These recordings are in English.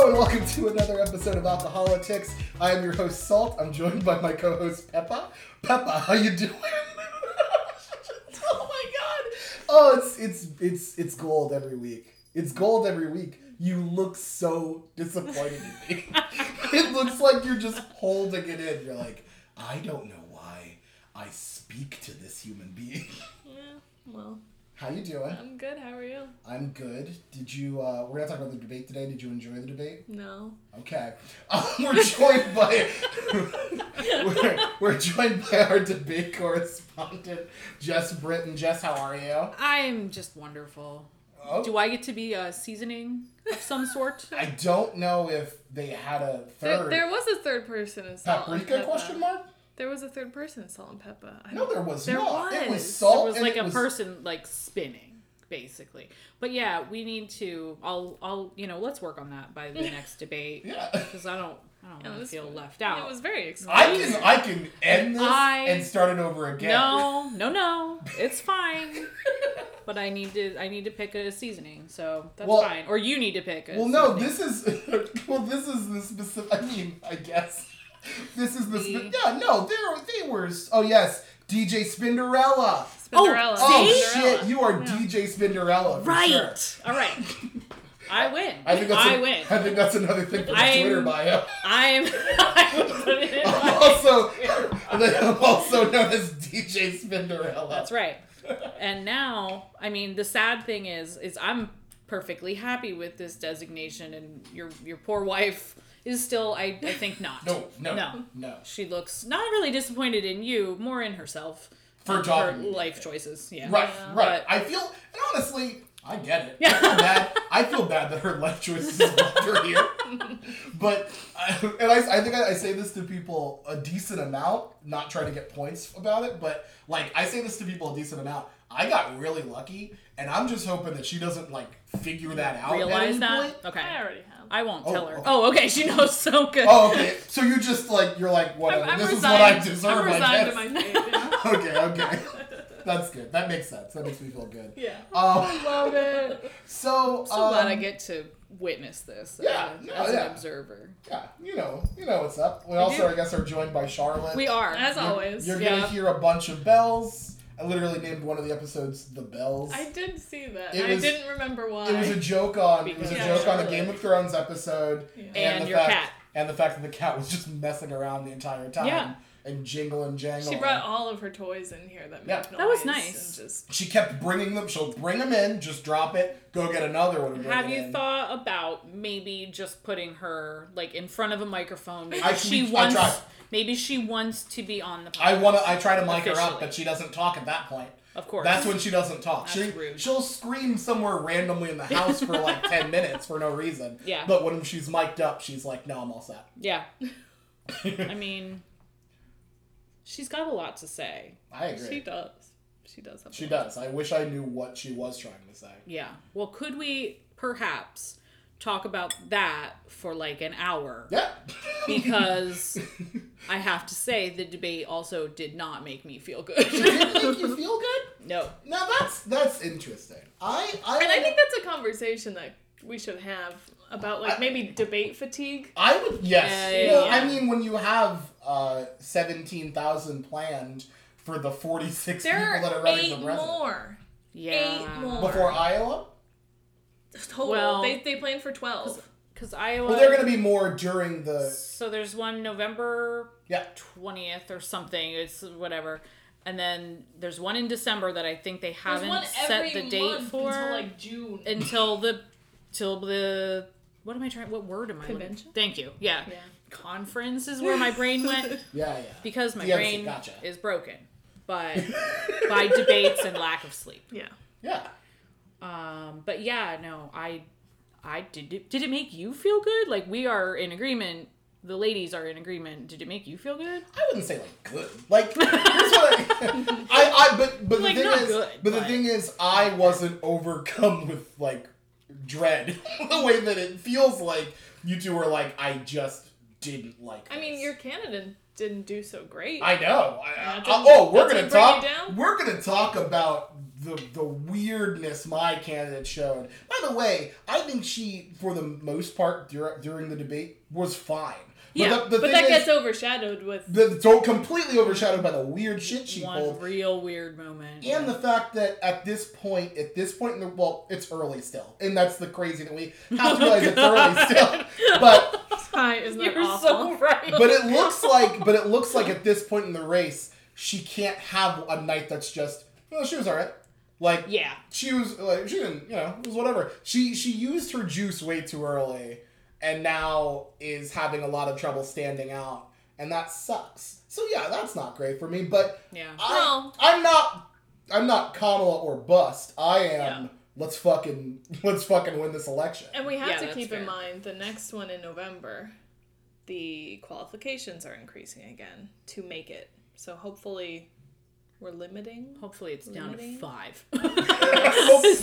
And welcome to another episode of Alcoholics. I am your host Salt. I'm joined by my co-host Peppa. Peppa, how you doing? oh my god! Oh, it's it's it's it's gold every week. It's gold every week. You look so disappointed in me. it looks like you're just holding it in. You're like, I don't know why I speak to this human being. Yeah, well, How you doing? I'm good. How are you? I'm good. Did you? Uh, we're gonna talk about the debate today. Did you enjoy the debate? No. Okay. Um, we're joined by we're, we're joined by our debate correspondent Jess Britton. Jess, how are you? I'm just wonderful. Oh, Do I get to be a seasoning of some sort? I don't know if they had a There, third there was a third person in Salt paprika question mark. There was a third person Salt and Peppa. I No, there was There not. It was was. salt. There was and like it a was- person like spinning, basically. But yeah, we need to. I'll. I'll. You know, let's work on that by the next debate Yeah. because I don't. I don't Yeah, want to feel left out. It was very exciting. I can I can end this I- and start it over again. No, no, no. It's fine. but I need to. I need to pick a seasoning, so that's Well- fine. Or you need to pick. A Well, no, this is well, this is the specific. I mean, I guess this is the. The- yeah, no, they were they were. Oh yes, DJ Spinderella. Spinderella. Oh, oh See? shit, you are Yeah. DJ Spinderella. Right. Sure. All right. I win. I think that's I a- win. I think that's another thing for the Twitter bio. I'm. I will put it in I'm also, I'm also known as DJ Spinderella. That's right. And now, I mean, the sad thing is, is I'm perfectly happy with this designation, and your your poor wife is still, I, I think, not. No, no, No. no. She looks not really disappointed in you, more in herself. For and talking. her life choices. Yeah. Right, Yeah. right. But- I feel, and honestly, I get it. Yeah. I feel bad. I feel bad that her life choices brought her here. But, I, and I, I think I, I say this to people a decent amount, not trying to get points about it, but like I say this to people a decent amount. I got really lucky, and I'm just hoping that she doesn't like figure that out. at Realize any that? point. Okay. I already have. I won't Oh, tell her. okay. Oh, okay. She knows so good. Oh, okay. So you just like you're like whatever. I'm, I'm this resigned. is what I deserve. I'm I resigned guess. to my fate. Okay, okay. That's good. That makes sense. That makes me feel good. yeah. Um, Love it. so so glad I um, get to witness this Yeah, as, no, as yeah. an observer. Yeah, you know, you know what's up. We also, do. I guess, are joined by Charlotte. We are. As You're- always. You're Yeah. gonna hear a bunch of bells. I literally named one of the episodes "The Bells." I did see that. It I was- didn't remember why. it was a joke on. It was a Because- joke on the Game of Thrones episode, Yeah. And the your fact, cat. and the fact that the cat was just messing around the entire time Yeah. and jingle and jangle. She brought all of her toys in here that made Yeah. noise. That was nice. And just She kept bringing them. She'll bring them in, just drop it, go get another one. and bring Have it you in. thought about maybe just putting her like in front of a microphone? Maybe I- she we- I wants. tried. Maybe she wants to be on the. Podcast, I want to. I try to mic her up, but she doesn't talk at that point. Of course. That's when she doesn't talk. That's she rude. she'll scream somewhere randomly in the house for like ten minutes for no reason. Yeah. But when she's mic'd up, she's like, "No, I'm all set." Yeah. I mean, she's got a lot to say. I agree. she does. She does have. She does. I wish I knew what she was trying to say. Yeah. Well, could we perhaps talk about that for like an hour? Yeah. Because I have to say the debate also did not make me feel good. Did it make you feel good? no. Now that's that's interesting. I I And I think that's a conversation that we should have about like I- maybe debate fatigue. I would yes. Yeah, yeah, well, yeah. I mean, when you have uh, seventeen thousand planned for the forty six people that are are running eight for president more Yeah. Eight more. before Iowa, total. Well- they they planned for twelve. Because Iowa. well, they're going to be more during the So there's one November yeah. 20th or something. It's whatever. And then there's one in December that I think they haven't set the date for until like June. until the till the what am I trying? What word am I? looking- Convention? Thank you. Yeah. Yeah. Conference is where my brain went Yeah, yeah. because my DNC, brain gotcha. is broken by by debates and lack of sleep. yeah. Yeah. Um, but yeah, no, I I did it, did it make you feel good? Like we are in agreement. The ladies are in agreement. Did it make you feel good? I wouldn't say like good. Like here's what I, I, I but but Like, the thing is good, but the thing is I wasn't overcome with like dread the way that it feels like you two were like I just didn't like I mean, you're candidates didn't do so great. I know. I, I- oh, we're gonna talk. We're gonna talk about the the weirdness my candidate showed. By the way, I think she, for the most part, dur- during the debate, was fine. Yeah, the, the but thing that is, gets overshadowed with the, so completely overshadowed by the weird shit she One pulled. real weird moment. And the fact that at this point, at this point in the well, it's early still, and that's the crazy that we have to realize it's early still. But Hi, isn't You're awful? so right. but it looks like but it looks like at this point in the race, she can't have a night that's just well, she was alright. Like yeah. she was like she didn't you know it was whatever. She she used her juice way too early, and now is having a lot of trouble standing out, and that sucks. So yeah, that's not great for me. But Yeah. I, Well- I'm not I'm not Kamala or bust. I am. Yeah. Let's fucking let's fucking win this election. And we have Yeah, to that's keep in mind the next one in November, the qualifications are increasing again to make it. So hopefully, we're limiting. Hopefully it's down to five. Hope-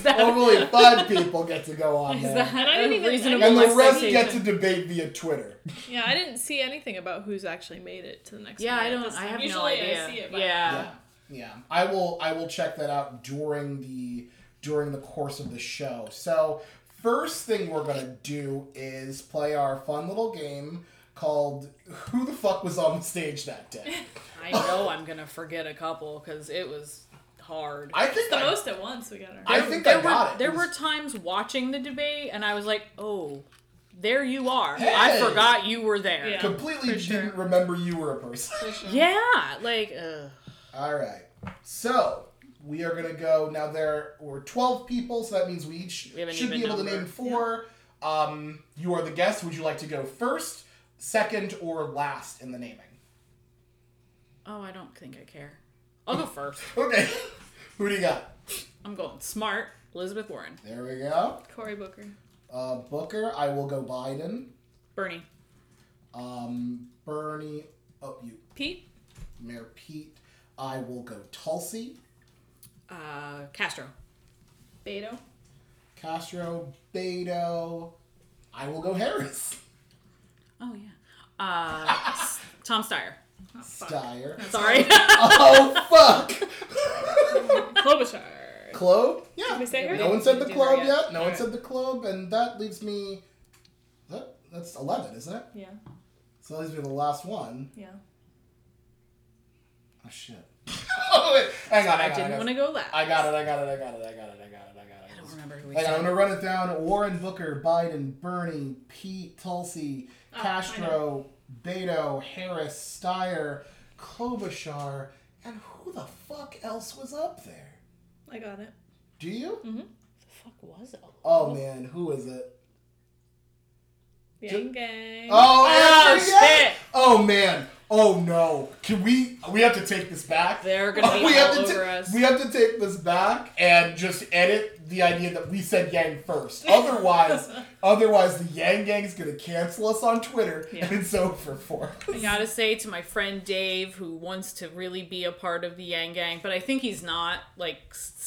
that- Hopefully, five people get to go on Is there. that And I didn't even- reasonable and the rest get to debate via Twitter. Yeah, I didn't see anything about who's actually made it to the next. Yeah, I don't. I have Usually no idea. I see it. by yeah. Yeah, yeah. I will. I will check that out during the during the course of the show. So first thing we're gonna do is play our fun little game called "Who the fuck was on the stage that day." I know I'm gonna forget a couple because it was hard. I think the I, most at once we got our. I think there I got were, it. There It were times watching the debate, and I was like, "Oh, there you are. Hey! I forgot you were there." Yeah. completely didn't remember you were a person. Sure. Yeah, like, uh, All right. So we are gonna go now. There were twelve people, so that means we each We should be even able to name four. Um, you are the guest. Would you like to go first, second, or last in the naming? oh, I don't think I care. I'll go first. Okay. Who do you got? I'm going smart. Elizabeth Warren, There we go. Cory Booker. Uh, Booker. I will go Biden. Bernie, Um, Bernie. Oh, you, Pete. Mayor Pete. I will go Tulsi. Uh, Castro, Beto. Castro. Beto. I will go Harris. Oh yeah. Uh, Tom Steyer. Oh. Steyer. Sorry. oh fuck. Klobuchar. Club? Yeah. Did we say her? No one said the club yet. yet. No one Alright. said the club, and that leaves me. That, that's eleven, isn't it? Yeah. So that leaves me the last one. Yeah. Oh shit. Hang on, I hang on. didn't I want to go last. I got it. I got it. I got it. I got it. I got it. I got it. I don't remember who we Hang on, I'm gonna run it down. Warren Booker, Biden, Bernie, Pete, Tulsi, Oh, I Castro, Beto, Harris, Steyer, Klobuchar, and who the fuck else was up there? I got it. Do you? Mm-hmm. the fuck was it? Oh man, who is it? Yang Gang. Oh, Oh, shit. Oh man. Oh no. Can we? We have to take this back. They're gonna be we have all to ta- over us. We have to take this back and just edit the idea that we said Yang first. Otherwise, otherwise the Yang Gang is gonna cancel us on Twitter, Yeah. and it's over for us. I gotta say to my friend Dave, who wants to really be a part of the Yang Gang, but I think he's not. Like,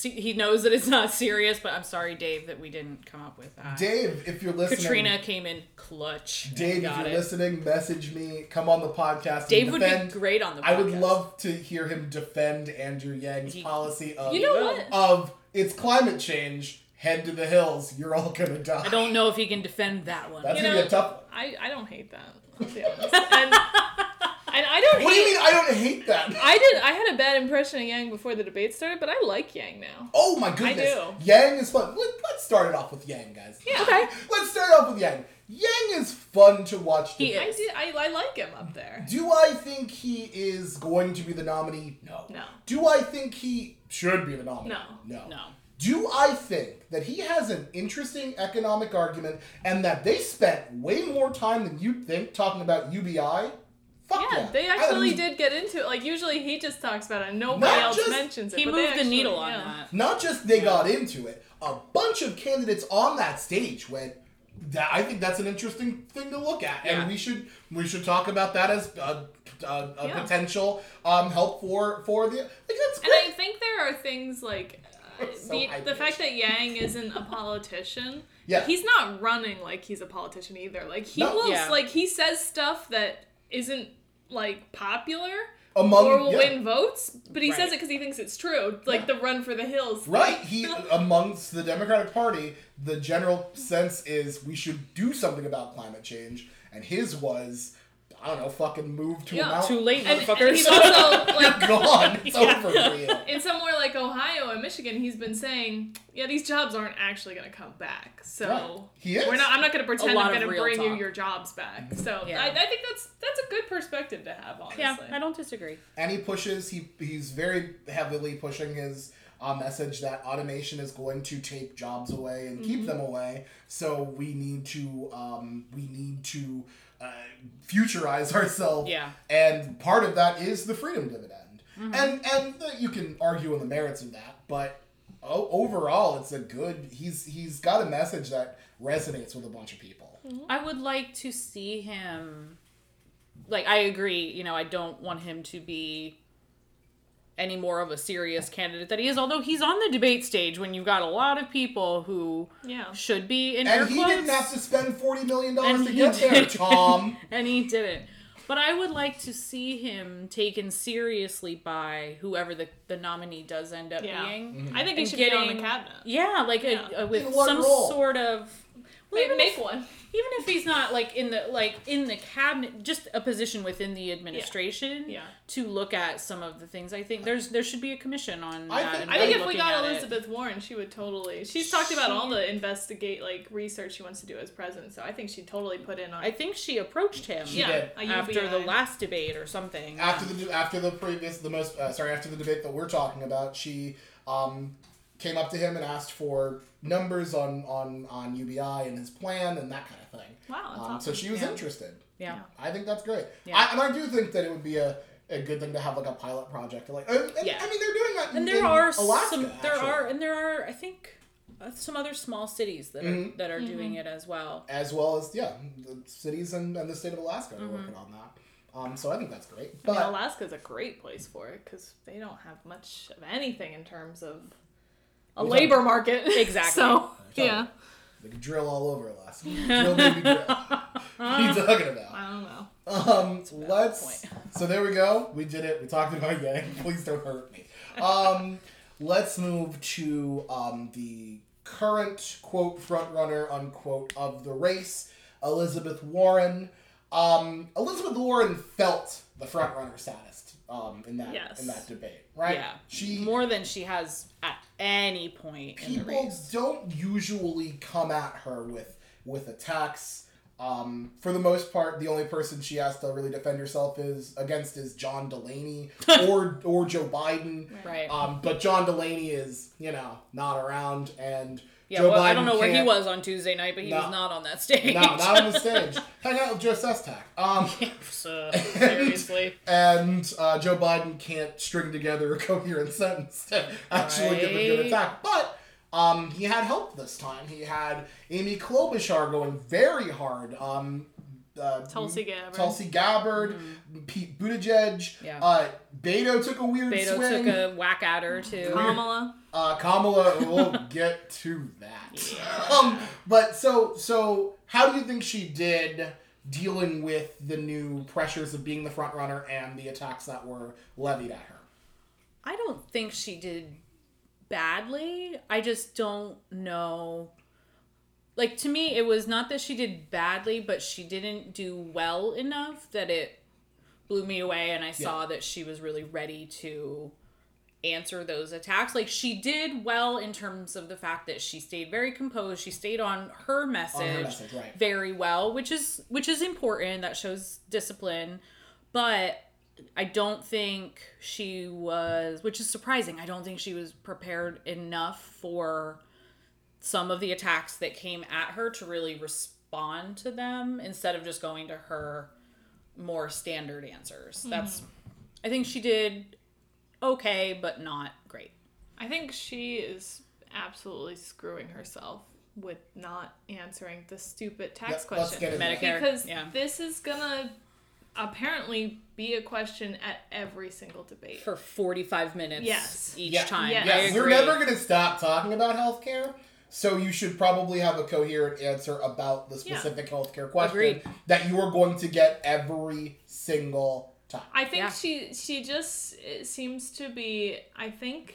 he knows that it's not serious. But I'm sorry, Dave, that we didn't come up with that. Dave, if you're listening, Katrina came in clutch. Dave, if you're it. listening, message me. Come on the podcast. and Dave would be great on the podcast. I would love to hear him defend Andrew Yang's He- policy of You know what? of it's climate change. Head to the hills. You're all gonna die. I don't know if he can defend that one. That's You gonna know, be a tough. one. I, I don't hate that. I'll be honest. And, and I don't What do you mean? I don't hate that. I did. I had a bad impression of Yang before the debate started, but I like Yang now. Oh my goodness. I do. Yang is fun. Let, let's start it off with Yang, guys. Yeah. Okay. Let's start off with Yang. Yang is fun to watch. He debate. I. I, I like him up there. Do I think he is going to be the nominee? No. No. Do I think he should be the nominee? No. No. No. Do I think that he has an interesting economic argument and that they spent way more time than you'd think talking about UBI? Fuck yeah. Yeah, they actually I mean, did get into it. Like usually he just talks about it and nobody else just- mentions it. He moved they the needle on yeah. that. Not just they got into it, a bunch of candidates on that stage went. That I think that's an interesting thing to look at, Yeah. and we should we should talk about that as a, a, a Yeah. potential um, help for for the like that's And. I think there are things like uh, So the, the fact that Yang isn't a politician. Yeah. He's not running like he's a politician either. Like he No. will Yeah. like he says stuff that isn't like popular Among or will yeah. win votes, but he says it because he thinks it's true. Like the run for the hills. Right. He amongst the Democratic Party, the general sense is we should do something about climate change, and his was, I don't know, fucking move to Yeah, a mountain. Too late, And, and motherfuckers. he's also like Gone. It's Yeah. over for you. in somewhere like Ohio and Michigan, he's been saying, yeah, these jobs aren't actually going to come back. So Right. He is. we're not. I'm not going to pretend I'm going to real bring you your jobs back. So Yeah. I, I think that's that's a good perspective to have. Honestly. yeah, I don't disagree. and he pushes. He he's very heavily pushing his uh, message that automation is going to take jobs away and keep them away. So we need to um, we need to uh, futurize ourselves. Yeah. And part of that is the freedom dividend. And and uh, you can argue on the merits of that, but o- overall, it's a good. He's he's got a message that resonates with a bunch of people. I would like to see him. Like, I agree. You know, I don't want him to be any more of a serious candidate that he is. Although he's on the debate stage when you've got a lot of people who Yeah. should be in air And he quotes, didn't have to spend forty million dollars And to he get there, did. Tom. and he didn't. But I would like to see him taken seriously by whoever the, the nominee does end up Yeah. being. Mm-hmm. I think he And should be on the cabinet. Yeah, like a, Yeah. a, with some role? sort of. Well, Make, even make if- one. even if he's not like in the like in the cabinet just a position within the administration Yeah. to look at some of the things i think there's there should be a commission on I that think- I think if we got at it. Elizabeth Warren, she would totally. She's talked about all the investigate like research she wants to do as president, so I think she'd totally put in on. i think she approached him She yeah, did. after the last debate or something after the after the previous the most uh, sorry after the debate that we're talking about she um, came up to him and asked for numbers on on on UBI and his plan and that kind of thing. Wow, that's Um, awesome. So she was Yeah. interested. yeah I think that's great. Yeah. I, and I do think that it would be a, a good thing to have like a pilot project. Like, and, and- Yeah. I mean, they're doing that. and in, there in are Alaska, some there actually, are and there are i think uh, some other small cities that are Mhm. that are doing it as well as well as yeah, the cities and, and the state of Alaska Mm-hmm. are working on that. Um, so I think that's great. I mean, But Alaska's a great place for it because they don't have much of anything in terms of a We're labor market. Exactly. so yeah, they can drill all over Alaska. drill, baby, drill. what are you talking about? I don't know. Um, let's. So there we go. We did it. We talked about Yang. Please don't hurt me. Um, let's move to um, the current quote front runner unquote of the race, Elizabeth Warren. Um, Elizabeth Warren felt the front runner status um, in that Yes. in that debate, right? yeah She more than she has at any point people don't usually come at her with with attacks. Um, for the most part, the only person she has to really defend herself is against is John Delaney or or Joe Biden. right Um, but John Delaney is you know not around, and yeah Joe well, Biden i don't know where he was on tuesday night but he No. was not on that stage No, not on the stage. Hang out with Joe Sestak. Um, So, seriously and uh, Joe Biden can't string together a coherent sentence to actually give a good attack. But um, he had help this time. He had Amy Klobuchar going very hard. Um, uh, Tulsi Gabbard. Tulsi Gabbard, Pete Buttigieg. Yeah. Uh, Beto took a weird Beto swing. took a whack at her too. Kamala. Uh, Kamala, we'll get to that. Um, but so so, how do you think she did dealing with the new pressures of being the front runner and the attacks that were levied at her? I don't think she did badly. I just don't know. Like to me, it was not that she did badly, but she didn't do well enough that it blew me away, and I saw that she was really ready to answer those attacks. Like she did well in terms of the fact that she stayed very composed. She stayed on her message, message, right. very well, which is which is important. That shows discipline, but I don't think she was, which is surprising. I don't think she was prepared enough for some of the attacks that came at her to really respond to them instead of just going to her more standard answers. That's mm-hmm. I think she did okay, but not great. I think she is absolutely screwing herself with not answering the stupid tax Yep, let's question. get. Medicare, because yeah. this is gonna apparently be a question at every single debate. For 45 minutes Yes. each Yeah. time. Yes. Yes, we're never going to stop talking about healthcare. So you should probably have a coherent answer about the Yeah. specific healthcare question Agreed. that you are going to get every single time. I think Yeah. she she just seems to be. I think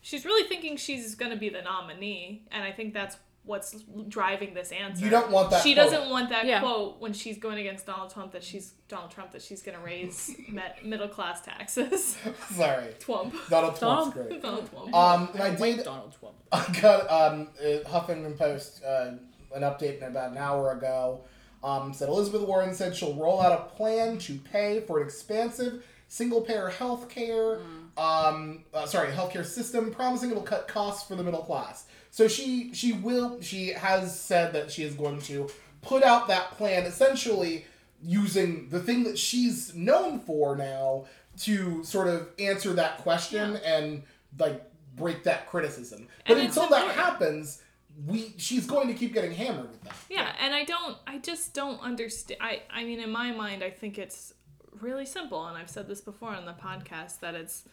she's really thinking she's going to be the nominee, and I think that's what's driving this answer. You don't want that She quote. doesn't want that Yeah. quote when she's going against Donald Trump that she's Donald Trump that she's going to raise met, middle class taxes. Sorry. Twump. Donald Trump's Donald- great. Donald Trump. Um, and I Wait, did. Donald Trump. I got um, uh, Huffington Post uh, an update about an hour ago. Um, said Elizabeth Warren said she'll roll out a plan to pay for an expansive single payer health care. Um, uh, sorry, healthcare system, promising it'll cut costs for the middle class. So she she will she has said that she is going to put out that plan essentially using the thing that she's known for now to sort of answer that question and like break that criticism. But And until that happens, we she's going to keep getting hammered with that. Yeah, and I don't I just don't understand I I mean in my mind I think it's really simple and I've said this before on the podcast that it's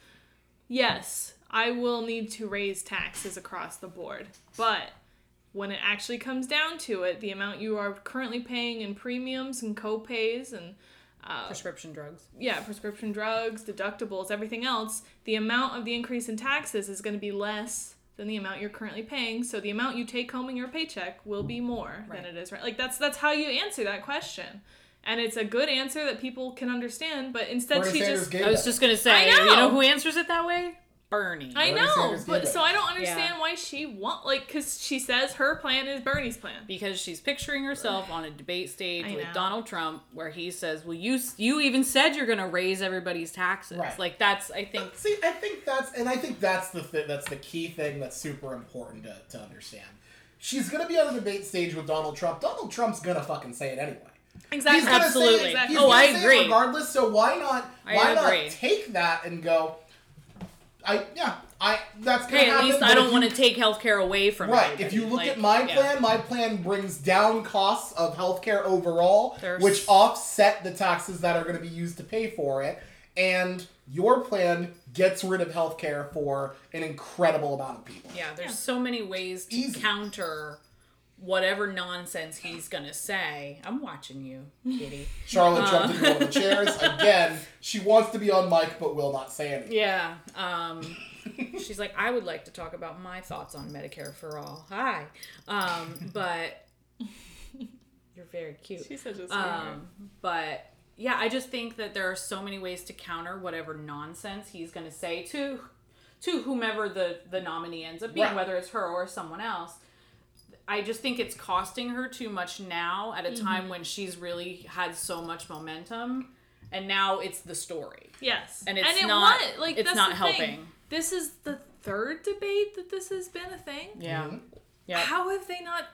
yes, I will need to raise taxes across the board, but when it actually comes down to it, the amount you are currently paying in premiums and co-pays and uh, Prescription drugs. yeah, prescription drugs, deductibles, everything else, the amount of the increase in taxes is going to be less than the amount you're currently paying. So the amount you take home in your paycheck will be more Right. than it is right. Like that's that's how you answer that question. And it's a good answer that people can understand, but instead Bernie she Sanders just I was that. just gonna say, I you know. know who answers it that way? Bernie. I Bernie know, but so I don't understand Yeah. why she want like cuz she says her plan is Bernie's plan. because she's picturing herself on a debate stage I with know. Donald Trump, where he says, "Well, you you even said you're gonna raise everybody's taxes." Right. Like that's, I think, See, I think that's and I think that's the th- that's the key thing that's super important to, to understand. She's gonna be on the debate stage with Donald Trump. Donald Trump's gonna fucking say it anyway. Exactly. He's gonna Absolutely. Say it, Exactly. he's Oh, I say it agree. regardless, so why not? I Why agree. not take that and go? I yeah. I that's gonna hey, at happen. least I don't want to take healthcare away from Right. everybody. If you look Like, at my yeah. plan, my plan brings down costs of healthcare overall, There's- which offset the taxes that are going to be used to pay for it. And your plan gets rid of healthcare for an incredible amount of people. Yeah, there's Yeah. so many ways to Easy. counter whatever nonsense he's gonna say. I'm watching you, kitty. Charlotte Uh. jumped into one of the chairs. Again, she wants to be on mic but will not say anything. Yeah. Um, she's like, I would like to talk about my thoughts on Medicare for all. Hi. Um, but you're very cute. She's such a sweetheart. Um, but yeah, I just think that there are so many ways to counter whatever nonsense he's going to say to to whomever the the nominee ends up being, Right. whether it's her or someone else. I just think it's costing her too much now at a Mm-hmm. time when she's really had so much momentum, and now it's the story. Yes, And it's it not- wa- like it's that's not the thing. helping. This is the third debate that this has been a thing. Yeah, Mhm. yeah. How have they not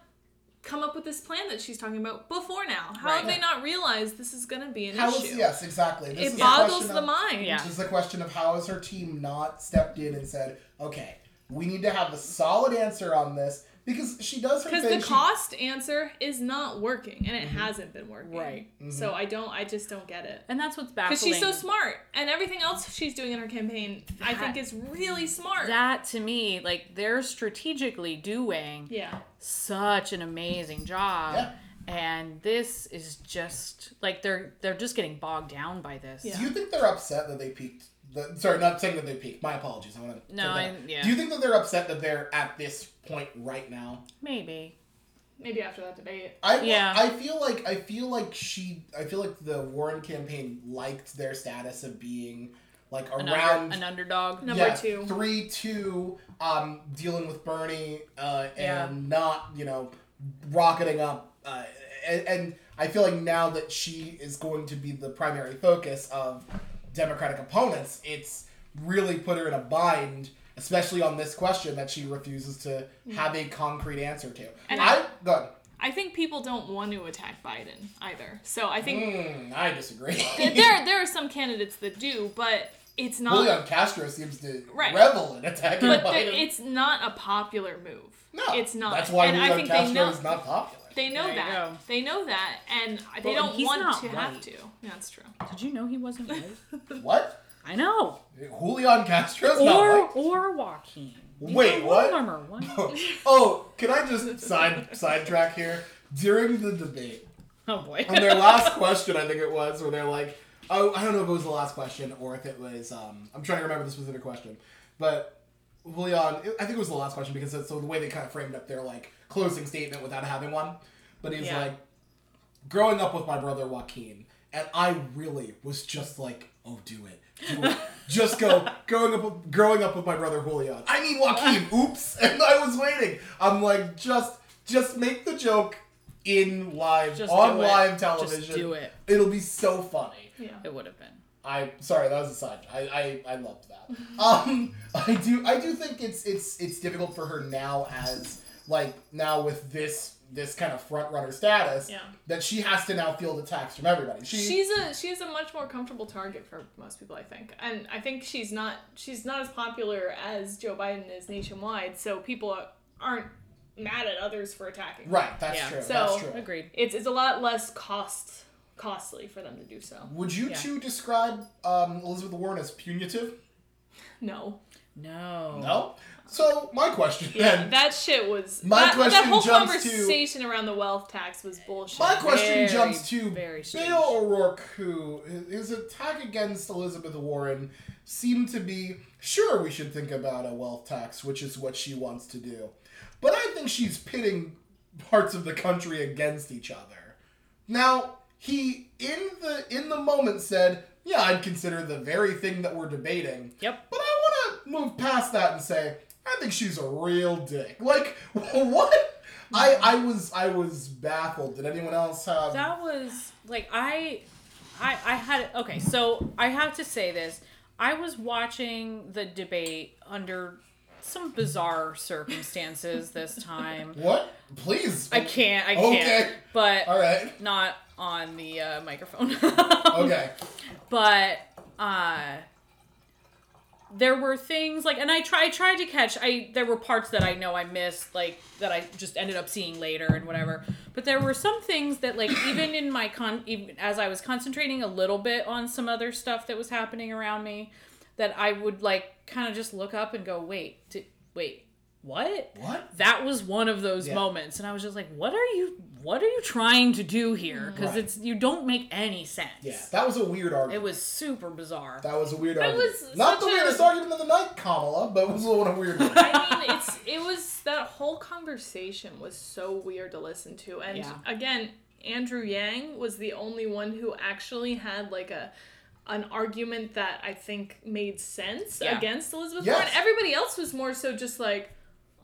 come up with this plan that she's talking about before now? How Right. have they not realized this is going to be an How issue? is yes, exactly. This is it boggles the of- mind. Yeah. This is the question of how has her team not stepped in and said, okay, we need to have a solid answer on this because she does her Because the she- cost answer is not working, and it mm-hmm. hasn't been working. Right. Mm-hmm. So I don't. I just don't get it. And that's what's baffling. Because she's so smart, and everything else she's doing in her campaign, I think, is really smart. That to me, like they're strategically doing yeah. such an amazing job. Yeah. And this is just like they're they're just getting bogged down by this. Yeah. Do you think they're upset that they peaked? The, sorry, not saying that they peaked. My apologies. I want to. No, I- yeah. Do you think that they're upset that they're at this point right now? Maybe. Maybe after that debate. I Yeah. I feel like I feel like she I feel like the Warren campaign liked their status of being like An, around under, an underdog. Number yeah, two. three two um dealing with Bernie uh and Yeah. not you know rocketing up uh and, and I feel like now that she is going to be the primary focus of Democratic opponents, it's really put her in a bind, especially on this question that she refuses to have a concrete answer to. And I go ahead. I think people don't want to attack Biden either. So I think Mm, I disagree. there there are some candidates that do, but it's not. Julian Castro seems to Right. revel in attacking but Biden. the, it's not a popular move. no, it's not. That's why and I Julian Castro they know is not popular. They know There that they know that, and they Well, don't he's want not to have to. Yeah, that's true. Did you know he wasn't white? What? I know. Julian Castro's not Or white? or Joaquin. Wait, what? warmer. What? oh, can I just side sidetrack here? During the debate, Oh boy. on their last question, I think it was, where they're like, oh, I don't know if it was the last question or if it was. Um, I'm trying to remember the specific question, but Julian, I think it was the last question because it's so the way they kind of framed up their like closing statement without having one. But he's Yeah. like, growing up with my brother Joaquin, and I really was just like, oh, do it, do it, just go. Growing up, with, growing up with my brother Julian. I mean Joaquin. Oops, and I was waiting. I'm like, just, just make the joke in live Just on live Just television. do it. It'll be so funny. Yeah. It would have been. I sorry, that was a side. I I, I loved that. um, I do I do think it's it's it's difficult for her now as like now with this this kind of front runner status Yeah. that she has to now field attacks from everybody. She She's a she's a much more comfortable target for most people, I think, and I think she's not she's not as popular as Joe Biden is nationwide, so people aren't mad at others for attacking. right. That's Yeah. true. So- that's true. Agreed. It's it's a lot less cost costly for them to do so. Would you Yeah. two describe um, Elizabeth Warren as punitive? No. No. No. So my question Yeah, then. that shit was My that, that question whole jumps to- conversation around the wealth tax was bullshit. My question Very, jumps to very strange. Beto O'Rourke, who his attack against Elizabeth Warren seemed to be sure we should think about a wealth tax, which is what she wants to do. But I think she's pitting parts of the country against each other. Now, he in the in the moment said, "Yeah, I'd consider the very thing that we're debating." Yep. But I want to move past that and say, I think she's a real dick. Like, what? I I was I was baffled. Did anyone else have? That was like I I I had okay, so I have to say this. I was watching the debate under some bizarre circumstances this time. What? Please. I can't, I Okay. can't. Okay. But All right. not on the uh, microphone. Okay. but uh there were things like and i tried tried to catch i there were parts that i know i missed like that i just ended up seeing later and whatever but there were some things that like even in my con even as i was concentrating a little bit on some other stuff that was happening around me that i would like kind of just look up and go wait did, wait what What? that was one of those Yeah. moments and i was just like what are you what are you trying to do here mm-hmm. because Right. it's you don't make any sense Yeah, that was a weird argument. it was super bizarre that was a weird That argument. was Not the a- weirdest argument of the night, Kamala, but it was a little weird. one. I mean, it's it was that whole conversation was so weird to listen to, and Yeah. again, Andrew Yang was the only one who actually had like a an argument that I think made sense Yeah. against Elizabeth Yes. Warren. Everybody else was more so just like,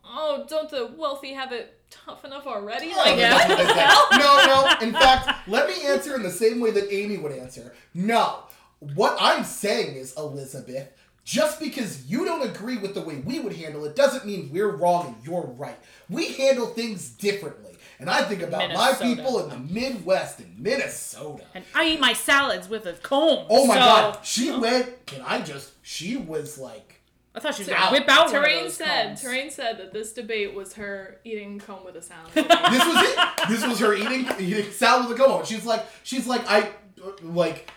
oh, don't the wealthy have it tough enough already? Oh, Like, that's what what the hell? No, no. In fact, let me answer in the same way that Amy would answer. No. What I'm saying is, Elizabeth, just because you don't agree with the way we would handle it doesn't mean we're wrong and you're right. We handle things differently. And I think about my people in the Midwest in Minnesota. and i eat my salads with a comb Oh my so- god, she went, can I just, she was like, i thought she was Out. gonna whip out one of Terrain those said. combs. Terrain said that this debate was her eating comb with a sound. this was it. This was her eating eating salad with a go. She's like, she's like, I like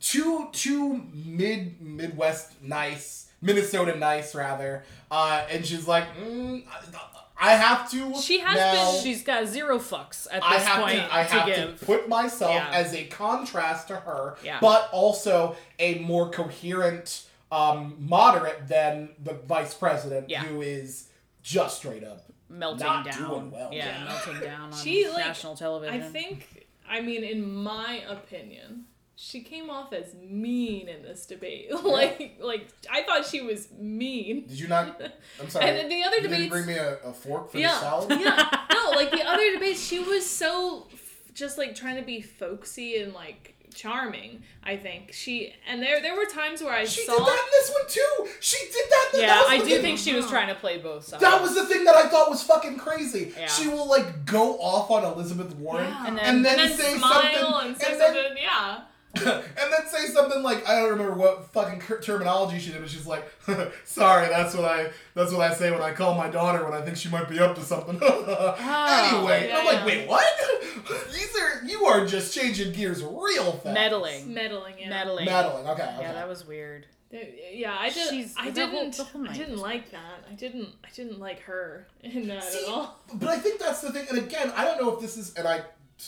two two mid Midwest nice Minnesota nice rather, uh, and she's like, mm, I, I have to. She has now, been- she's got zero fucks at I this have point to. I have to, give put myself Yeah. as a contrast to her, Yeah. but also a more coherent um, moderate than the vice president, Yeah. who is just straight up. melting not down doing well. yeah, Yeah. melting down on She, like, national television I think, I mean, in my opinion, she came off as mean in this debate. like, like I thought she was mean. Did you not? I'm sorry. And then the other you didn't debates- bring me a, a fork for Yeah. the salad. Yeah, no, like the other debates, she was so f- just like trying to be folksy and like charming. I think she and there there were times where I She saw did that in this one too. She did that. that yeah was i do thing- think she was uh-huh. trying to play both sides That was the thing that I thought was fucking crazy. Yeah. She will like go off on Elizabeth Warren Yeah. And then- and then, and then say smile something and say and then, something. Yeah. And then say something like I don't remember what fucking terminology she did, but she's like, "Sorry, that's what I that's what I say when I call my daughter when I think she might be up to something." Oh, anyway, yeah, I'm like, "Wait, what? These are you are just changing gears real fast." meddling Meddling. Yeah. meddling Meddling. Okay. okay. yeah that was weird Yeah, I just She's- I didn't whole I didn't like that. I didn't I didn't like her in that See, at all. But I think that's the thing. And again, I don't know if this is, and I,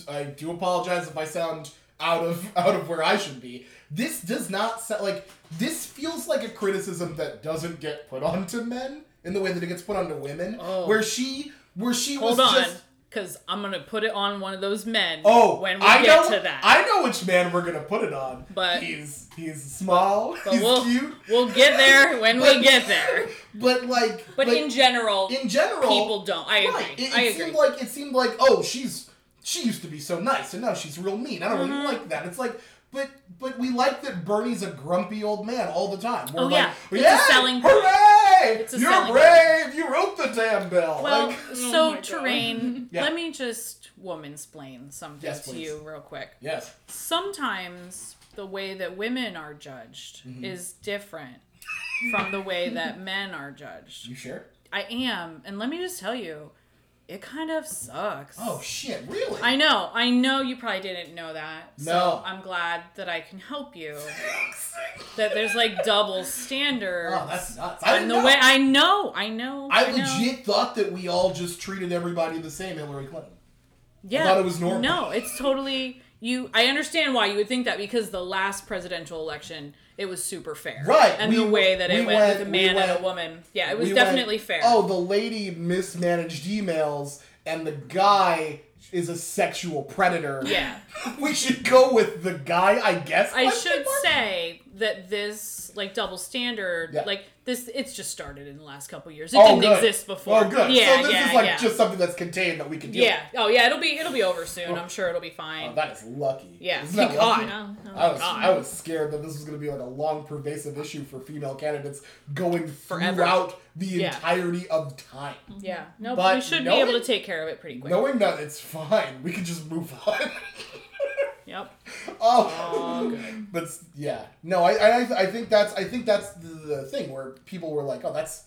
I do apologize if I sound out of out of where I should be. This does not sound like this feels like a criticism that doesn't get put onto men in the way that it gets put onto women. Oh. Where she where she Hold was on, just because I'm gonna put it on one of those men. Oh, when we I get know, to that. I know which man we're gonna put it on. But- he's he's small, but he's we'll cute, we'll get there when But- we get there. but like, But in general, in general, people don't. I agree. Right. It, I it agree. seemed like it seemed like oh she's she used to be so nice and now she's real mean. I don't Mm-hmm. really like that. It's like. But but we like that Bernie's a grumpy old man all the time. We're Oh, like, yeah. It's a yeah, selling hooray! It's a You're selling brave. You wrote the damn bill. Well, Like, so my God. terrain. Yeah. Let me just woman-splain something Yes, to you real quick. yes. Sometimes the way that women are judged Mm-hmm. is different from the way that men are judged. You sure? I am, and let me just tell you, it kind of sucks. Oh shit! Really? I know, I know you probably didn't know that. So No. I'm glad that I can help you. that there's like double standards. oh, that's nuts. I didn't the know. way I know, I know. I know. legit thought that we all just treated everybody the same, Hillary Clinton. Yeah. thought it was normal. No, it's totally you. I understand why you would think that because the last presidential election, it was super fair. Right, And we the way that we it went, went- with a we man and a woman. Yeah, it was definitely went, fair. Oh, the lady mismanaged emails, and the guy is a sexual predator. Yeah. we should go with the guy, I guess. I should say that this like double standard, Yeah. like this, it's just started in the last couple years. It Oh, didn't good. exist before. Oh, good. Yeah, so this yeah, is like yeah. just something that's contained that we can deal yeah. Oh, yeah. It'll be it'll be over soon. Oh. I'm sure it'll be fine. Oh, that is lucky. Yeah, Isn't that God. lucky? No, no. I was, God. I was scared that this was going to be like a long, pervasive issue for female candidates going Forever. throughout the Yeah. entirety of time. Mm-hmm. yeah. No, But we should knowing- be able to take care of it pretty quick. Knowing that it's fine, we can just move on. Yep. oh, Oh, but yeah, no, I, I, I think that's, I think that's the, the thing where people were like, oh, that's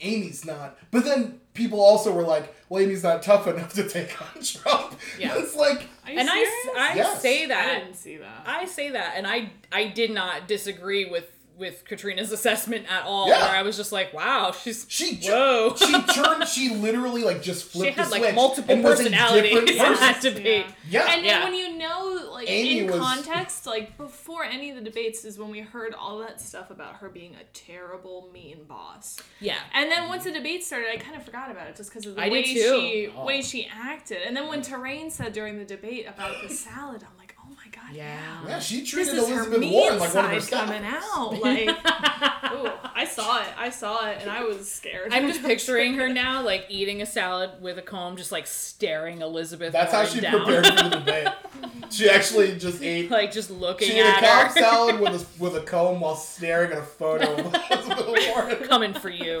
Amy's not. But then people also were like, well, Amy's not tough enough to take on Trump. Yeah. it's like, Are you And I, serious? s- I Yes. say I didn't see that. I say that, and I I did not disagree with with Katrina's assessment at all. Yeah. Where I was just like, wow, she's she, ju- whoa. she turned, she literally like just she flipped had the like switch multiple and was a personalities different in person. that debate. Yeah. And Yeah. then when you know, like Amy in was- context, like before any of the debates, is when we heard all that stuff about her being a terrible, mean boss. Yeah. And then once the debate started, I kind of forgot about it just because of the I way she Oh. way she acted. And then when Terrain said during the debate about the salad, I'm like, my god, Yeah. yeah. Yeah, she This treated is her Elizabeth Warren like one of her side coming out. Like, ooh, I saw it. I saw it, and I was scared. I'm just picturing her now, like eating a salad with a comb, just like staring Elizabeth. That's how she down. prepared for the debate. She actually just ate like just looking She ate a at cob her, salad with a, with a comb while staring at a photo of Elizabeth Warren. coming for you,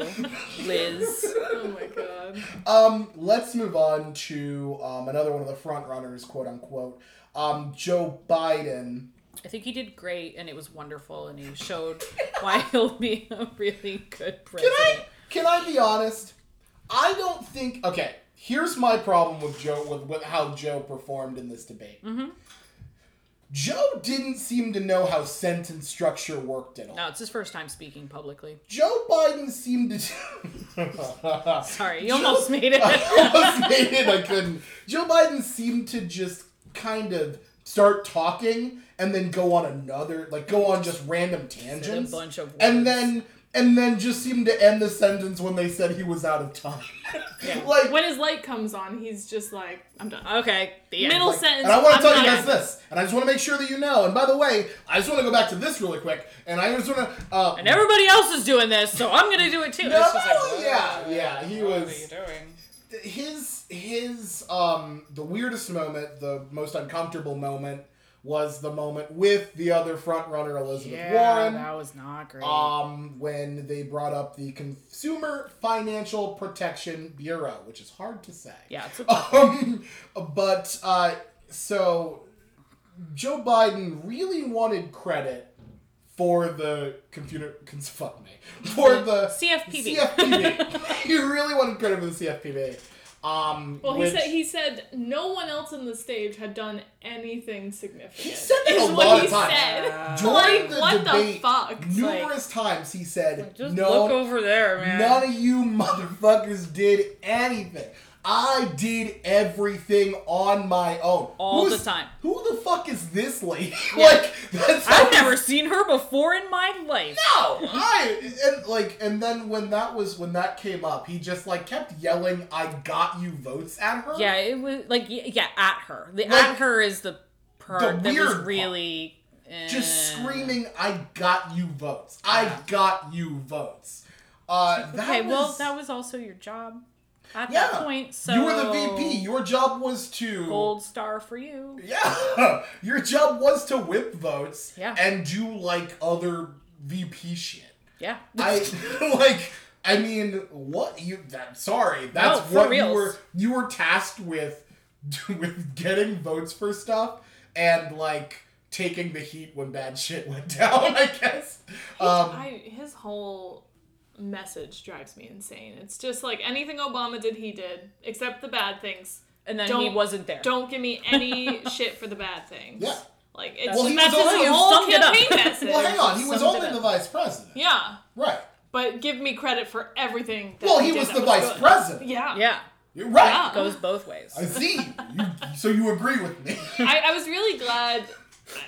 Liz. oh my god. Um, let's move on to um, another one of the front runners, quote unquote. Um, Joe Biden. I think he did great, and it was wonderful, and he showed why he'll be a really good president. Can. I can I be honest? I don't think. Okay, here's my problem with Joe with, with how Joe performed in this debate. Mm-hmm. Joe didn't seem to know how sentence structure worked at all. No, it's his first time speaking publicly. Joe Biden seemed to. Sorry, you almost made it. I almost made it. I couldn't. Joe Biden seemed to just kind of start talking and then go on another, like go on just random tangents, bunch of and then and then just seem to end the sentence when they said he was out of time. Yeah. like. When his light comes on, he's just like, I'm done. Okay, the end. Middle like- sentence. and I want to tell you done. guys this, and I just want to make sure that you know. And by the way, I just want to go back to this really quick, and I just want to. Uh, And everybody else is doing this, so I'm gonna do it too. No, It's just like, yeah, yeah, he what was- are you doing? His his um the weirdest moment, the most uncomfortable moment was the moment with the other front runner Elizabeth Yeah, Warren. that was not great. Um, when they brought up the Consumer Financial Protection Bureau, which is hard to say. yeah, it's a, Um, but uh, so Joe Biden really wanted credit for the computer. Cons- fuck me. For the CFPB. CFPB. he really wanted credit for the CFPB. Um, Well, he said he said no one else on the stage had done anything significant. He said that is a what lot he of times. said. During like, the what debate, the fuck? It's like- numerous times he said, just "No, look over there, man. None of you motherfuckers did anything. I did everything on my own. All Who's- the time. Who the fuck is this lady? like that's I've never seen her before in my life. No, I and like and then when that was when that came up, he just like kept yelling, "I got you votes" at her. Yeah, it was like yeah, at her. The Like, at her is the part that was really eh. just screaming, "I got you votes! I got you votes!" Uh, that Okay, well, that was also your job at yeah. that point. So you were the VP. Your job was to gold star for you. Yeah, your job was to whip votes. Yeah. and do like other VP shit. Yeah. I like. I mean, what you? That, sorry, that's No, what reals. you were. You were tasked with, with getting votes for stuff and like taking the heat when bad shit went down. I guess. Um, I, his whole message drives me insane. It's just like anything Obama did, he did, except the bad things. and then he Don't- wasn't there. Don't give me any shit for the bad things. Yeah. Like it's Well, he that's was his whole summed it up. campaign message. well, hang on. He was only the vice president. Yeah, Right. but give me credit for everything. That Well, he did was that the vice good. president. Yeah. yeah, You're right. Yeah. goes both ways. I see. You, so you agree with me? I, I was really glad.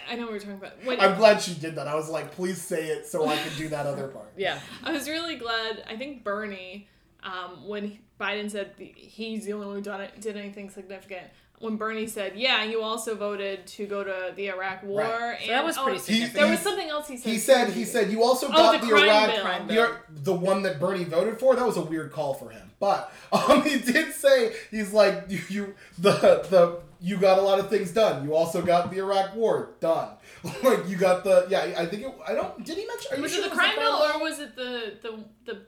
I- I know what we're talking about. When, I'm glad she did that. I was like, please say it so I can do that other part. Yeah. I was really glad. I think Bernie, um, when Biden said the, he's the only one who done it, did anything significant. When Bernie said, "Yeah, you also voted to go to the Iraq War," Right. and So that was pretty oh, significant. There was something else he said. He said he said you also Oh, got the the, crime Iraq bill. Crime the, bill. the one that Bernie voted for. That was a weird call for him. But um, he did say he's like you, you the the you got a lot of things done. You also got the Iraq War done. like you got the yeah. I think it. I don't. Did he mention? Are you was sure it the crime bill or was it the the the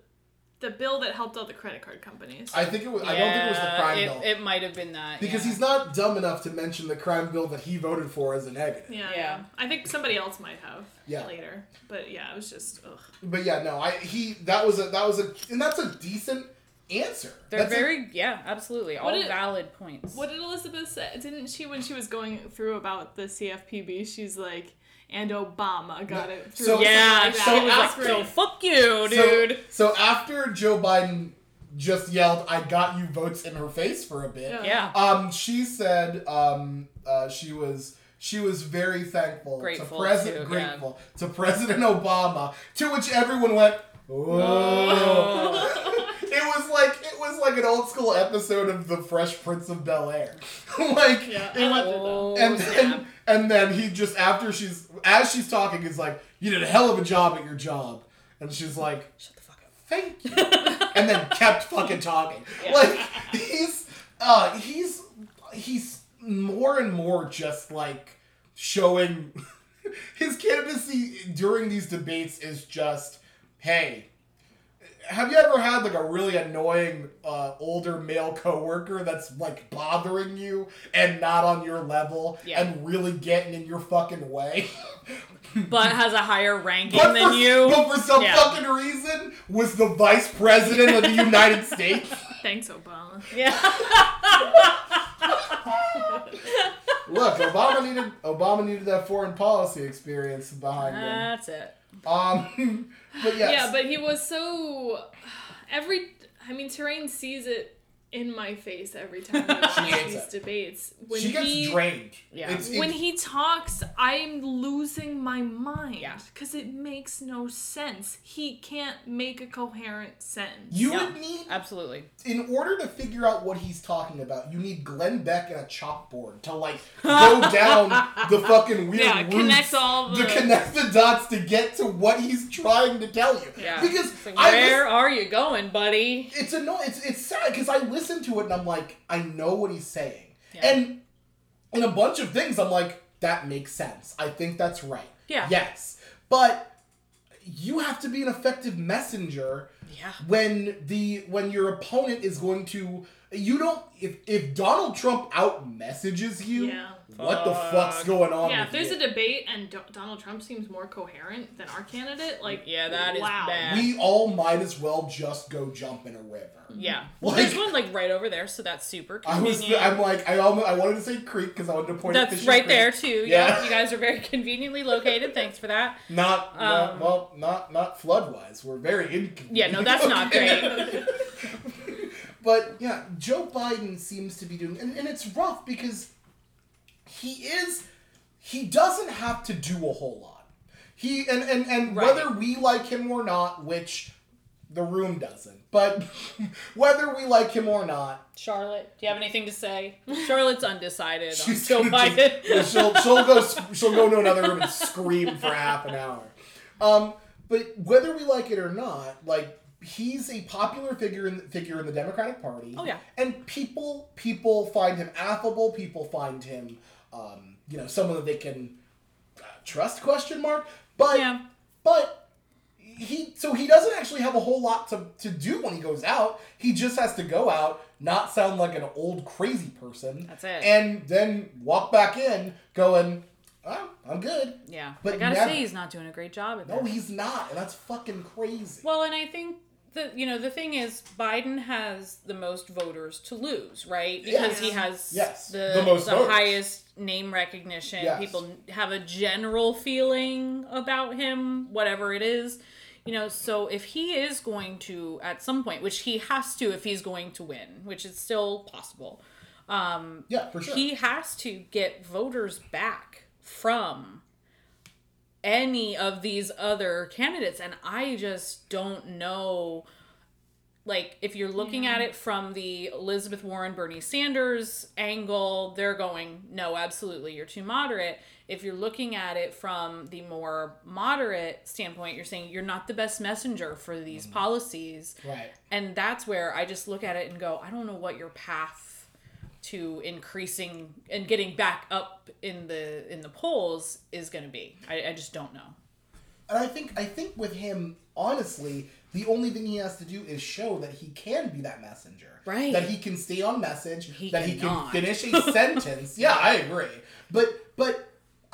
the bill that helped out the credit card companies? I think it was. I don't think it was the Yeah, crime it, bill It might have been that because yeah. he's not dumb enough to mention the crime bill that he voted for as a negative. yeah, Yeah. I think somebody else might have Yeah. later, but yeah, it was just ugh. But yeah, no, I he that was a that was a and that's a decent answer. They're That's a- very yeah, absolutely, all did- valid points. What did Elizabeth say? Didn't she when she was going through about the CFPB? She's like, and Obama got it through. So- yeah, like she that. was like, "So fuck you, So- dude." So, after Joe Biden just yelled, "I got you" votes in her face for a bit. Yeah. yeah. Um, she said um, uh, she was she was very thankful Grateful to President to, yeah. grateful to President Obama. To which everyone went, "Oh." it was like it was like an old school episode of The Fresh Prince of Bel Air. like Yeah, it was, loved it though. Oh, and then and then he just after she's as she's talking is like, "You did a hell of a job at your job," and she's like, "Shut the fuck up, thank you," and then kept fucking talking. Like he's uh he's he's more and more just like showing his candidacy during these debates is just hey have you ever had like a really annoying uh, older male coworker that's like bothering you and not on your level Yeah. and really getting in your fucking way? but has a higher ranking but, than for, you. but for some Yeah. fucking reason was the vice president of the United States. Thanks, Obama. Yeah. Look, Obama needed Obama needed that foreign policy experience behind him. That's it. Um, but yes, Yeah, but he was so every. I mean, Terrain sees it in my face every time we watch hates these it. debates. When she gets he drained. Yeah. It's, when he talks, I'm losing my mind. Yeah. Because it makes no sense. He can't make a coherent sentence. you Yeah. would need Absolutely. in order to figure out what he's talking about, you need Glenn Beck and a chalkboard to like go down the fucking weird Yeah, routes connect all the- to connect the dots to get to what he's trying to tell you. Yeah. Because It's like, I where lis- are you going, buddy? it's annoying. It's it's sad because I listen to it and I'm like, I know what he's saying, Yeah. and in a bunch of things, I'm like, that makes sense. I think that's right. Yeah. Yes, but you have to be an effective messenger Yeah. when the when your opponent is going to you don't if if Donald Trump out messages you Yeah. what the fuck's going on Yeah, with if there's you? a debate and Do- Donald Trump seems more coherent than our candidate, like Yeah, that is wow. bad. we all might as well just go jump in a river Yeah. Well, Like- there's one like right over there, so that's super I was convenient. I'm like I almost I wanted to say creek because I wanted to point at that's Fisher right Creek. there too. Yeah. Yeah. You guys are very conveniently located. Thanks for that. not, not Um, well not not flood wise we're very inconvenient Yeah, no, that's not great. But yeah, Joe Biden seems to be doing, and, and it's rough because he is, he doesn't have to do a whole lot. He and and and Right. whether we like him or not, which the room doesn't, but whether we like him or not, Charlotte, do you have anything to say? Charlotte's undecided on she's Joe gonna just- yeah, she'll she'll go she'll go to another room and scream for half an hour. Um, but whether we like it or not, like he's a popular figure in figure in the Democratic Party. Oh, yeah. and people people find him affable. People find him, um, you know, someone that they can uh, trust? Question mark. But yeah. but he so he doesn't actually have a whole lot to, to do when he goes out. He just has to go out, not sound like an old crazy person. That's it. And then walk back in going, oh, I'm good. Yeah. But I gotta never- say, he's not doing a great job at No, that. he's not, and that's fucking crazy. Well, and I think that you know the thing is Biden has the most voters to lose, right? Because he has Yes, the, the most voters. highest name recognition. Yes. People have a general feeling about him, whatever it is. You know, so if he is going to at some point, which he has to if he's going to win, which is still possible, um, yeah, for sure. he has to get voters back from any of these other candidates and i just don't know like if you're looking at it from the elizabeth warren bernie sanders angle they're going no absolutely you're too moderate. If you're looking at it from the more moderate standpoint you're saying you're not the best messenger for these mm. policies. Right. and that's where I just look at it and go, I don't know what your path to increasing and getting back up in the in the polls is going to be. I, I just don't know. And I think I think with him, honestly, the only thing he has to do is show that he can be that messenger. Right. That he can stay on message. He that he can finish a sentence. Yeah, I agree. But but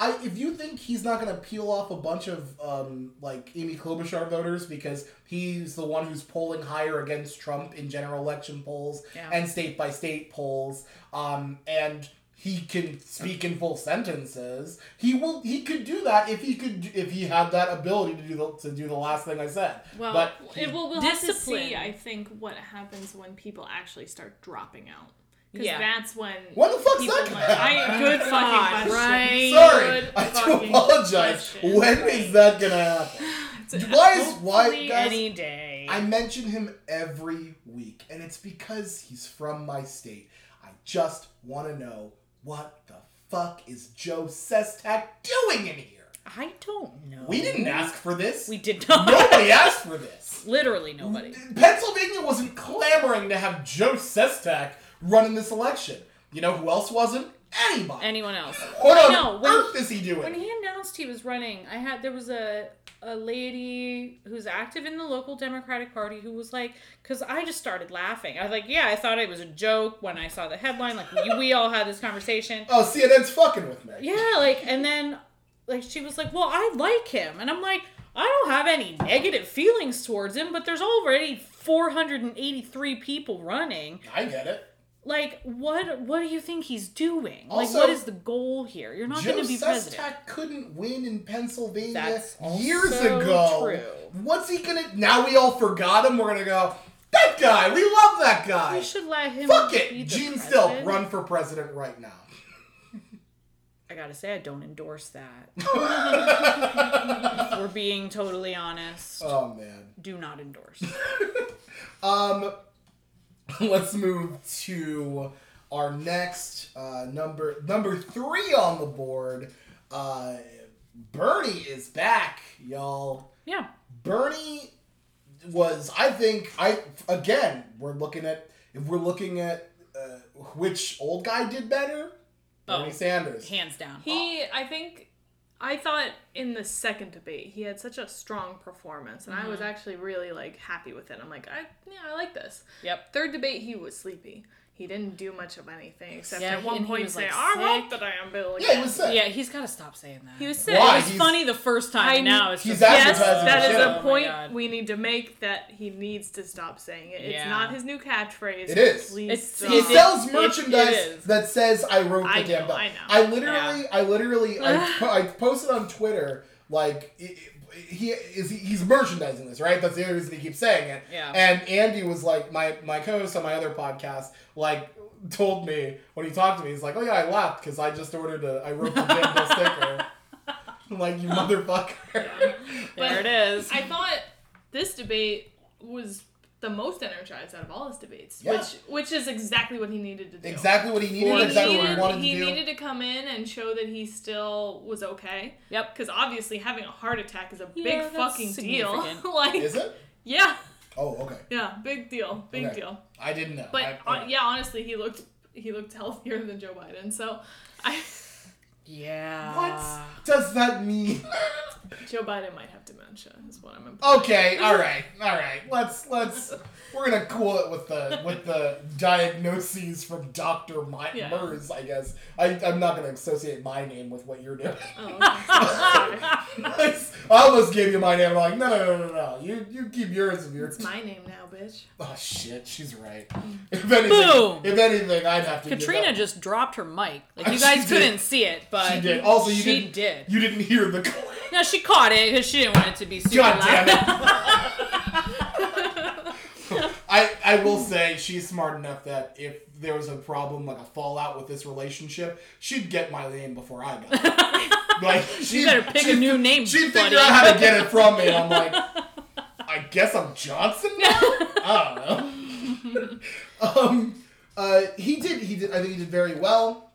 I if you think he's not gonna peel off a bunch of um like Amy Klobuchar voters because he's the one who's polling higher against Trump in general election polls Yeah. and state by state polls, um and he can speak in full sentences. He will. He could do that if he could. If he had that ability to do the to do the last thing I said. Well, but It will, we'll have to see, I think, what happens when people actually start dropping out. Because Yeah. that's when. When the fuck's people that gonna might- I, happen? good God, fucking question. right? Sorry, Good I do apologize. question. When is that gonna happen? It's- Why is why guys? any day. I mention him every week, and it's because he's from my state. I just want to know what the fuck is Joe Sestak doing in here? I don't know. We didn't ask for this. We did not. Nobody asked for this. Literally nobody. Pennsylvania wasn't clamoring to have Joe Sestak run in this election. You know who else wasn't? Anybody. Anyone else? what I on know, when- earth is he doing? When he announced he was running, I had there was a a lady who's active in the local Democratic Party who was like, because I just started laughing. I was like, yeah, I thought it was a joke when I saw the headline. Like we, we all had this conversation. oh, CNN's fucking with me. Yeah, like and then like she was like, well, I like him, and I'm like, I don't have any negative feelings towards him, but there's already 483 people running. I get it. Like, what what do you think he's doing? like, what is the goal here? You're not Joe going to be president. Sestak couldn't win in Pennsylvania That's years ago. true. What's he gonna? Now we all forgot him. We're gonna go. That guy. We love that guy. We should let him. Fuck it. Gene Still run for president right now. I gotta say, I don't endorse that. We're being totally honest. oh man. Do not endorse. Um, let's move to our next uh, number number three on the board. Uh, Bernie is back, y'all. Yeah. Bernie was, I think, I again, we're looking at if we're looking at uh, which old guy did better, Bernie Oh. Sanders. Hands down. He, I think, I thought in the second debate he had such a strong performance, and I Mm-hmm. was actually really like happy with it. I'm like, I yeah, I like this. Yep. Third debate, he was sleepy. He didn't do much of anything except Yeah, at one he point say, like, "I sick. hope that I am Bill." Yeah, he was sick. Yeah, he's gotta stop saying that. He was sick. Why? It was He's- funny the first time. I- now it's He's just Yes, advertising that the is shit. a Oh point God. we need to make that he needs to stop saying it. It's Yeah. not his new catchphrase. It is. Please It's- stop. He It- sells it- merchandise it is. that says "I wrote the I damn know, bill." I know. literally, I literally, I, po- I posted on Twitter like, it, he is he, he's merchandising this, right? That's the only reason he keeps saying it. Yeah. And Andy was like my my co-host on my other podcast, like told me when he talked to me, he's like, "Oh yeah, I laughed because I just ordered a I wrote the Jimbo sticker." I'm like, "You motherfucker." There it is. I thought this debate was the most energized out of all his debates, Yeah. which which is exactly what he needed to do. exactly what he needed. For He, exactly what he wanted he to do. He needed to come in and show that he still was okay. Yep. Because obviously having a heart attack is a Yeah, big that's fucking deal. significant. like, Is it? yeah, Oh, okay. yeah, big deal, big Okay. deal. I didn't know. But I, uh, okay. yeah, honestly, he looked he looked healthier than Joe Biden. So, I Yeah. What does that mean? Joe Biden might have dementia. Is what I'm implying. Okay, all right, all right. Let's let's we're gonna cool it with the with the diagnoses from Doctor My- Yeah. Mers. I guess I I'm not gonna associate my name with what you're doing. Oh, okay. Sorry. I almost gave you my name. I'm like, no, no, no, no, no. You you keep yours of yours. It's my name now, bitch. Oh shit, she's right. If anything, Boom. if anything, I'd have to. Katrina that- just dropped her mic. Like you guys did. couldn't see it, but She did. Also, you she didn't. did. You didn't hear the. click. No, she caught it because she didn't want it to be super God loud. damn it. I will say she's smart enough that if there was a problem like a fallout with this relationship, she'd get my name before I got it. Like she better pick a new name, She'd buddy. figure out how to get it from me. And I'm like, I guess I'm Johnson now. I don't know. um, uh, he did. He did. I think he did very well.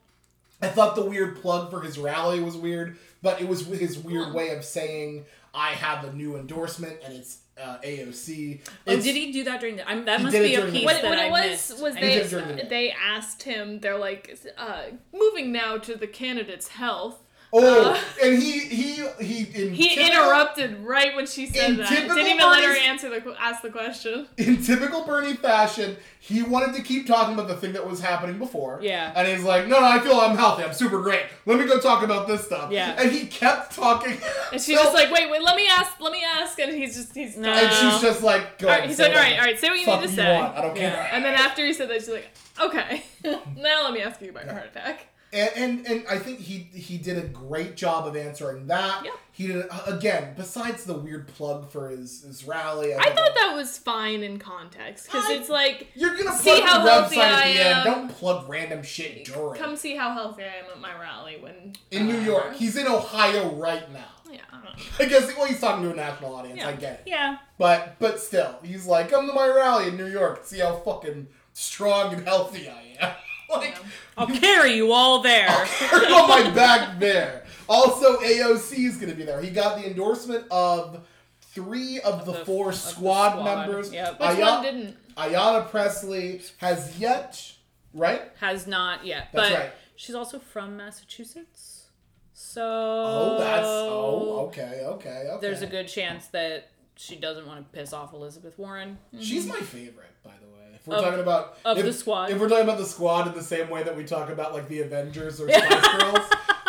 I thought the weird plug for his rally was weird, but it was his weird way of saying I have a new endorsement and it's uh, AOC. Oh, It's- did he do that during the? I'm, that must be a during the- piece What, that what I it was missed. was I they the they asked him. They're like, uh, moving now to the candidate's health. Oh, Uh, and he he he in He typical- interrupted right when she said that. Didn't even let her answer the ask the question. in typical Bernie fashion, he wanted to keep talking about the thing that was happening before. Yeah. And he's like, no, no, I feel I'm healthy. I'm super great. Let me go talk about this stuff. Yeah. And he kept talking. And she's So- just like, wait, wait, let me ask, let me ask, and he's just he's No. And she's just like, go All right, he's like, all right, all right, say what you need to say. want. I don't Yeah. care. And then after he said that, she's like, okay, now let me ask you about your heart attack. And, and and I think he he did a great job of answering that. Yep. He did again. Besides the weird plug for his his rally, I thought that was fine in context because it's like, you're gonna plug See the how website healthy at I end. am. Don't plug random shit during. come see how healthy I am at my rally when in New uh, York, he's in Ohio right now. Yeah, I. I guess well, he's talking to a national audience. Yeah. I get it. Yeah. But but still, he's like, come to my rally in New York. See how fucking strong and healthy I am. like, Yeah. I'll carry you all there. carry on my back there. Also, AOC is going to be there. He got the endorsement of three of the, the- four of the squad, squad, members. yep. Which Aya- one didn't? Ayanna Pressley has yet, right? Has not yet, That's but right. she's also from Massachusetts. So Oh, that's oh, okay, okay, okay. There's a good chance that she doesn't want to piss off Elizabeth Warren. She's mm-hmm. my favorite, by the way. If we're Of- talking about of if, the squad. if we're talking about the squad in the same way that we talk about like the Avengers or Spice Girls,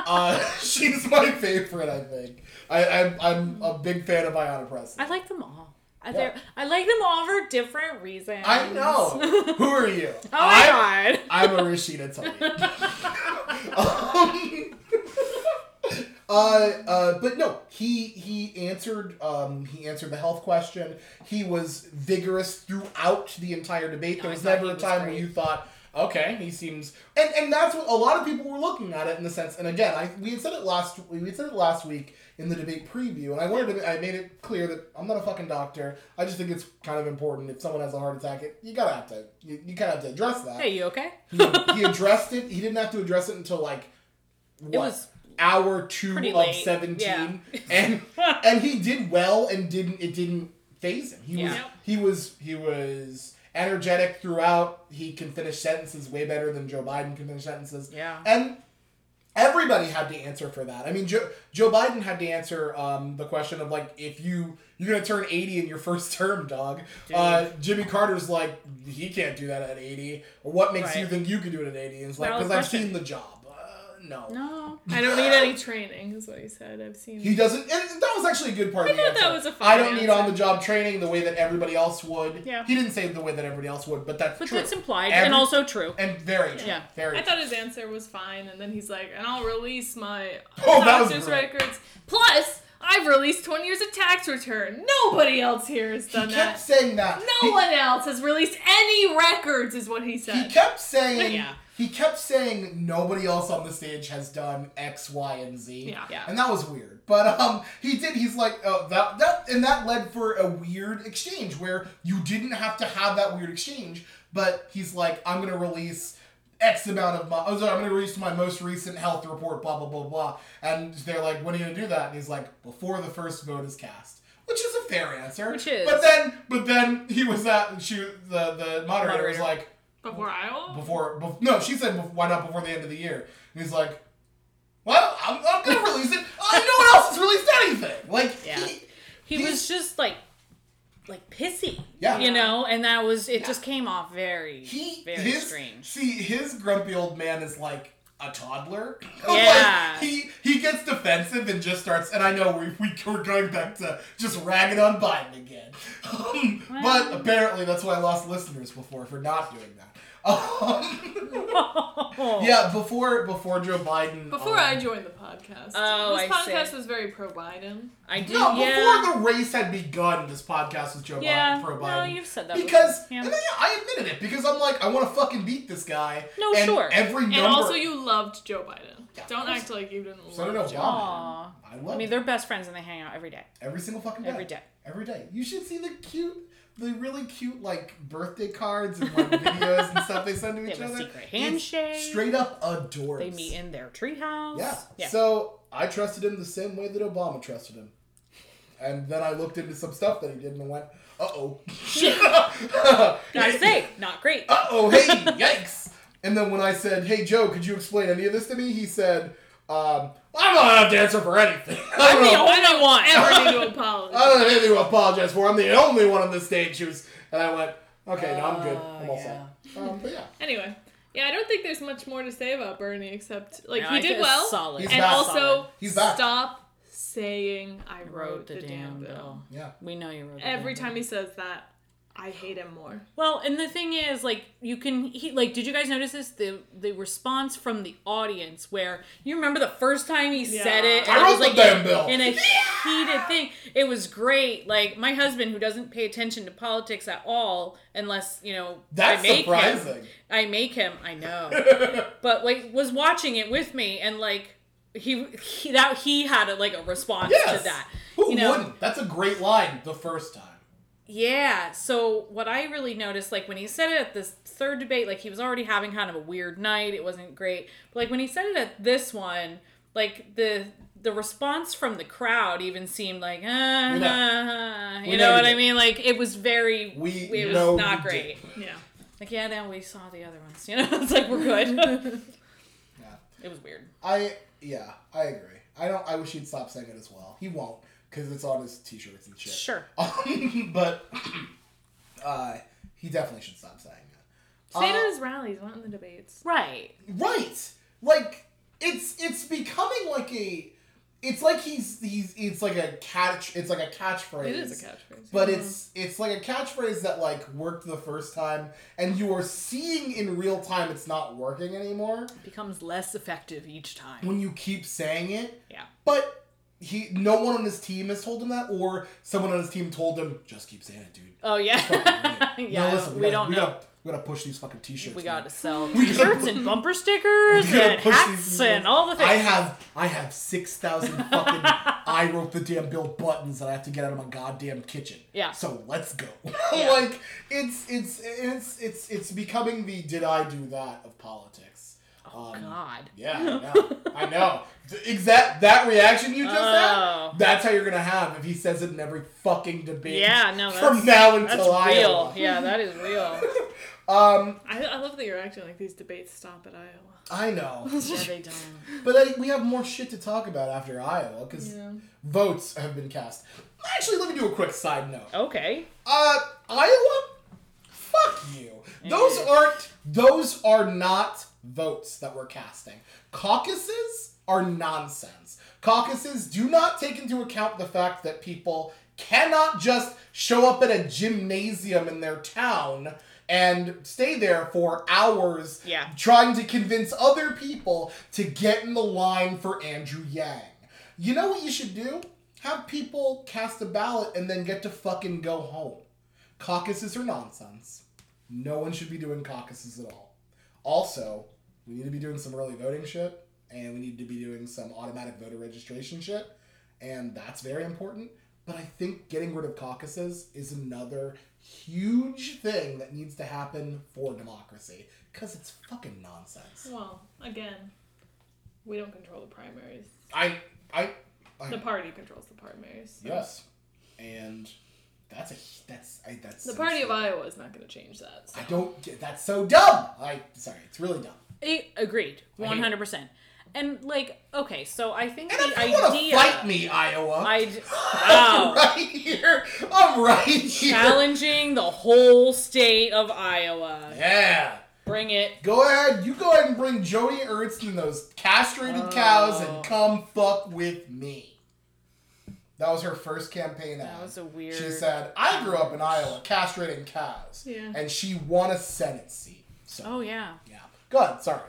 uh, she's my favorite. I think I, I'm I'm a big fan of Ayanna Pressley. I like them all. I, Yeah. I like them all for different reasons. I know. Who are you? Oh my god. I'm a Rashida Tlaib. um, uh, uh, but no, he he answered um, he answered the health question. He was vigorous throughout the entire debate. There I was never a time where you thought, okay, he seems and and that's what a lot of people were looking at it in the sense. And again, I we had said it last we had said it last week in the debate preview, and I wanted to I made it clear that I'm not a fucking doctor. I just think it's kind of important if someone has a heart attack, it, you gotta have to you, you kind of have to address that Hey, you okay? he, he addressed it. He didn't have to address it until like what was hour two pretty of late. seventeen, and and he did well and didn't it didn't phase him. He was he was he was energetic throughout. He can finish sentences way better than Joe Biden can finish sentences. Yeah. and. Everybody had to answer for that. I mean, Joe, Joe Biden had to answer um, the question of like, if you you're gonna turn 80 in your first term, dog. Uh, Jimmy Carter's like, he can't do that at 80. Or what makes you think you can do it at 80? And it's like, because I've seen the job. No. No. I don't need any training, is what he said. I've seen. He doesn't, and that was actually a good part I of the thought that was a fine I don't need answer. on the job training the way that everybody else would. Yeah. He didn't say the way that everybody else would, but that's But true. that's implied Every- and also true. and very true. Yeah. Very I thought his answer was fine, and then he's like, "And I'll release my Oh, that was doctor's great. records. Plus, I've released 20 years of tax return. Nobody else here has He done he kept that. saying that. No He- one else has released any records, is what he said. He said. kept saying. Yeah. He kept saying nobody else on the stage has done X, Y, and Z. Yeah. Yeah. And that was weird. But um, he did. He's like uh, that. That and that led for a weird exchange where you didn't have to have that weird exchange. But he's like, I'm gonna release X amount of my. Oh, sorry, I'm gonna release my most recent health report. Blah blah blah blah. And they're like, When are you gonna do that? And he's like, Before the first vote is cast. Which is a fair answer. Which is. But then, but then he was at. She the the moderator, was like Before Iowa? before, bef- no, she said why not before the end of the year? And he's like, well, I'm, I'm gonna release it. Uh, no one else has released anything. Like, Yeah. he, He He's- was just like like pissy. Yeah. You know, and that was it Yeah. just came off very he very his strange. see his grumpy old man is like a toddler. Yeah. like, he he gets defensive and just starts. And I know we we we're going back to just ragging on Biden again. Um, but apparently that's why I lost listeners before for not doing that. Oh. yeah, before before Joe Biden. Before um, I joined the podcast. Oh, this I podcast see. was very pro Biden. I do No, yeah. before the race had begun, this podcast was Joe yeah. Biden, pro Biden. No, Biden. you've said that because before. Yeah. and then, yeah, I admitted it because I'm like I want to fucking beat this guy. No, and sure. Every number. And also, you loved Joe Biden. Yeah, Don't course. act like you didn't So did love Obama. Joe. Aw. I love I mean, they're best friends and they hang out every day. every single fucking day. Every day. Every day. You should see the cute, the really cute like birthday cards and like videos and stuff they send to each other. secret It's handshake. Straight up adorable. They meet in their treehouse. Yeah. Yeah. So I trusted him the same way that Obama trusted him. And then I looked into some stuff that he did and went, uh oh. Shit. Gotta say, not great. uh oh, hey, yikes. And then when I said, hey, Joe, could you explain any of this to me? He said, um, I don't have to answer for anything. I I'm don't the know. only one. Ever need to apologize. I don't have anything to apologize for. I'm the only one on the stage who's. And I went, okay, no, I'm good. Uh, I'm all yeah. set. Um, but yeah. Anyway, yeah, I don't think there's much more to say about Bernie except like No, he I did well, Solid. He's and back. also Solid. He's back. stop saying I wrote the, damn bill. Yeah. We know you wrote the Every damn time bill. he says that, I hate him more. Well, and the thing is, like, you can he like. Did you guys notice this? The the response from the audience, where you remember the first time he said Yeah. it, I and it wrote was the like damn in, bill. in a heated thing. It was great. Like my husband, who doesn't pay attention to politics at all, unless you know That's I make him. surprising. I make him. I know, but like was watching it with me, and like he, he that he had a, like a response Yes. to that. Who you know, wouldn't? That's a great line the first time. Yeah. So what I really noticed, like when he said it at this third debate, like he was already having kind of a weird night. It wasn't great. But like when he said it at this one, like the the response from the crowd even seemed like, uh, We uh, you know know what you I mean? Like it was very, We it was not you great. Yeah. Like yeah, now we saw the other ones. You know, it's like we're good. Yeah. it was weird. I yeah, I agree. I don't. I wish he'd stop saying it as well. He won't because it's on his t-shirts and shit. Sure. Um, but uh, he definitely should stop saying that. Say it Uh, at his rallies, not in the debates. Right. Right. Like it's it's becoming like a it's like he's he's it's like a catch it's like a catchphrase. It is a catchphrase. But it's it's like a catchphrase that like worked the first time and you are seeing in real time it's not working anymore It becomes less effective each time. when you keep saying it. Yeah. But he no one on his team has told him that or someone on his team told him just keep saying it, dude. Oh yeah. Yeah. no, listen, we gotta, don't we know. Gotta, we gotta push these fucking t-shirts. We got to sell t-shirts and bumper stickers and hats and all the things. I have I have six thousand fucking I wrote the damn bill buttons that I have to get out of my goddamn kitchen. Yeah. So let's go. Yeah. like it's it's it's it's it's becoming the did I do that of politics. Oh Um, God. Yeah, I know. I know. The Exact that reaction you just Oh. had. That's how you're gonna have if he says it in every fucking debate. Yeah, no, that's, From now until that's until real. Iowa. Yeah, that is real. Um, I, I love that you're acting like these debates stop at Iowa. I know, yeah, they don't. but I, we have more shit to talk about after Iowa because Yeah. votes have been cast. Actually, let me do a quick side note. Okay. Uh, Iowa? Fuck you. Those aren't. Those are not votes that we're casting. Caucuses are nonsense. Caucuses do not take into account the fact that people cannot just show up at a gymnasium in their town and stay there for hours Yeah. trying to convince other people to get in the line for Andrew Yang. You know what you should do? have people cast a ballot and then get to fucking go home. Caucuses are nonsense. No one should be doing caucuses at all. Also, we need to be doing some early voting shit, and we need to be doing some automatic voter registration shit, and that's very important. But I think getting rid of caucuses is another huge thing that needs to happen for democracy because it's fucking nonsense. Well, again, we don't control the primaries. I, I, I The party controls the primaries. so- yes, and that's a that's I, that's The party of. Iowa is not going to change that. so. I don't get that's so dumb. I sorry, it's really dumb. I, agreed, one hundred percent. And like, okay, so I think And the idea. fight me, Iowa, I I'm right here. I'm right here. challenging the whole state of Iowa. Yeah. Bring it. Go ahead. You go ahead and bring Joni Ernst and those castrated cows Oh. and come fuck with me. That was her first campaign ad. That was a weird. She said, "I grew up in Iowa, castrating cows," Yeah. and she won a Senate seat. So Oh yeah. yeah, go ahead. Sorry.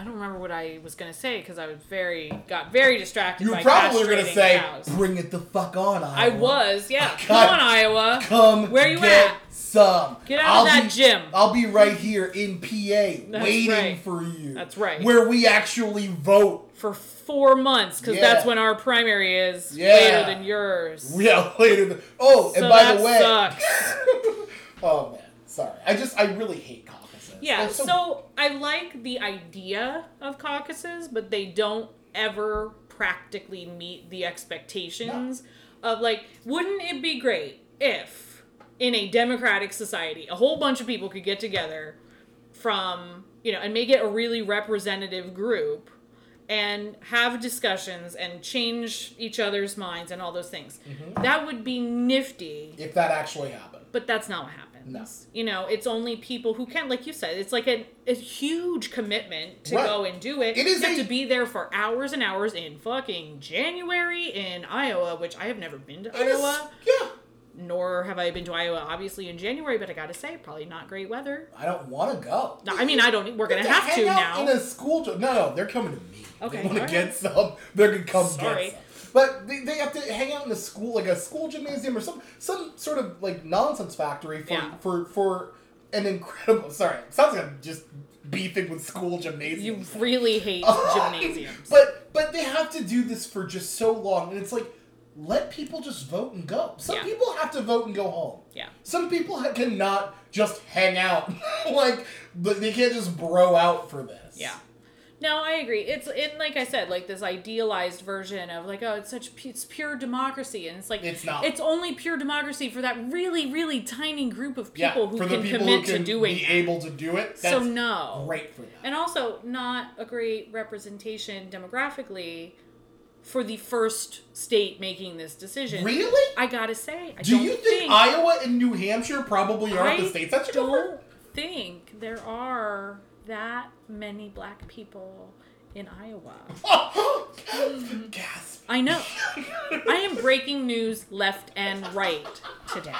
I don't remember what I was gonna say because I was very got very distracted. You by probably were gonna say, cows. "Bring it the fuck on, Iowa." I was, yeah. Come on, Iowa. Come. Where you at? Some. Get out I'll of that be- gym. I'll be right here in PA, That's waiting right. for you. That's right. Where we actually vote. For four months, because Yeah. that's when our primary is Yeah. later than yours. Yeah, later. Than, oh, and So by that the way, sucks. oh man, sorry. I just I really hate caucuses. Yeah, They're so, I like the idea of caucuses, but they don't ever practically meet the expectations of like wouldn't it be great if in a democratic society a whole bunch of people could get together from, you know, and make it a really representative group and have discussions and change each other's minds and all those things. Mm-hmm. That would be nifty if that actually happened. but that's not what happens. No. You know, it's only people who can, like you said, it's like a, a huge commitment to Right. go and do it. It is you have a- to be there for hours and hours in fucking January in Iowa, which I have never been to It is- Iowa, yeah. nor have I been to Iowa obviously in January. But I gotta say, probably not great weather. I don't want to go. No, I mean, I don't. We're gonna To have hang to out now. In a school. No, no, they're coming to me. Okay, They want to get some. They're gonna come Sorry. get some. But they, they have to hang out in a school, like a school gymnasium or some some sort of like nonsense factory for Yeah. for for an incredible. Sorry, sounds like I'm just beefing with school gymnasiums. you really hate gymnasiums. But but they have to do this for just so long, and it's like let people just vote and go. Some Yeah. people have to vote and go home. yeah. Some people ha- cannot just hang out. like but they can't just bro out for this. Yeah. No, I agree. It's in like I said, like this idealized version of like, oh, it's such pu- it's pure democracy, and it's like It's not. It's only pure democracy for that really, really tiny group of Yeah, people who can people commit who can to doing. be able to do it. That's so no, great for them. and also not a great representation demographically for the first state making this decision. Really? I gotta say, I Do you think, Iowa and New Hampshire probably aren't I the states that should don't think there are that many black people in Iowa. Gasp. I know. I am breaking news left and right today.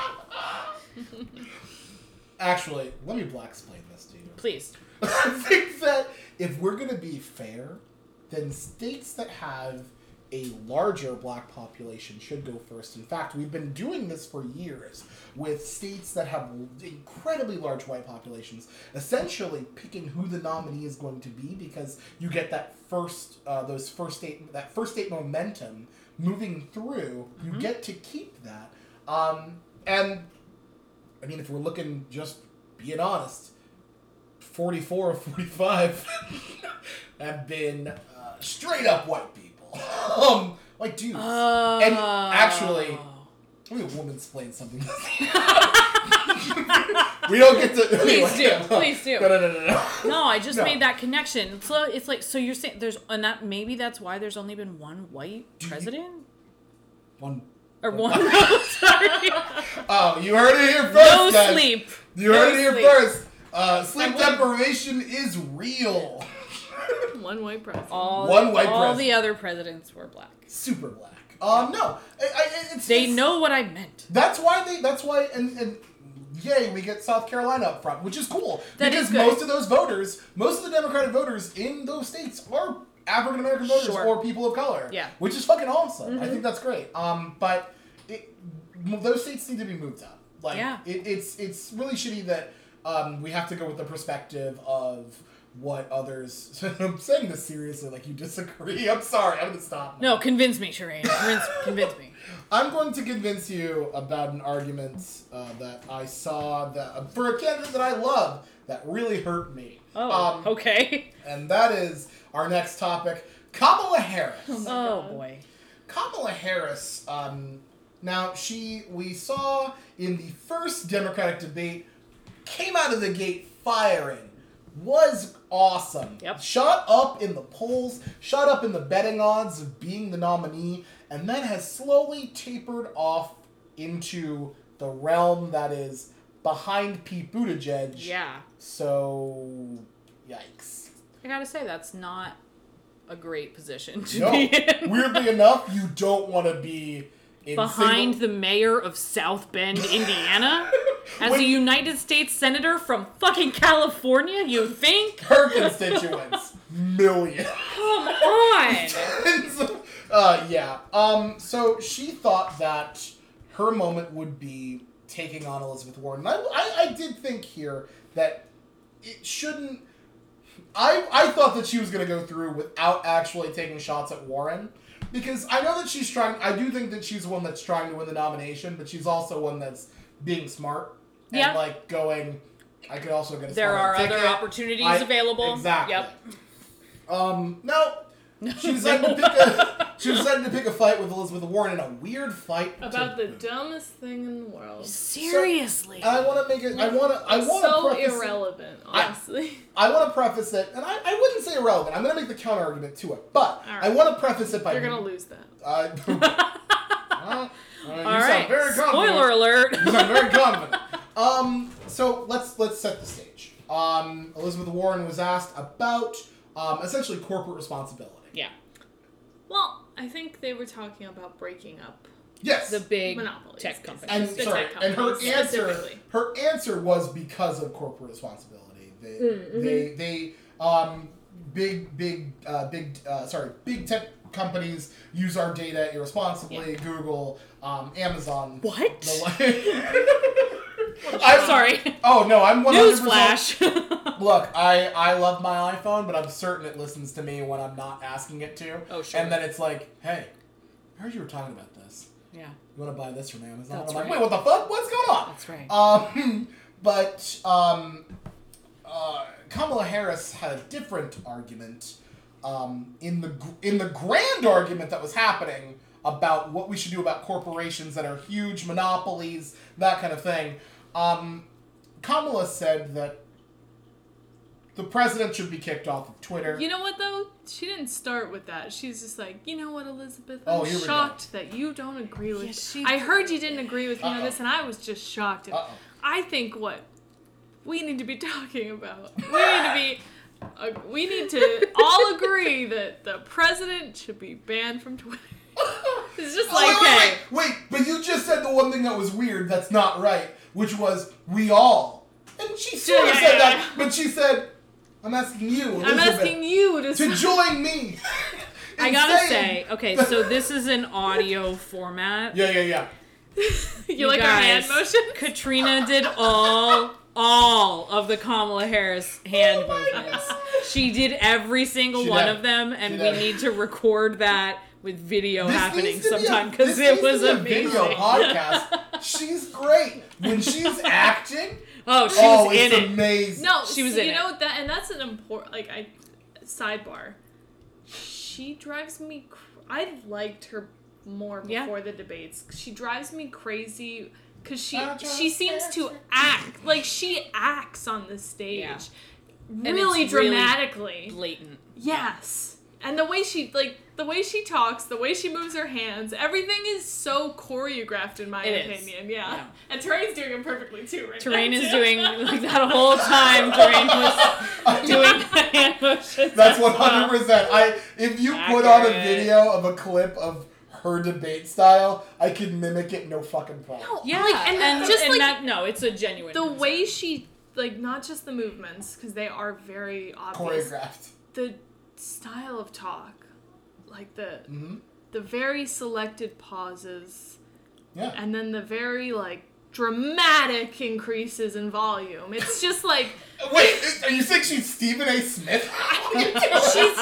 Actually, let me black explain this to you. Please. I think that if we're going to be fair, then states that have a larger black population should go first. In fact, we've been doing this for years with states that have incredibly large white populations, essentially picking who the nominee is going to be because you get that first, uh, those first state, that first state momentum moving through. You get to keep that, um, and I mean, if we're looking just being honest, 44 or 45 have been uh, straight up white people. Um, like dudes. Oh. And actually- Let me a woman explain something. we don't get to. Please do, please do. No, no, no, no, no. No, I just No. made that connection. So it's like so you're saying there's and that maybe that's why there's only been one white president One. or one. sorry, Oh, you heard it here first. no guys. sleep. You No heard it here sleep. first. Uh, sleep deprivation is real. One white president. All One white all president. the other presidents were black. Super black. Um, no, I, I, it's They it's- know what I meant. That's why they. That's why, and, and yay, we get South Carolina up front, which is cool That because is good. most of those voters, most of the Democratic voters in those states are African American voters Sure. or people of color. Yeah. which is fucking awesome. Mm-hmm. I think that's great. Um, but it, those states need to be moved up. Like, Yeah. it, it's it's really shitty that um, we have to go with the perspective of what others. I'm saying this seriously, like you disagree. I'm sorry. I'm gonna stop. now. No, convince me, Shireen. Convince, convince me. I'm going to convince you about an argument uh, that I saw that uh, for a candidate that I love that really hurt me. Oh, Um, okay. And that is our next topic, Kamala Harris. my Oh boy. Kamala Harris. Um, now she we saw in the first Democratic debate came out of the gate firing. Was awesome. Yep. Shot up in the polls, shot up in the betting odds of being the nominee, and then has slowly tapered off into the realm that is behind Pete Buttigieg. Yeah. So, yikes. I gotta say that's not a great position to No, be in. weirdly enough, you don't want to be Behind single- the mayor of South Bend, Indiana, as When- a United States senator from fucking California. You think? her constituents, millions? Come on. Uh, yeah. Um. So she thought that her moment would be taking on Elizabeth Warren. I, I, I did think here that it shouldn't. I, I thought that she was going to go through without actually taking shots at Warren. Because I know that she's trying. I do think that she's one that's trying to win the nomination, but she's also one that's being smart and Yeah. like going. I could also get a There are other opportunities I- available. Exactly. Yep. Um, no. She decided to pick a. She decided to pick a fight with Elizabeth Warren in a weird fight About to- the dumbest thing in the world. Seriously. And I want to make it. I want to. I want to so preface. irrelevant, honestly. I want to preface it, and I, I wouldn't say irrelevant. I'm going to make the counter argument to it, but All I want to preface it by. You're gonna lose that. Uh, well, uh, you All sound right. very confident. Spoiler alert. You sound very confident. Um, so let's let's set the stage. Um, Elizabeth Warren was asked about um, essentially corporate responsibility. Yeah. Well, I think they were talking about breaking up. Yes. The big Monopolies, tech basically. companies. and the sorry, tech and her companies answer, specifically. her answer was because of corporate responsibility. They, Mm-hmm. they, they, um, big, big, uh, big, uh, sorry, big tech companies use our data irresponsibly. Google, um, Amazon. What? The li- I'm Sorry. Oh no, I'm one hundred percent. Newsflash. Look, I I love my iPhone, but I'm certain it listens to me when I'm not asking it to. Oh, sure. And then it's like, hey, I heard you were talking about this. yeah. You want to buy this from Amazon? That's I'm like, right. wait, what the fuck? What's going on? That's right. Um, but um, uh, Kamala Harris had a different argument um, in the in the grand argument that was happening about what we should do about corporations that are huge monopolies, that kind of thing. Um, Kamala said that the president should be kicked off of Twitter. You know what though? She didn't start with that. She's just like, you know what, Elizabeth? Oh, I'm here we go. shocked that you don't agree with. Yeah, she I heard you didn't agree with me on this, and I was just shocked. Uh-oh. I think what we need to be talking about. We need to be. Uh, we need to all agree that the president should be banned from Twitter. It's just Oh, like, wait, hey, wait, wait, but you just said the one thing that was weird that's not right, which was we all. And she sort of said yeah, that, yeah. but she said, I'm asking you, Elizabeth, I'm asking you to. to join me. I gotta saying- say, okay, so this is an audio format. Yeah, yeah, yeah. you like our hand motion? Katrina did all all of the Kamala Harris oh hand Oh movements. God. She did every single She one did. of them, and She we did. need to record that with video This happening needs to sometime because it needs to was be a amazing. video podcast. She's great when she's acting. Oh, she oh, was in it's it. amazing. No, She was see, in you it. know that, and that's an important like I sidebar. She drives me. Cr- I liked her more Yeah. before the debates. She drives me crazy because she she seems to act like she acts on the stage, Yeah. really it's really dramatically. Blatant. Yes. And the way she like the way she talks, the way she moves her hands, everything is so choreographed in my It is. opinion. Yeah. Yeah. And Terrain's doing it perfectly too, right? Terrain now, is too. doing like that whole time. Terrain was doing the hand motions. That's as hundred percent. I if you put on a video of a clip of her debate style, I could mimic it no fucking problem. No, Yeah, like, and, and, just and like that no, it's a genuine. the concern. way she like not just the movements because they are very obvious. Choreographed. The style of talk, like the hmm the very selected pauses Yeah. and then the very like dramatic increases in volume. It's just like Wait, are you saying she's Stephen A. Smith? she's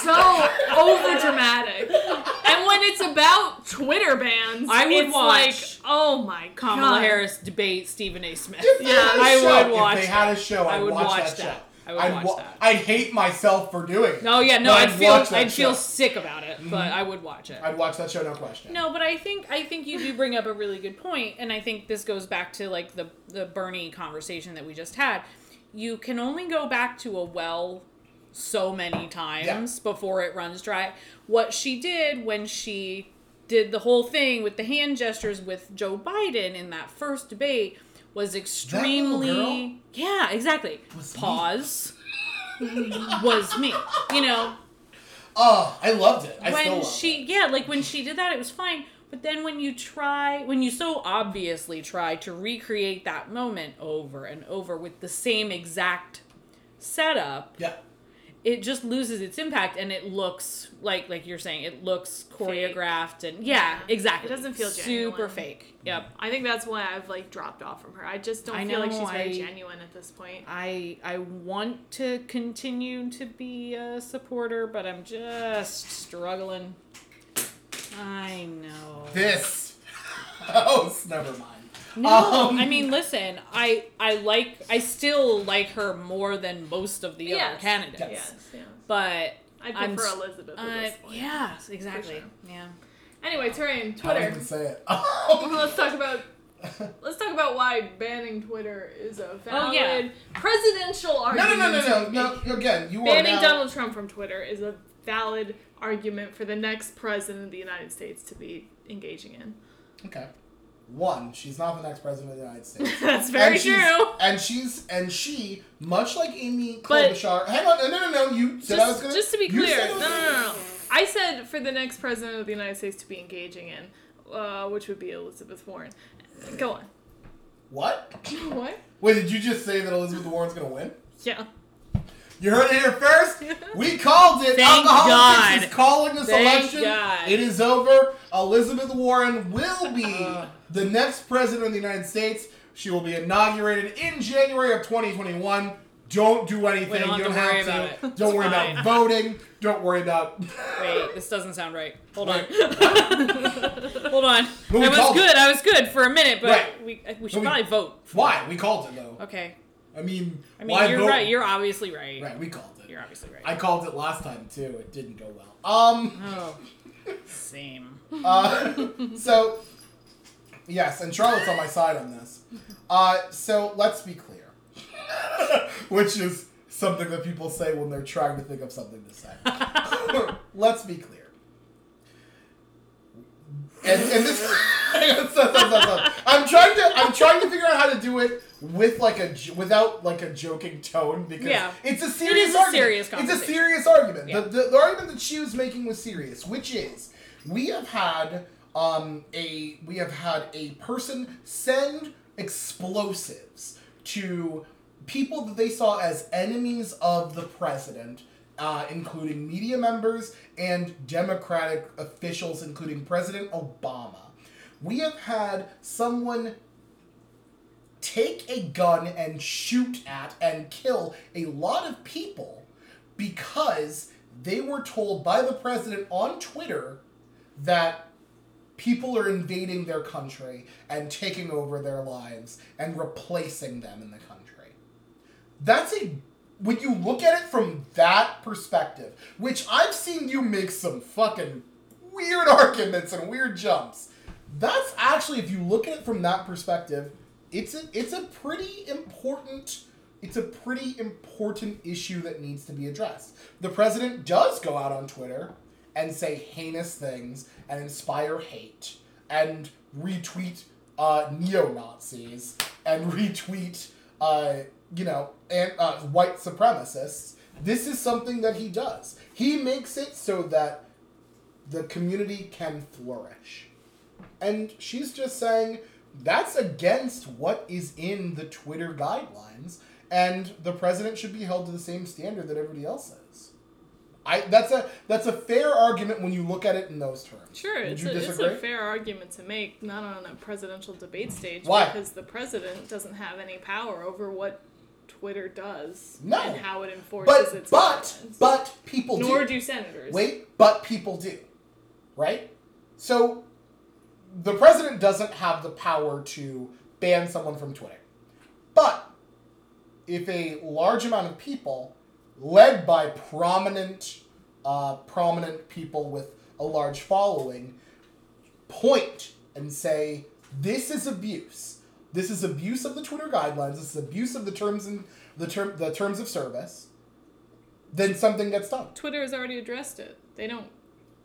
so over dramatic. And when it's about Twitter bans, I would it's watch like, oh my Kamala god. Harris debate Stephen A. Smith. Yeah, I a I show- would watch If they had a show, I I'd would watch, watch that, that. Show. I would I'd watch wa- that. I'd hate myself for doing it. No, yeah, no, I'd, I'd feel watch that I'd feel show. sick about it, but mm-hmm. I would watch it. I'd watch that show, no question. No, but I think I think you do bring up a really good point, and I think this goes back to like the the Bernie conversation that we just had. You can only go back to a well so many times before it runs dry. What she did when she did the whole thing with the hand gestures with Joe Biden in that first debate was extremely yeah exactly Was pause was me you know Oh, I loved it. I when she it. yeah like when she did that it was fine but then when you try when you so obviously try to recreate that moment over and over with the same exact setup Yeah. It just loses its impact and it looks like like you're saying it looks choreographed and yeah, Yeah. exactly It doesn't feel super fake yep I think that's why I've like dropped off from her. I just don't I feel like know, she's very I- genuine at this point. I I want to continue to be a supporter, but I'm just struggling. I know. This. Oh, never mind. No, Um, I mean, listen, I I like I still like her more than most of the other candidates, Yes. Yes, yes. but I I'm prefer Elizabeth at uh, this point. yes, exactly, sure. yeah. Anyway, Terrain, Twitter. even say it. let's talk about let's talk about why banning Twitter is a valid Oh, yeah. presidential no, no, no, no, no, no. Again, you are Banning now. Donald Trump from Twitter is a valid argument for the next president of the United States to be engaging in. Okay. One, she's not the next president of the United States. That's very and true. And she's and she, much like Amy But- Klobuchar. Hang on, no, no, no, no. You said Just, I was gonna. just to be clear, no, no, no, no. I said for the next president of the United States to be engaging in, uh, which would be Elizabeth Warren. Go on. What? What? Wait, did you just say that Elizabeth Warren's gonna win? Yeah. You heard it here first. We called it. Thank Alcoholics God. is calling this Thank election. God. It is over. Elizabeth Warren will be the next president of the United States. She will be inaugurated in January of 2021. Don't do anything. We don't you don't worry have to. about it. Don't It's worry fine. about voting. Don't worry about. Wait, this doesn't sound right. Hold on. Hold on. But I was good. I was good for a minute, but Right. we we should we- probably vote. Why? We called it though. Okay. I mean, I mean, why you're vote? right. You're obviously right. right. We called it. You're obviously right. I called it last time too. It didn't go well. Um. oh, same. Uh, so, yes, and Charlotte's on my side on this. Uh, so let's be clear, which is something that people say when they're trying to think of something to say. let's be clear. And, and this, stop, stop, stop, stop. I'm trying to I'm trying to figure out how to do it with like a without like a joking tone because Yeah. it's a serious is a argument. serious It's a serious argument. Yeah. The, the, the argument that she was making was serious, which is we have had um, a we have had a person send explosives to people that they saw as enemies of the president, uh, including media members and Democratic officials, including President Obama. We have had someone take a gun and shoot at and kill a lot of people because they were told by the president on Twitter that people are invading their country and taking over their lives and replacing them in the country. That's a when you look at it from that perspective, which I've seen you make some fucking weird arguments and weird jumps. That's actually if you look at it from that perspective, it's a it's a pretty important it's a pretty important issue that needs to be addressed. The president does go out on Twitter and say heinous things and inspire hate and retweet uh, neo Nazis and retweet uh, you know and uh, white supremacists. This is something that he does. He makes it so that the community can flourish. And she's just saying that's against what is in the Twitter guidelines, and the president should be held to the same standard that everybody else. I that's a that's a fair argument when you look at it in those terms. Sure, Would it's a, it's a fair argument to make, not on a presidential debate stage, Why? because the president doesn't have any power over what Twitter does No. and how it enforces but its but but people Nor do. do senators. Wait, but people do. Right? So the president doesn't have the power to ban someone from Twitter. But if a large amount of people, led by prominent uh, prominent people with a large following, point and say, this is abuse. This is abuse of the Twitter guidelines. This is abuse of the terms and the term the terms of service. Then something gets done. Twitter has already addressed it. They don't.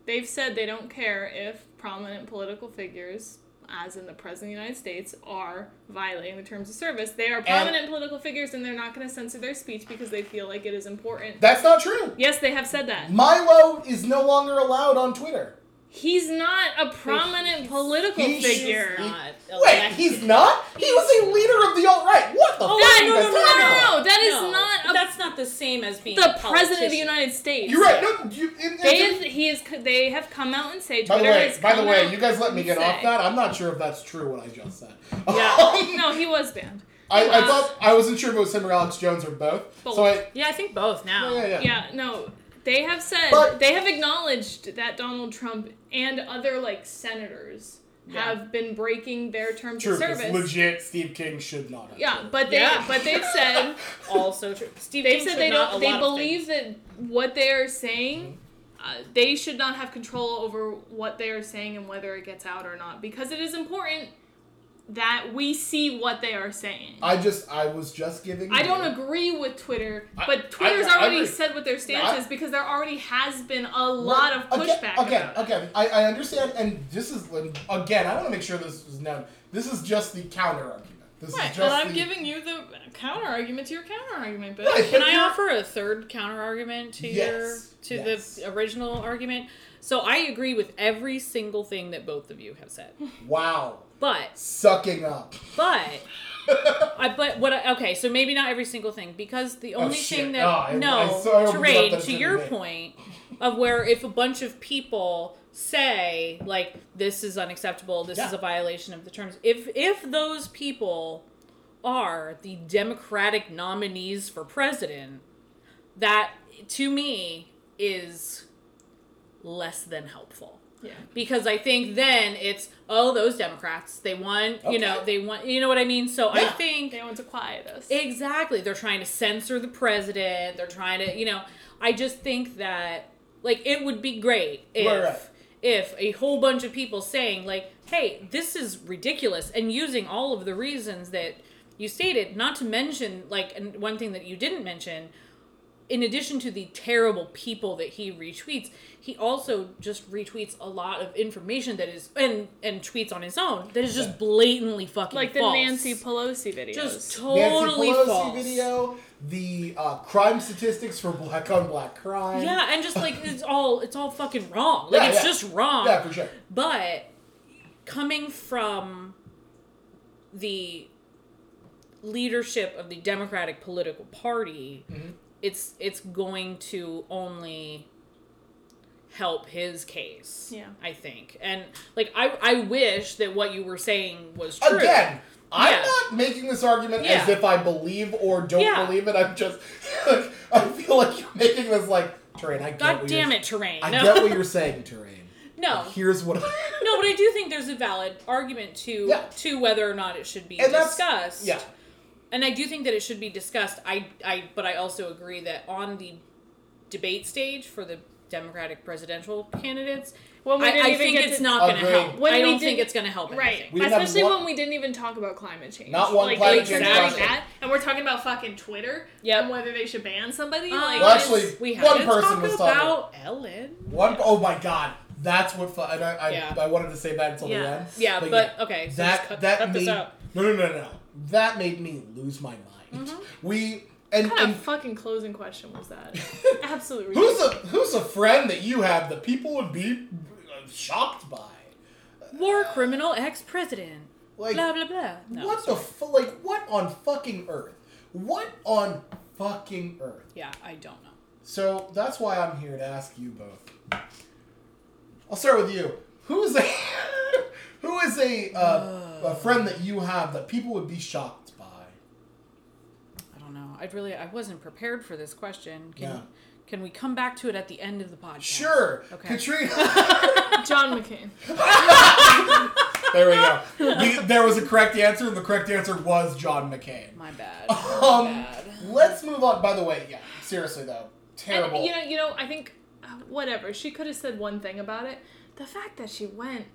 They've said they don't care if prominent political figures, as in the president of the United States, are violating the terms of service. They are prominent political figures, and they're not going to censor their speech because they feel like it is important. That's not true. yes, they have said that. Milo is no longer allowed on Twitter. He's not a prominent he's- political he's figure. He- Not Wait, he's not? He was a leader of the alt right. What the Oh, fuck are no, no, no, no, no. No, that is No, not a- that's not the same as being the a president of the. United States. You're right. No, you, in, They in- have, he is. They have come out and say by the way, has by the way, you guys let me and get off that. I'm not sure if that's true what I just said. Yeah. No, he was banned. I, I Uh, thought I wasn't sure if it was him or Alex Jones or both. Both. So I, Yeah, I think both now. yeah, yeah, yeah. Yeah, no. They have said But- they have acknowledged that Donald Trump and other like senators Yeah. have been breaking their terms True, of because service. legit Steve King should not have. yeah, but they Yeah. but they've said Also true. Steve they've King said they not don't a they believe that what they are saying uh, they should not have control over what they are saying and whether it gets out or not because it is important that we see what they are saying. I just I was just giving. I don't agree with Twitter, I- but Twitter's I- I already said what their stance I- is because there already has been a lot of pushback. It. again, I, I understand, and this is again. I want to make sure this is known. This is just the counter argument. This Right, but I'm the, giving you the counter argument to your counter argument, bitch. Right, Can but I offer a third counter argument to your to yes. the original argument? So I agree with every single thing that both of you have said. Wow, But sucking up. but I but what I, okay, so maybe not every single thing because the oh, only Oh, thing that Oh, I- no I so opened it up terrain to your be me. point of where if a bunch of people say like this is unacceptable, this is a violation of the terms. If if those people are the Democratic nominees for president, that to me is less than helpful Yeah. because I think then it's oh those Democrats. They want you know they want you know what I mean? So I think They want to quiet us. exactly. They're trying to censor the president. They're trying to you know I just think that like it would be great if Right, right. if a whole bunch of people saying like hey this is ridiculous and using all of the reasons that you stated not to mention like and one thing that you didn't mention in addition to the terrible people that he retweets, he also just retweets a lot of information that is and and tweets on his own that is just blatantly fucking like the. Nancy Pelosi video, just Nancy totally Pelosi false. video, the uh, crime statistics for black on black crime. Yeah, and just like it's all it's all fucking wrong. Like Yeah, it's yeah. just wrong. yeah, for sure. But coming from the leadership of the Democratic political party, Mm-hmm. It's it's going to only help his case. Yeah. I think. And like I I wish that what you were saying was true. Again, I'm Yeah. not making this argument as if I believe or don't Yeah. believe it. I'm just, I feel like you're making this like terrain. I get God what damn you're, it, terrain. I no. get what you're saying, terrain. no. Here's what. I, No, but I do think there's a valid argument to Yeah. to whether or not it should be And that's- discussed. yeah. And I do think that it should be discussed. I, I, but I also agree that on the debate stage for the Democratic presidential candidates, When we I, didn't I even think get it's to- not going to Agreed. help. When I we don't think didn't- it's going to help Right. anything. We didn't have Especially one- when we didn't even talk about climate change. Not one like, climate like, change considering topic. that, and we're talking about fucking Twitter Yep. and whether they should ban somebody. Uh, like, Well, it's- actually, we one have to person talk was talking- about Ellen. One oh my god, that's what. Fu- and I, I, Yeah. I wanted to say that until the Yeah. end. Yeah, but, okay, so that just cut, that cut made this out. no no no no that made me lose my mind. Mm-hmm. We and, what kind and of fucking closing question was that? Absolutely. who's a who's a friend that you have that people would be uh, shocked by? War criminal ex president. Like Blah blah blah. No, what the fu- like what on fucking earth? What on fucking earth? Yeah, I don't know. So that's why I'm here to ask you both. I'll start with you. Who is a who is a uh, a friend that you have that people would be shocked by? I don't know. I'd really. I wasn't prepared for this question. Can Yeah. Can we come back to it at the end of the podcast? Sure, Okay. Katrina. John McCain. there we go. The- there was a correct answer, and the correct answer was John McCain. My bad. Um, My bad. let's move on. By the way, yeah, seriously though, terrible. And, you know, you know, I think uh, whatever. She could have said one thing about it. The fact that she went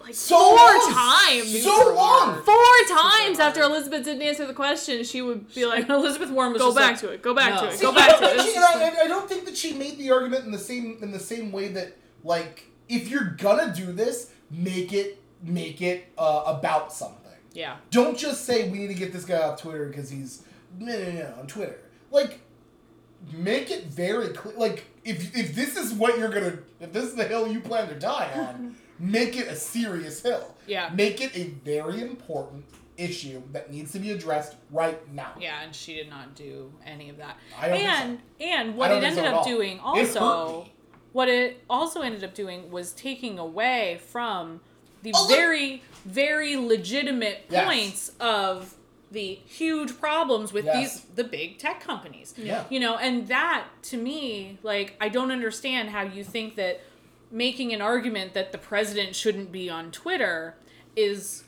like So four long! times, So long! four times after Elizabeth didn't answer the question, she would be like, Elizabeth Warren was "Go just back like, to it. Go back no. to it. See, Go I back to it." she- and I, I don't think that she made the argument in the same in the same way that like if you're gonna do this, make it make it uh, about something. Yeah. Don't just say we need to get this guy off Twitter because he's no, no, no, on Twitter. Like, make it very clear. Like, if if this is what you're gonna, if this is the hill you plan to die on, make it a serious hill. Yeah. Make it a very important issue that needs to be addressed right now. Yeah, and she did not do any of that. I don't think and and what it ended so up all. doing also, what it also ended up doing was taking away from the Oh, very very legitimate Yes. points of the huge problems with Yes. these the big tech companies. Yeah. You know, and that to me, like I don't understand how you think that making an argument that the president shouldn't be on Twitter is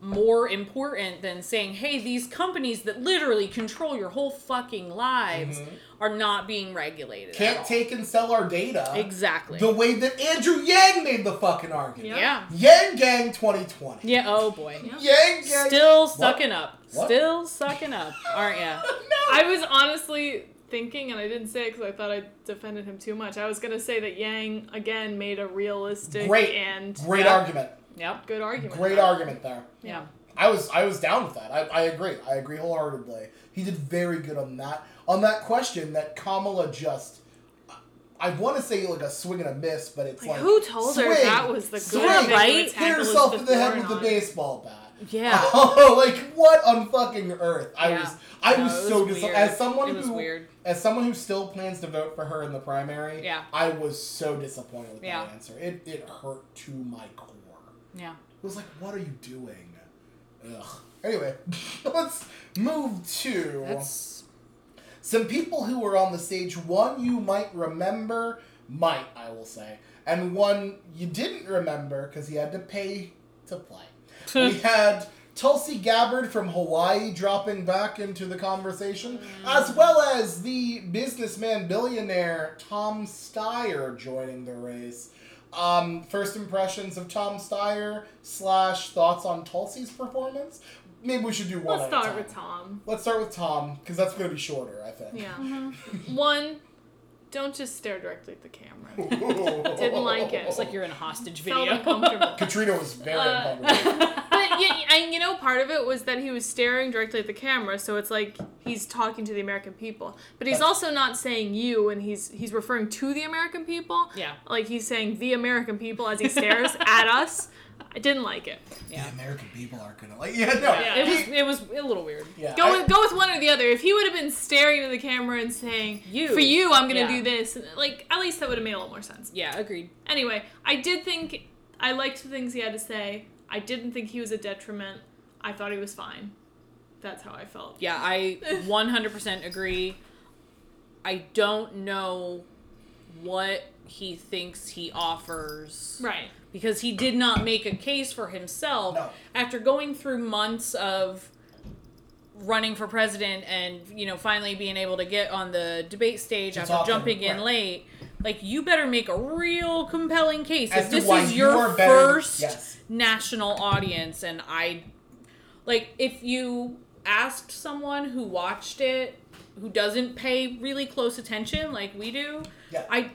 more important than saying, hey, these companies that literally control your whole fucking lives are not being regulated. Mm-hmm. Can't take and sell our data. Exactly. The way that Andrew Yang made the fucking argument. yeah. Yang Gang 2020. Yeah, oh boy. Yeah. Yang Gang. Still sucking up. What? Still sucking up, aren't ya? I was honestly thinking, and I didn't say it because I thought I defended him too much. I was gonna say that Yang again made a realistic Great. and Great Yeah. argument. Yep. good argument. Great argument there. Yeah. I was I was down with that. I, I agree. I agree wholeheartedly. He did very good on that. On that question that Kamala just I want to say like a swing and a miss, but it's Like, like who told her swing, that was the good swing, right? Hit herself in the head with the baseball bat. Yeah. Oh, like what on fucking earth? I Yeah. was I No, was, was so disappointed. As someone who weird. as someone who still plans to vote for her in the primary, Yeah. I was so disappointed with Yeah. that answer. It it hurt to my core. Yeah. It was like, what are you doing? Ugh. Anyway, let's move to That's some people who were on the stage. One you might remember, might I will say, and one you didn't remember because he had to pay to play. we had Tulsi Gabbard from Hawaii dropping back into the conversation, as well as the businessman billionaire Tom Steyer joining the race. Um, first impressions of Tom Steyer slash thoughts on Tulsi's performance. Maybe we should do one. Let's at a start time. with Tom. Let's start with Tom because that's going to be shorter, I think. Yeah. One, don't just stare directly at the camera. Didn't Didn't like it. it's like you're in a hostage Felt video. uncomfortable. Katrina was very Uh, uncomfortable. but you, and you know, part of it was that he was staring directly at the camera, so it's like he's talking to the American people. But he's also not saying you, and he's he's referring to the American people. Yeah. Like he's saying the American people as he stares at us. I didn't like it. yeah. The American people aren't gonna like. Yeah, no. Yeah. It was it was a little weird. Yeah, Go I- with go with one or the other. If he would have been staring at the camera and saying You. for you, I'm gonna Yeah. do this, like at least that would have made a little more sense. Yeah, agreed. Anyway, I did think I liked the things he had to say. I didn't think he was a detriment. I thought he was fine. That's how I felt. Yeah, I 100% agree. I don't know what he thinks he offers. Right. Because he did not make a case for himself No. after going through months of running for president and, you know, finally being able to get on the debate stage To after talk to jumping in right. late. Like, you better make a real compelling case. As if this is your are better first yes. national audience and I like if you asked someone who watched it who doesn't pay really close attention like we do, Yeah. I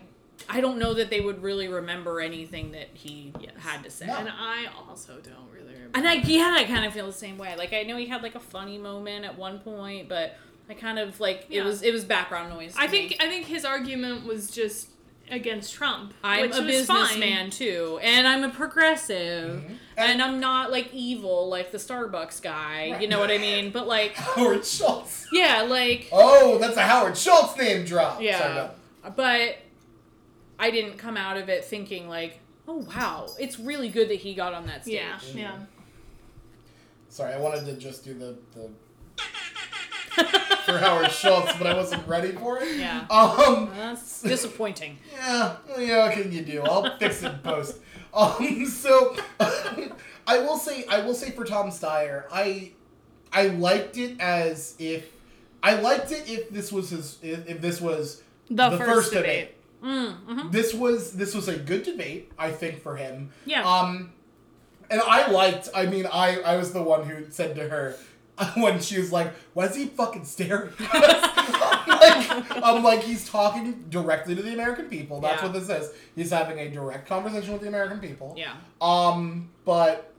I don't know that they would really remember anything that he Yes. had to say. No. And I also don't really remember. And I yeah, I kind of feel the same way. Like I know he had like a funny moment at one point, but I kind of like it was it was background noise. to I me. think I think his argument was just against Trump. I'm which a businessman too, and I'm a progressive, Mm-hmm. and I'm not like evil like the Starbucks guy. You know what I mean? But like, Howard Schultz. yeah, like Oh, that's a Howard Schultz name drop. Sorry, yeah. no. But I didn't come out of it thinking like, oh wow, it's really good that he got on that stage. Yeah, yeah. Sorry, I wanted to just do the the for Howard Schultz, but I wasn't ready for it. Yeah. Um. That's disappointing. Yeah. Yeah. What can you do? I'll fix it in post. Um. So, I will say, I will say for Tom Steyer, I, I liked it as if, I liked it if this was his, if, if this was The, first, debate. Mm, hmm This was this was a good debate, I think, for him. Yeah. Um, and I liked. I mean, I I was the one who said to her when she was like, "Why is he fucking staring?" I'm like, I'm like, he's talking directly to the American people. That's Yeah. what this is. He's having a direct conversation with the American people. Yeah. Um, but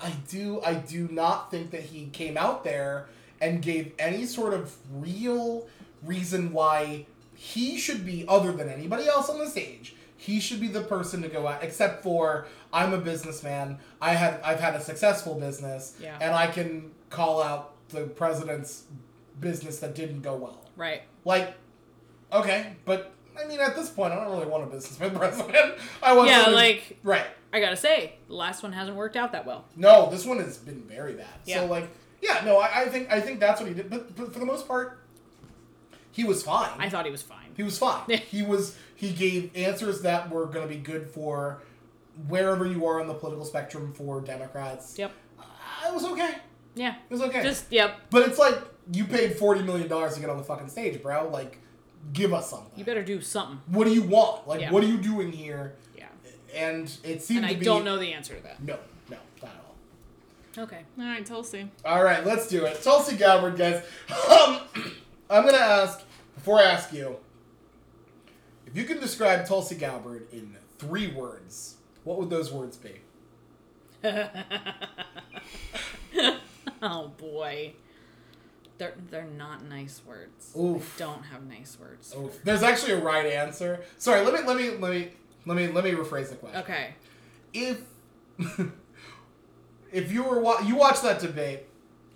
I do I do not think that he came out there and gave any sort of real reason why he should be other than anybody else on the stage. He should be the person to go out except for I'm a businessman. I have I've had a successful business Yeah. and I can call out the president's business that didn't go well. Right. Like okay, but I mean at this point I don't really want a businessman president. I want Yeah, like right. I gotta say, the last one hasn't worked out that well. No, this one has been very bad. Yeah. So like, yeah, no, I, I think I think that's what he did. But, but for the most part, he was fine. I thought he was fine. he was fine. He was he gave answers that were going to be good for wherever you are on the political spectrum for Democrats. Yep. Uh, it was okay. Yeah. It was okay. Just yep. but it's like you paid forty million dollars to get on the fucking stage, bro. Like, give us something. You better do something. what do you want? Like, Yeah. what are you doing here? Yeah. And it seemed And I to be don't know the answer to that. No, no, not at all. Okay. All right, Tulsi. All right, let's do it. Tulsi Gabbard, guys. Um, I'm gonna ask before I ask you if you can describe Tulsi Gabbard in three words. What would those words be? oh boy. They're they're not nice words. Oof. I don't have nice words. Oh, there's actually a right answer. Sorry, let me let me let me let me let me rephrase the question. Okay. If if you were wa- you watched that debate,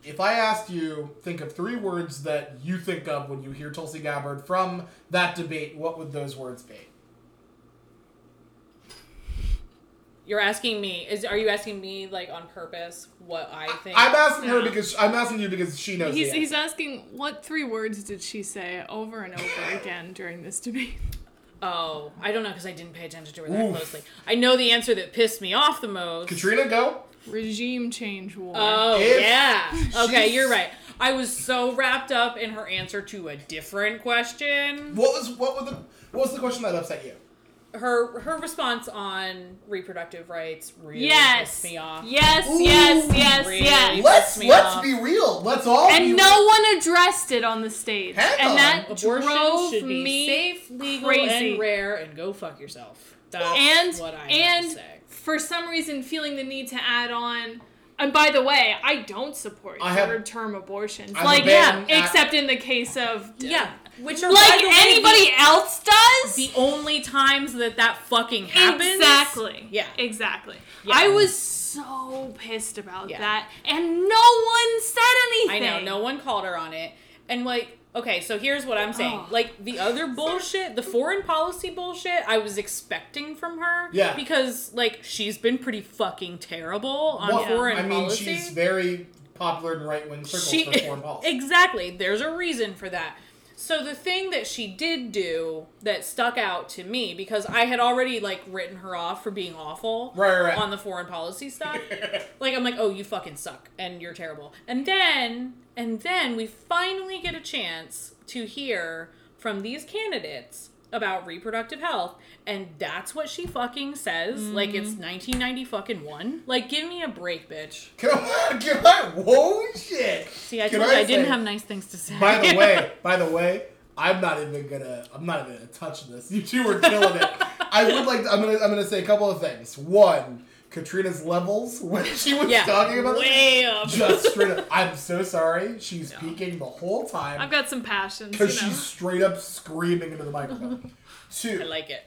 if I asked you think of three words that you think of when you hear Tulsi Gabbard from that debate, what would those words be? You're asking me is are you asking me like on purpose what I think? I'm asking her No. because I'm asking you because she knows. He's, the he's asking what three words did she say over and over again during this debate? oh, I don't know because I didn't pay attention to her that Oof. closely. I know the answer that pissed me off the most. Katrina, go. Regime change war. Oh If yeah. Okay, you're right. I was so wrapped up in her answer to a different question. What was what was the what was the question that upset you? Her her response on reproductive rights really yes. pissed me off. Yes, Ooh, yes, yes, really yes. Let's let's off. be real. Let's all be And no one addressed it on the stage. Hang and on. that Abortion drove should be me safe, legal, crazy. and rare, and go fuck yourself. That's and what I and have to say. For some reason feeling the need to add on and by the way, I don't support I have- third term abortions. I'm like yeah, at- except in the case of Yeah, which are like by way, anybody else does. The, the only times that that fucking happens. Exactly. Yeah. Exactly. Yeah. I was so pissed about Yeah. that, and no one said anything. I know no one called her on it, and like. Okay, so here's what I'm saying. Oh. Like the other bullshit, the foreign policy bullshit, I was expecting from her. Yeah. Because like she's been pretty fucking terrible on Well, foreign policy. I mean, policy. she's very popular in right wing circles she for foreign policy. exactly there's a reason for that so the thing that she did do that stuck out to me because i had already like written her off for being awful Right, right, on the foreign policy stuff like i'm like oh you fucking suck and you're terrible. And then and then we finally get a chance to hear from these candidates about reproductive health and that's what she fucking says like Mm-hmm. it's 1990 fucking one like give me a break bitch Can I, can I, whoa, shit. see i Can told you i didn't have nice things to say By the way, by the way, I'm not even gonna. I'm not even gonna touch this. You two are killing it. I would like. I'm gonna. I'm gonna say a couple of things. One, Katrina's levels when she was yeah talking about this, way up just straight up. I'm so sorry. She's speaking the whole time. I've got some passions, you because know. she's straight up screaming into the microphone. Two, i like it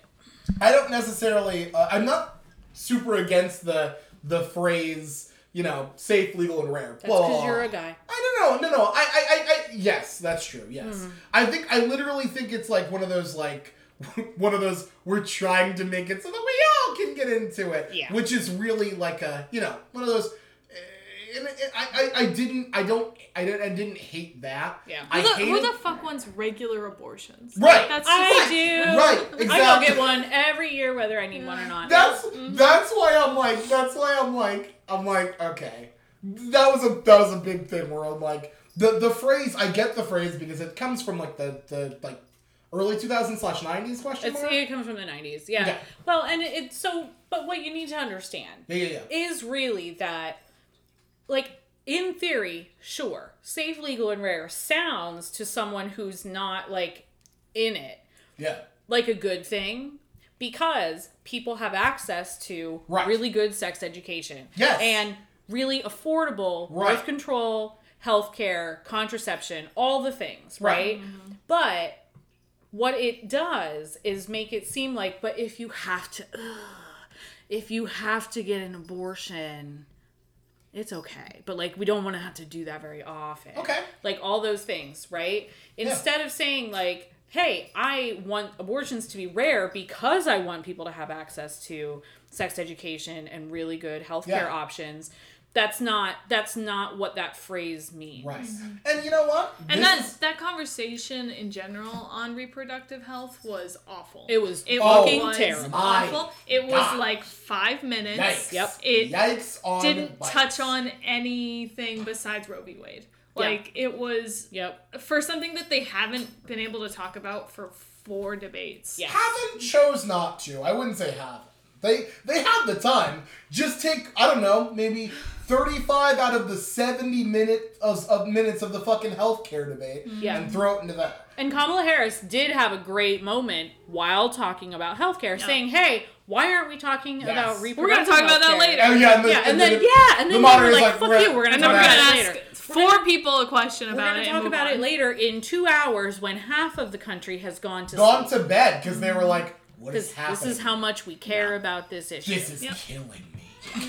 I don't necessarily. Uh, I'm not super against the the phrase. You know, safe, legal, and rare. That's Blah, blah, because you're a guy. I don't know. No, no. I, I, I, I yes, that's true. Yes, Mm-hmm. I think I literally think it's like one of those like one of those we're trying to make it so that we all can get into it. Yeah. Which is really like a you know one of those. eh, And I, I, I didn't I don't I didn't I didn't hate that. Yeah. I Who the, who the fuck wants regular abortions? Right. That's I just, do. Right, Exactly. I go get one every year, whether I need one or not. That's Mm-hmm. that's why I'm like that's why I'm like I'm like okay that was a that was a big thing where I'm like the the phrase I get the phrase because it comes from like the the like early 2000s slash 90s question It's, mark it comes from the 90s. Yeah. Yeah. Well, and it- it's so, but what you need to understand yeah yeah yeah is really that, like, in theory, sure, safe, legal, and rare sounds to someone who's not, like, in it yeah like a good thing because people have access to Right. really good sex education. Yes. And really affordable Right. birth control, healthcare, contraception, all the things, Right. right? Mm-hmm. But what it does is make it seem like, but if you have to, ugh, if you have to get an abortion, it's okay. But like, we don't want to have to do that very often. Okay. Like all those things, right? Instead of saying like, hey, I want abortions to be rare because I want people to have access to sex education and really good healthcare Yeah. options. That's not that's not what that phrase means. right mm-hmm. and you know what and This that is- that conversation in general on reproductive health was awful. It was it Oh, fucking was terrible. awful. It was God. like five minutes. yikes Yep. It yikes on didn't bikes. touch on anything besides Roe v. Wade. Yeah. Like it was Yep. for something that they haven't been able to talk about for four debates. Yeah. haven't chose not to I wouldn't say haven't they they have the time just take I don't know maybe 35 out of the 70 minute of, of minutes of the fucking healthcare debate mm-hmm. Yeah. and throw it into that And Kamala Harris did have a great moment while talking about healthcare, saying, "Hey, why aren't we talking Yes. about We're gonna talk about that later. Oh yeah, and, the, Yeah, and then the- yeah, and then they were moderator's like, like, "Fuck we're you, gonna- we're gonna And talk about gonna it ask later." four people a question about it. We're gonna it. talk and move about on. it later in two hours when half of the country has gone to gone sleep. to bed because they were like, "What is happening? this is how much we care about this issue. this is Yep. killing me."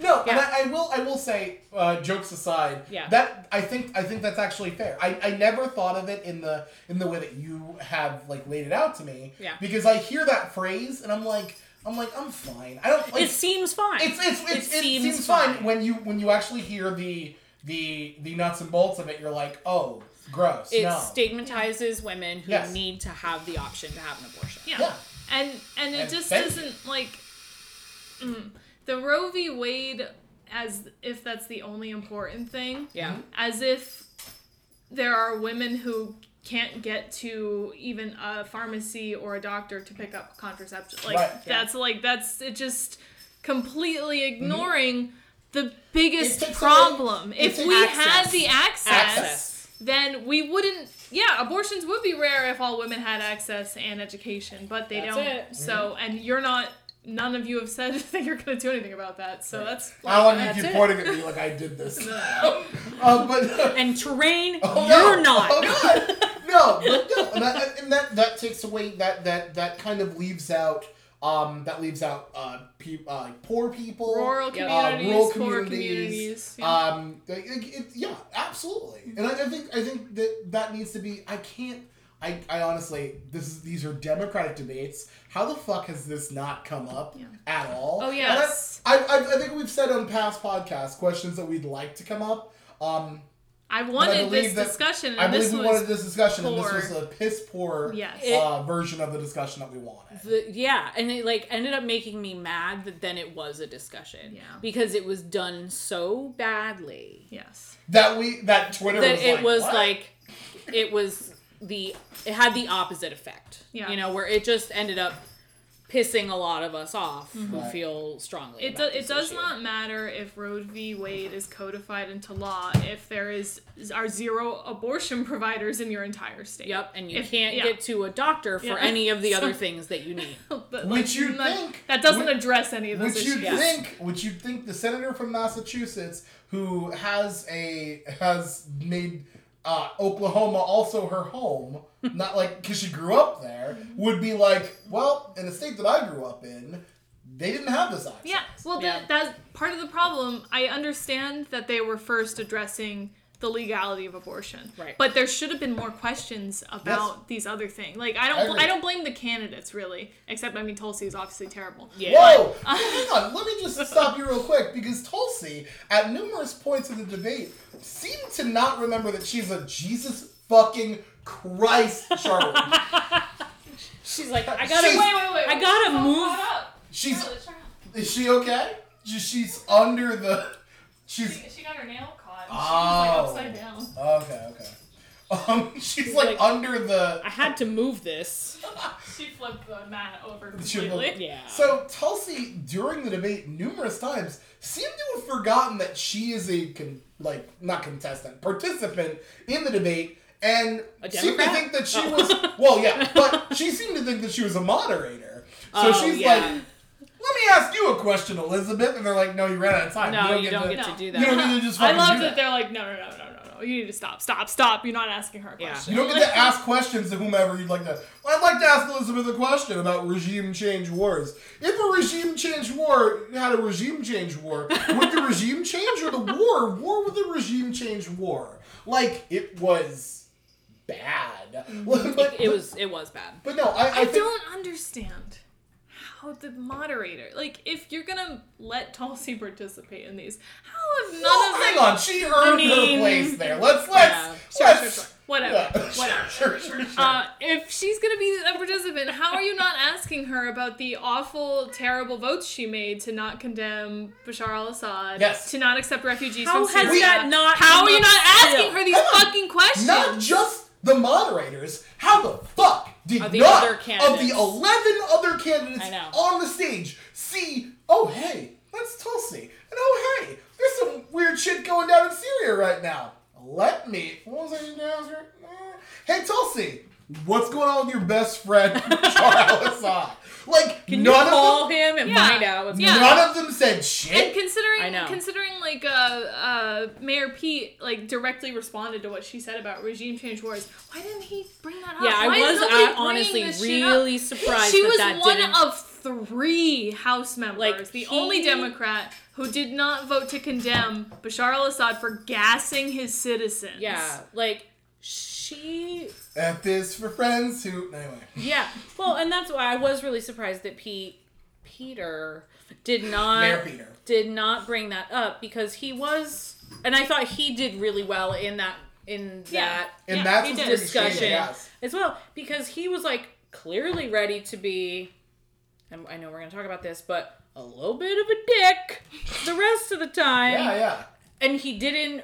no, and I, I will. I will say, uh, jokes aside, Yeah. that I think I think that's actually fair. I, I never thought of it in the in the way that you have like laid it out to me. Yeah. Because I hear that phrase and I'm like, I'm like, I'm fine. I don't. Like, it seems fine. it's it's, It it, seems seems, fine. fine. when you when you actually hear the the the nuts and bolts of it. You're like, oh, gross. it no. stigmatizes women who Yes. need to have the option to have an abortion. Yeah. Yeah. And and it And just thank doesn't like mm, the Roe v. Wade as if that's the only important thing. Yeah. As if there are women who can't get to even a pharmacy or a doctor to pick up contraception. Like Right. that's like that's it just completely ignoring the biggest problem. away- if we takes had the access, Access. Then we wouldn't yeah abortions would be rare if all women had access and education but they That's don't it. so and you're not none of you have said that you're going to do anything about that so that's I don't want you to keep it. pointing at me like I did this. uh, but And terrain, Oh, you're no. not. Oh, God. no, but no, and that, and that that takes away that that that kind of leaves out um that leaves out uh, pe- uh like poor people, rural uh, communities rural communities. communities yeah. Um, it, it, yeah, absolutely, and I, I think I think that that needs to be. I can't. I, I honestly, this is these are democratic debates. How the fuck has this not come up Yeah. at all? Oh, yes. I, I, I think we've said on past podcasts questions that we'd like to come up. Um, i but I wanted this that- discussion and I believe this we was wanted this discussion, and this was a piss poor yes It- uh, version of the discussion that we wanted. The, yeah, and it like ended up making me mad that then it was a discussion. Yeah. Because it was done so badly yes That we that Twitter that was it like, was "What?" like it was the it had the opposite effect. Yeah. You know, where it just ended up pissing a lot of us off who Right. feel strongly. It, do, about it does issue. not matter if Roe v. Wade is codified into law if there is are zero abortion providers in your entire state. Yep, and you If- can't yeah. get to a doctor for Yeah. any of the other things that you need. But, Which you'd think- that doesn't which- address any of those Which issues. you'd think, which you'd think, the senator from Massachusetts who has a has made uh, Oklahoma also her home, not like because she grew up there, would be like, well, in the state that I grew up in, they didn't have this access. Yeah, well, Yeah. That, that's part of the problem. I understand that they were first addressing the legality of abortion, Right. But there should have been more questions about Yes. these other things. Like I I don't, agree. I, don't blame the candidates really, except I mean Tulsi is obviously terrible. Yeah. Whoa! Hang on, let me just stop you real quick because Tulsi, at numerous points in the debate, seemed to not remember that she's a Jesus fucking Christ charlatan. She's like, I gotta She's- Wait, wait, wait. I gotta Hold move- up. She's Charlotte, Charlotte. is she okay? She's under the. She's She, she got her nail caught. Oh. She was like upside down. okay. Okay. Um, she's like, Like- under the. I had to move this. She flipped the mat over She completely. Yeah. So Tulsi, during the debate, numerous times seemed to have forgotten that she is a con- like not contestant, participant in the debate, and A seemed to think that she Oh. was well, yeah, but she seemed to think that she was a moderator. So Oh, she's yeah. like, "Let me ask you a question, Elizabeth," and they're like, "No, you ran out of time. No, you get don't to, get to No. do You don't get to just I fucking love do that they're like, no, no, no, no, no, no. You need to stop, stop, stop. You're not asking her a Yeah. question. You don't get to ask questions to whomever you'd like to. Well, I'd like to ask Elizabeth a question about regime change wars. If a regime change war had a regime change war, would the regime change or the war? War with the regime change war. Like, it was bad. Mm-hmm. but, It was it was bad. But no, I, I, I think, don't understand how the moderator, like, if you're gonna let Tulsi participate in these, how have none Well, of hang them? on, she earned mean- her place there. Let's let's Yeah. Sure, let's. sure, sure. Whatever, Yeah, whatever. Sure, sure, sure. Uh, if she's gonna be a participant, how are you not asking her about the awful, terrible votes she made to not condemn Bashar al-Assad, Yes. to not accept refugees How from has that not How come are you up not asking still? her these Hang on. fucking questions? Not just the moderators. How the fuck did Of the not other of the eleven other candidates on the stage see? Oh hey, that's Tulsi, and oh hey, there's some weird shit going down in Syria right now. Let me. What was I going to ask her? Eh. Hey Tulsi, what's going on with your best friend al-Assad? Like Can you none call of them. him and Yeah. find out what's Yeah. going on? None of them said And shit. considering, I know. considering like uh, uh, Mayor Pete like directly responded to what she said about regime change wars, why didn't he bring that up? Yeah, I Why is was nobody uh, bringing honestly this shit up? really surprised She that was that one didn't. of three House members, Like, the he- only Democrat who did not vote to condemn Bashar al-Assad for gassing his citizens. yeah, like she F is for friends who. Anyway. Yeah. Well, and that's why I was really surprised that Pete Peter did not Mayor Peter. did not bring that up because he was and I thought he did really well in that in Yeah. that And Yeah, that's what's did. pretty discussion yes. as well because he was like clearly ready to be and I know we're going to talk about this but a little bit of a dick the rest of the time Yeah, yeah. and he didn't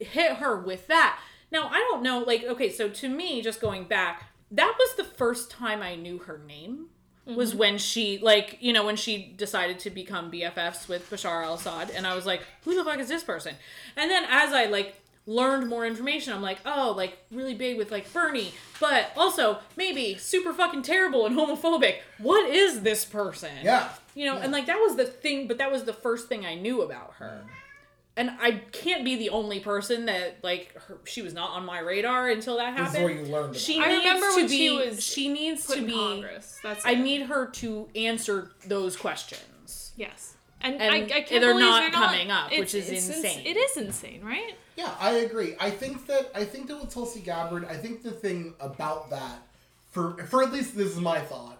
hit her with that. Now, I don't know, like, okay, so to me, just going back, that was the first time I knew her name. Was mm-hmm. when she, like, you know, when she decided to become BFFs with Bashar al Assad. And I was like, who the fuck is this person? And then as I, like, learned more information, I'm like, oh, like, really big with, like, Bernie, but also maybe super fucking terrible and homophobic. What is this person? Yeah. You know, and like that was the thing, but that was the first thing I knew about her. Mm. And I can't be the only person that like her, she was not on my radar until that happened. Before you learned about She. I needs remember to when be, she was she needs Put to in be Congress. That's I it. need her to answer those questions. yes. And, And I, I can't they're believe not they're coming up, which is it's ins- insane. It is insane, right? Yeah, I agree. I think that I think that with Tulsi Gabbard, I think the thing about that, for for at least this is my thought.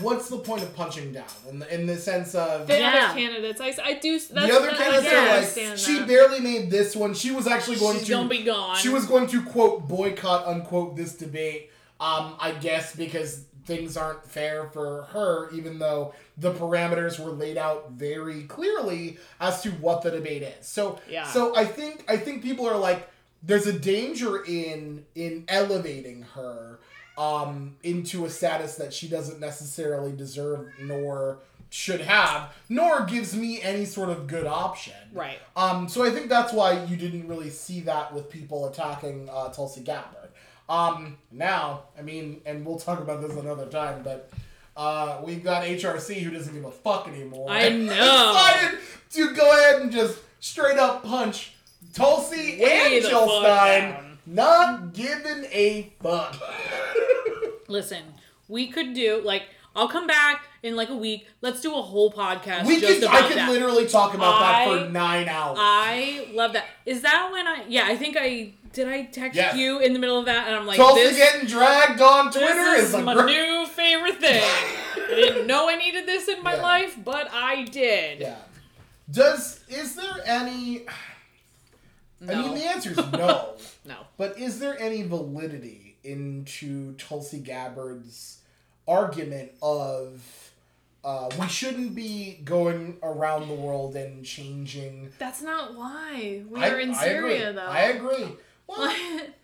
What's the point of punching down in the, in the sense of The Yeah. other candidates, I, I do. That's, the other that, candidates I are like understand she that. barely made this one. She was actually going She's to gonna be gone. She was going to quote boycott unquote this debate. Um, I guess because things aren't fair for her, even though the parameters were laid out very clearly as to what the debate is. So Yeah. so I think I think people are like there's a danger in in elevating her um into a status that she doesn't necessarily deserve nor should have nor gives me any sort of good option Right. um, so I think that's why you didn't really see that with people attacking uh, Tulsi Gabbard. Um, now, I mean, and we'll talk about this another time, but uh, we've got HRC who doesn't give a fuck anymore. I know. decided to go ahead and just straight up punch Tulsi Way and Jill Stein not giving a fuck. Listen, we could do like I'll come back in like a week. Let's do a whole podcast we just I could that. literally talk about that for nine hours. I love that. Is that when I? Yeah, I think I did. I text Yes. you in the middle of that, and I'm like, Tulsi this, getting dragged on Twitter is, is a my great- new favorite thing. I didn't know I needed this in my Yeah. life, but I did. Yeah. Does is there any? I mean, the answer is no. No. But is there any validity into Tulsi Gabbard's argument of uh, we shouldn't be going around the world and changing? That's not why we I- are in I Syria, agree. though. I agree. Well,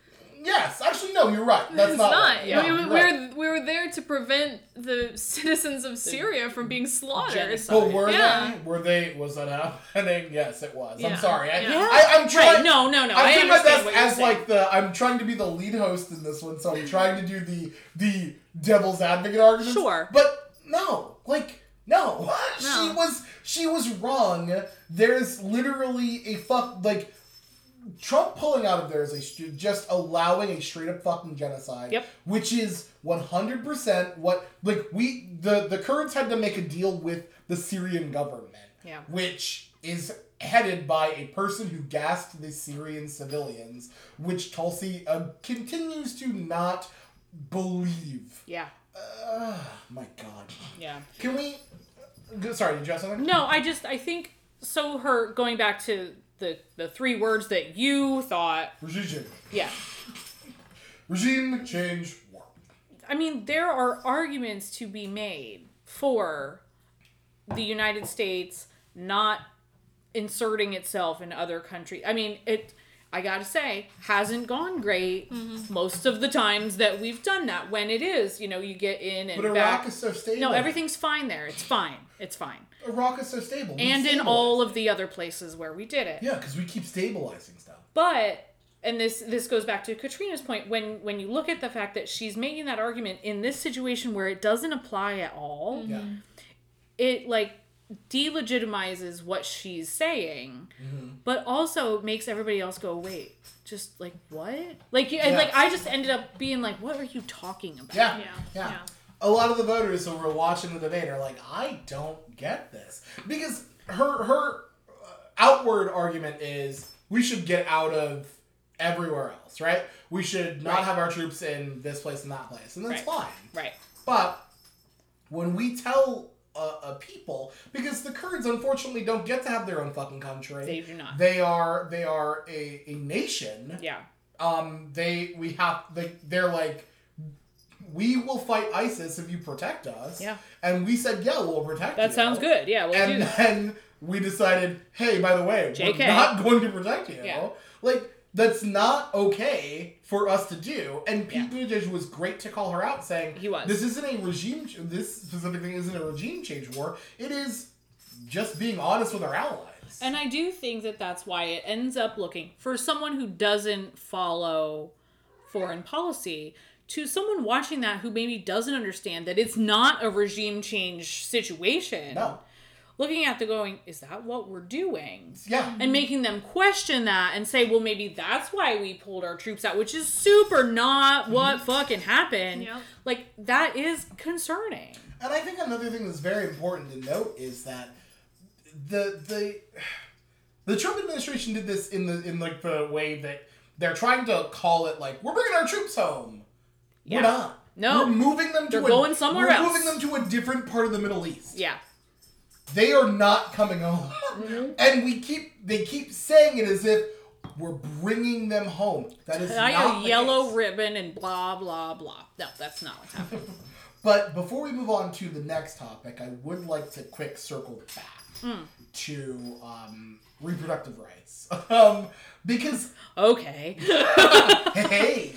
yes, actually, no, you're right. That's not. not. right. Yeah, we, you're we, right. we're, we were there to prevent the citizens of Syria from being slaughtered. genocide. But were Yeah. they? Were they? Was that happening? Yes, it was. I'm Yeah. sorry. I, Yeah. I, I'm trying. Right. No. No. No. I'm I doing my best as saying. like the I'm trying to be the lead host in this one, so I'm trying to do the the devil's advocate argument. Sure. But no, like no. she No. was she was wrong. There's literally a fuck like Trump pulling out of there is a just allowing a straight up fucking genocide. Yep. Which is 100% what like we the the Kurds had to make a deal with the Syrian government. Yeah. Which is headed by a person who gassed the Syrian civilians, which Tulsi uh, continues to not believe. Yeah. Uh, my God. Yeah. Can we? Sorry, did you have something? No, I just I think so. Her going back to the the three words that you thought. Regime change. Yeah. Regime change. War. I mean, there are arguments to be made for the United States not inserting itself in other countries. I mean, it I got to say hasn't gone great mm-hmm. most of the times that we've done that. When it is, you know, you get in and But back. Is so stable. no, everything's fine there. It's fine. It's fine. Iraq is so stable. We And in all of the other places where we did it. Yeah, because we keep stabilizing stuff. But and this this goes back to Katrina's point when when you look at the fact that she's making that argument in this situation where it doesn't apply at all, mm-hmm. Yeah. it like delegitimizes what she's saying, mm-hmm. but also makes everybody else go, "Wait, just like what?" Like you Yeah. like I just ended up being like, "What are you talking about?" Yeah. Yeah, Yeah. yeah. A lot of the voters who were watching the debate are like, I don't get this. Because her her uh, outward argument is we should get out of everywhere else, right? We should not Right. have our troops in this place and that place. And that's Right. fine. Right. But when we tell a, uh, people, because the Kurds unfortunately don't get to have their own fucking country. They do not. They are they are a, a nation. Yeah. Um, they we have they they're like, we will fight ISIS if you protect us. Yeah. And we said, yeah, we'll protect you. That sounds good. Yeah, we'll do And then we decided, hey, by the way, we're not going to protect you. Yeah. Like that's not okay for us to do. And Pete Yeah. Buttigieg was great to call her out, saying He was. This isn't a regime. This specific thing isn't a regime change war. It is just being honest with our allies. And I do think that that's why it ends up looking for someone who doesn't follow foreign policy to someone watching that who maybe doesn't understand that it's not a regime change situation. no. Looking at the going, is that what we're doing? Yeah. And making them question that and say, well, maybe that's why we pulled our troops out, which is super not what mhm. fucking happened. Yep. Like, that is concerning. And I think another thing that's very important to note is that the the the Trump administration did this in the in like the way that they're trying to call it like we're bringing our troops home. Yeah. We're not. No. we're moving them to They're a, going somewhere we're else. moving them to a different part of the Middle East. Yeah. They are not coming home, Mm-hmm. and we keep they keep saying it as if we're bringing them home. That is I not a yellow case. ribbon and blah, blah, blah. No, that's not what's happening. But before we move on to the next topic, I would like to quick circle back Hmm. to um, reproductive rights. um, because okay. hey,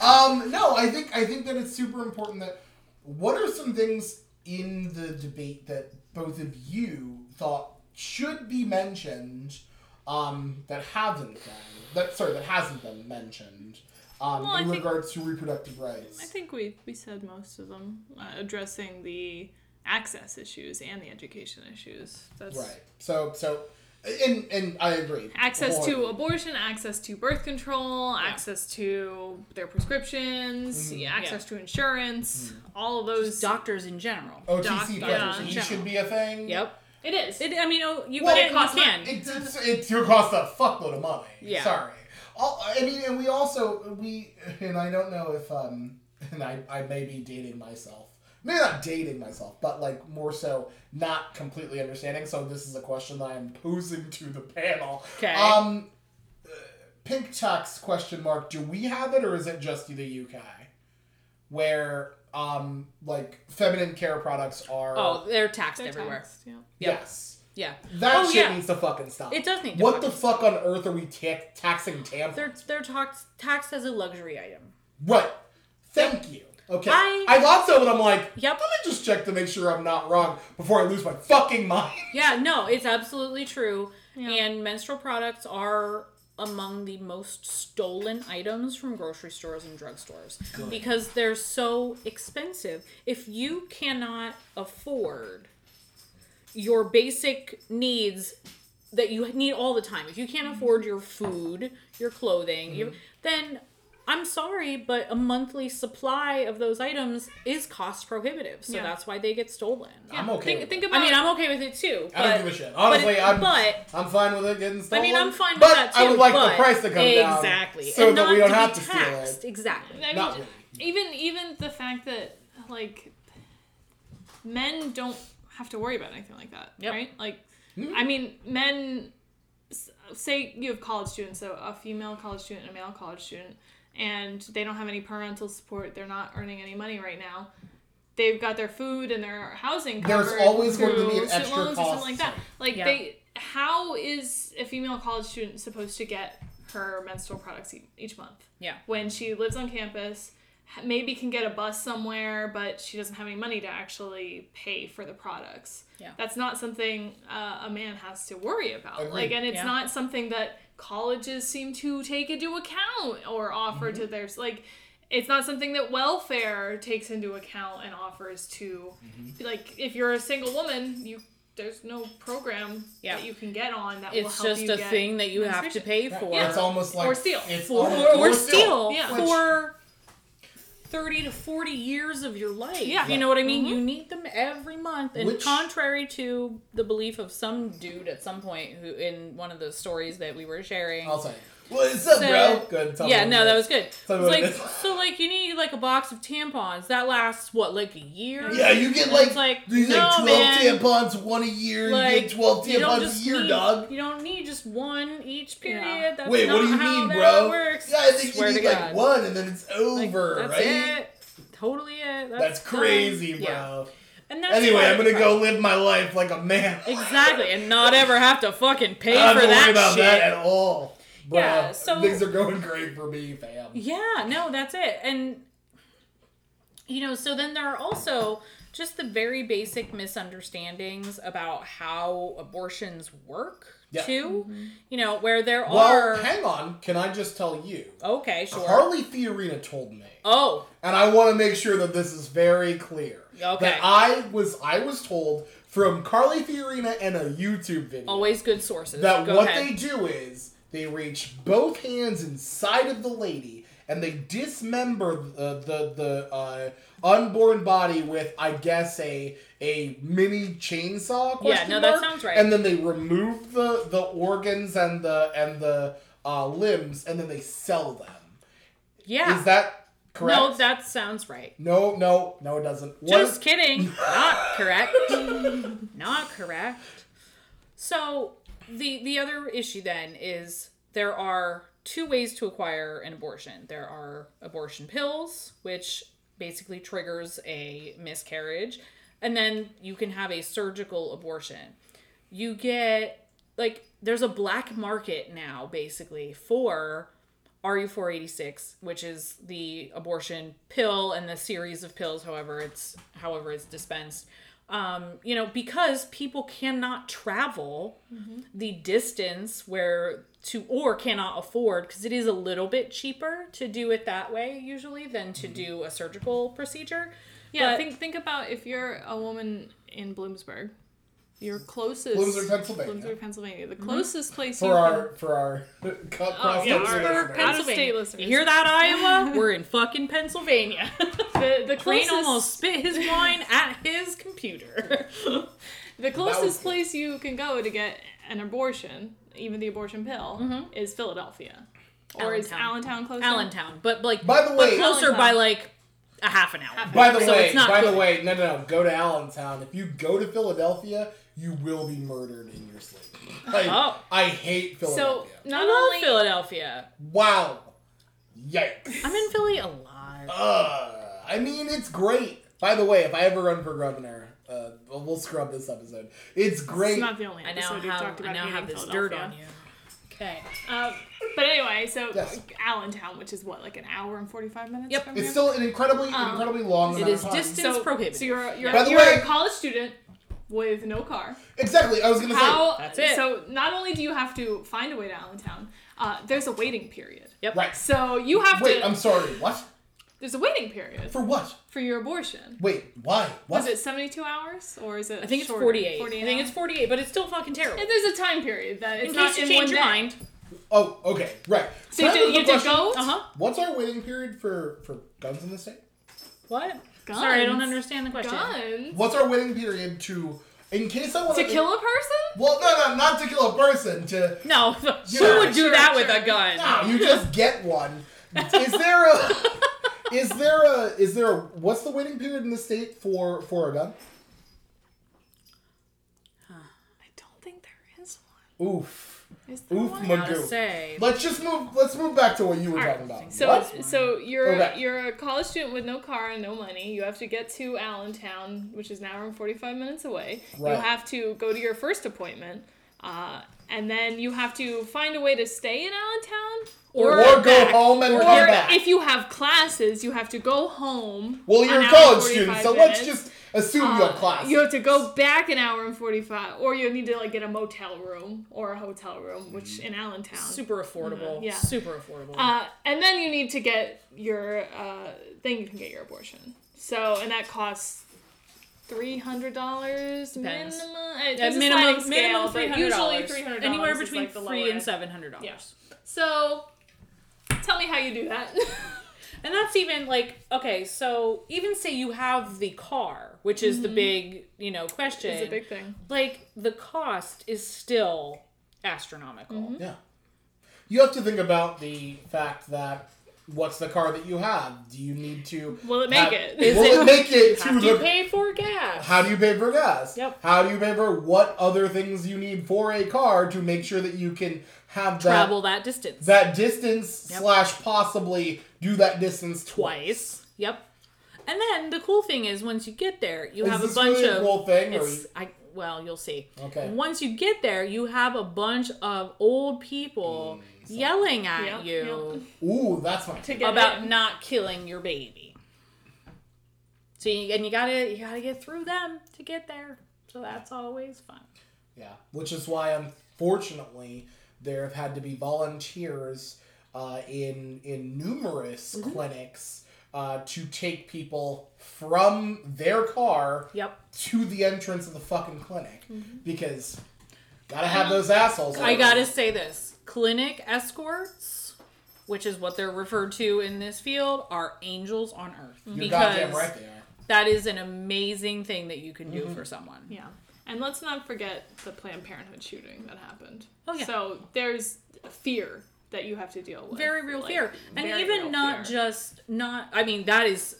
um, no, I think I think that it's super important that what are some things in the debate that both of you thought should be mentioned um, that haven't been that sorry that hasn't been mentioned um, Well, I in think- regards to reproductive rights. I think we, we said most of them, uh, addressing the access issues and the education issues. That's Right. So so and and I agree. access to abortion, access to birth control, access to their prescriptions, Mm-hmm. yeah, access to insurance, all of those. Doctors in general. OTC Doc- pregnancy yeah, in should general. be a thing. Yep. it is. It, I mean, oh, you Well, can. it costs you can. It, it's it's gonna cost a fuckload of money. Yeah. Sorry. All, I mean, and we also we and I don't know if um and I I may be dating myself. Maybe not dating myself, but like more so not completely understanding. So this is a question that I'm posing to the panel. 'Kay. Um, pink tax question mark. Do we have it or is it just the UK? Where um like feminine care products are. Oh, they're taxed They're everywhere. taxed, yeah. yes. Yeah. That Oh, shit yeah. needs to fucking stop. It does need to What the fucking fuck on earth are we ta- taxing tampons? They're they're taxed taxed as a luxury item. Right. Thank you. Okay. I- I, thought so, but I'm like, Yep. let me just check to make sure I'm not wrong before I lose my fucking mind. Yeah, no, it's absolutely true. Yeah. And menstrual products are among the most stolen items from grocery stores and drugstores because they're so expensive. If you cannot afford your basic needs that you need all the time, if you can't afford your food, your clothing, your, then I'm sorry, but a monthly supply of those items is cost prohibitive. So Yeah. that's why they get stolen. I'm okay. Think, with think about. I mean, I'm okay with it too. I don't but- give a shit. Honestly, but, I'm but I'm fine with it getting stolen. I mean, I'm fine with but that too. I would like but the price to come down exactly, so and that we don't to have be to steal it. Exactly. I mean, Not really. even even the fact that like men don't have to worry about anything like that, Yep. right? Like, Hmm. I mean, men. Say you have college students, so a female college student and a male college student, and they don't have any parental support. They're not earning any money right now. They've got their food and their housing There's covered. always going to be an extra loans or something like that. Like Yeah. they, how is a female college student supposed to get her menstrual products each month? Yeah. when she lives on campus maybe can get a bus somewhere but she doesn't have any money to actually pay for the products Yeah. that's not something uh, a man has to worry about Agreed. like and it's Yeah. not something that colleges seem to take into account or offer to mm-hmm. their like it's not something that welfare takes into account and offers to mm-hmm. like if you're a single woman you there's no program Yeah. that you can get on that will It's help just a get thing that you have to menstruation. pay Yeah, for. It's almost like Or steal. It's for almost- or steal Yeah. Which- for 30 to 40 years of your life. Yeah. You know what I mean? Mhm. You need them every month. And Which- contrary to the belief of some dude at some point who in one of the stories that we were sharing. I'll say. What's up, So- bro? Good. tell yeah, what no, it that is. was good. Tell me what like it is. so like you need like a box of tampons. That lasts what, like a year? Yeah, you get And like, it's like, these no, like twelve man. tampons, one a year. Like, you get twelve tampons a year, need, dog. You don't need just one each period. Yeah. That's Wait, what not do you how mean, bro? Works. Yeah, I think Swear you to need like God. one, and then it's Like, over, that's right? it. Totally it. That's, That's crazy, bro. Yeah. And that's Anyway, I'm gonna go live my life like a man. Exactly, and not ever have to fucking pay I for don't that worry about shit. that at all. Bro, Yeah, so- things are going great for me, fam. Yeah, no, that's it. And you know, so then there are also just the very basic misunderstandings about how abortions work Yeah. too. Mm-hmm. You know, where there Well, are hang on. Can I just tell you? Okay, sure. Carly Fiorina told me, oh, and I want to make sure that this is very clear. Okay. That I was I was told from Carly Fiorina and a YouTube video always good sources. that Go what ahead. they do is they reach both hands inside of the lady and they dismember the the, the uh, unborn body with I guess a a mini chainsaw. question no, that sounds right. And then they remove the the organs and the and the uh, limbs and then they sell them. yeah. Is that correct? no, that sounds right. no, no, no, it doesn't. What Just is- kidding. Not correct. Not correct. So the the other issue then is there are two ways to acquire an abortion. There are abortion pills, which basically triggers a miscarriage, and then you can have a surgical abortion. You get like there's a black market now basically for RU486, which is the abortion pill and the series of pills, however it's however it's dispensed. Um, you know, because people cannot travel the distance where to or cannot afford because it is a little bit cheaper to do it that way usually than to do a surgical procedure. Yeah, But- think think about if you're a woman in Bloomsburg Your closest Bloomsburg, Pennsylvania. Bloomsburg, Pennsylvania. The closest place you For can our for our cross Oh, yeah, our- country our listeners. out-of-state listeners. You hear that, Iowa? We're in fucking Pennsylvania. the, the Crane closest almost spit his wine at his computer. the closest good. place you can go to get an abortion, even the abortion pill, Mm-hmm. is Philadelphia. Or is Allentown. Allentown closer? Allentown, but like, By the but way- closer Allentown. by like a half an hour. By the So way, it's not by the way, no, no, no. Go to Allentown. If you go to Philadelphia, you will be murdered in your sleep. Like, Oh. I hate Philadelphia. So not I love only Philadelphia. wow. Yikes. I'm in Philly a lot. Uh, I mean, it's great. By the way, if I ever run for governor, uh, we'll scrub this episode. It's great. it's not the only I episode now we've have talked I about now have this dirt Philadelphia. on you. Okay. Uh, but anyway, so Yes. Allentown, which is what, like an hour and forty five minutes Yep. from it's here? still an incredibly, Um, incredibly long it amount is of time. distant- so, prohibitive. So you're you're, By the you're way- a college student with no car. Exactly. I was gonna How? That's it. So not only do you have to find a way to Allentown, uh, there's a waiting period. Yep. say. Right. So you have to Wait, to. I'm sorry. What? There's a waiting period For what? for your abortion. Wait, why? What? Was it 72 hours or is it? I think it's shorter? 48. 48 I think it's 48, but it's still fucking terrible. And there's a time period that it's in not case you in change one your day. mind. Oh, okay, right. So you Can I have to, ask you have to go. Uh huh. What's our waiting period for for guns in the state? What? Guns. Sorry, I don't understand the question. Guns. What's our waiting period to, in case I want To kill a person? Well, no, no, not to kill a person. To No, who Sure, would do sure, that with a gun? no, you just get one. Is there a? Is there a? Is there a? What's the waiting period in the state for for a gun? I don't think there is one. Oof, Is there oof, one? Magoo. say. Let's just move. Let's move back to what you were All right, talking about. So, what? so you're Okay. you're a college student with no car and no money. You have to get to Allentown, which is an hour and forty five minutes away. You have to go to your first appointment, uh, and then you have to find a way to stay in Allentown, Or or go back. home and or come back. if you have classes, you have to go home. well, you're a college student, 45 so let's just assume you Uh, have class. You have to go back an hour and forty five, or you need to like get a motel room or a hotel room, which in Allentown. Super affordable. Yeah. Super affordable. Uh, and then you need to get your uh, then you can get your abortion. So and that costs three hundred dollars minimum. Depends. Uh, At there's a minimum, scale, minimum but three hundred usually three hundred Anywhere between like the three and seven hundred dollars. Yeah. So tell me how you do that. And that's even like okay, so even say you have the car, which is the big you know question. it's a big thing. like the cost is still astronomical. Yeah. You have to think about the fact that what's the car that you have? Do you need to Will it make have- it? Is will it- it make it to Have to the pay for gas. How do you pay for gas? Yep. How do you pay for what other things you need for a car to make sure that you can have that travel that distance that distance Yep. slash possibly do that distance twice. Yep. And then the cool thing is once you get there, you Is have a bunch really of cool thing, or It's I well, you'll see. Okay. Once you get there, you have a bunch of old people mm. Yelling at Yep, you Ooh, that's my To about in. not killing your baby. So you, and you gotta you gotta get through them to get there. So that's always fun. Yeah, which is why unfortunately there have had to be volunteers uh, in in numerous Mm-hmm. clinics uh, to take people from their car Yep. to the entrance of the fucking clinic because gotta have those assholes. Mm-hmm. I over gotta say this: clinic escorts, which is what they're referred to in this field, are angels on earth You're because goddamn right they are. that is an amazing thing that you can do mm-hmm. for someone. Yeah. And let's not forget the Planned Parenthood shooting that happened. Oh, yeah. So there's fear that you have to deal with. very real like, fear and even not fear. just not i mean that is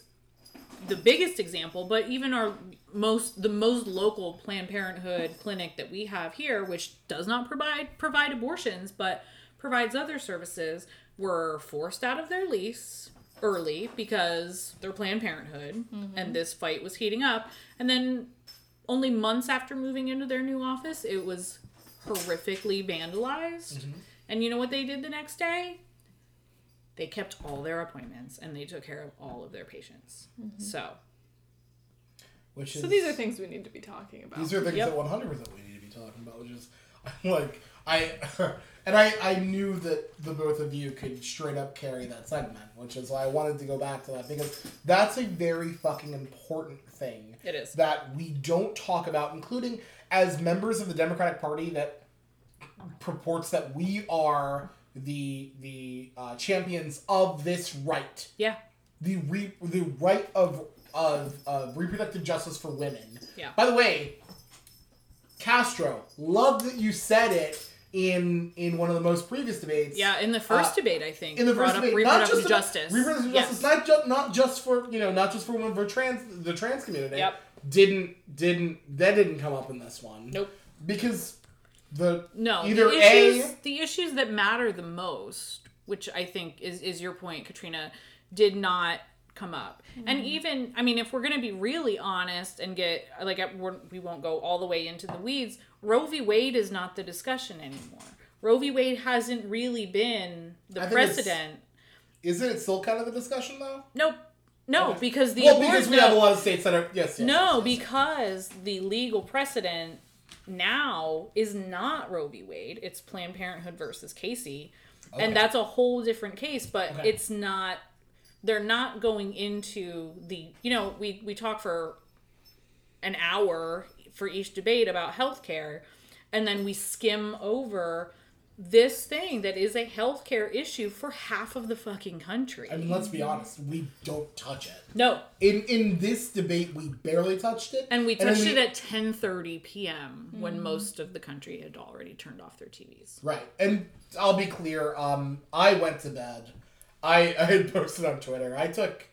the biggest example but even our most the most local planned parenthood clinic that we have here which does not provide provide abortions but provides other services were forced out of their lease early because they're planned parenthood mm-hmm. and this fight was heating up. And then only months after moving into their new office it was horrifically vandalized. Mm-hmm. And you know what they did the next day? They kept all their appointments and they took care of all of their patients. Mm-hmm. So Which is So these are things we need to be talking about. these are things Yep. that one hundred percent we need to be talking about. Which is I'm like I and I I knew that the both of you could straight up carry that segment, which is why I wanted to go back to that because that's a very fucking important thing. It is. that we don't talk about, including as members of the Democratic Party that purports that we are the the uh, champions of this right, Yeah. the re- the right of of of reproductive justice for women. Yeah. By the way, Castro, love that you said it in in one of the most previous debates. Yeah, in the first Uh, debate, I think In the first debate, not reproductive just justice. reproductive Yes. justice, not just not just for you know, not just for women, for trans the trans community. Yep. Didn't didn't that didn't come up in this one? Nope. Because the No, either the A- issues, the issues that matter the most, which I think is is your point, Katrina, did not come up. Mm-hmm. And even, I mean, if we're gonna be really honest and get like we're, we won't go all the way into the weeds. Roe v. Wade is not the discussion anymore. Roe v. Wade hasn't really been the I precedent. isn't it still kind of a discussion though? Nope. No, Okay. because the well, abort- because we no. have a lot of states that are yes, yes No, yes, yes. because the legal precedent now is not Roe v. Wade. It's Planned Parenthood versus Casey. Okay. And that's a whole different case, but Okay. it's not they're not going into the you know, we we talk for an hour for each debate about healthcare and then we skim over this thing that is a healthcare issue for half of the fucking country. I mean, let's be honest, we don't touch it. no, In in this debate, we barely touched it, And we touched we- it at 10:30 p.m. when most of the country had already turned off their TVs. Right, and I'll be clear. Um, I went to bed. I I had posted on Twitter. I took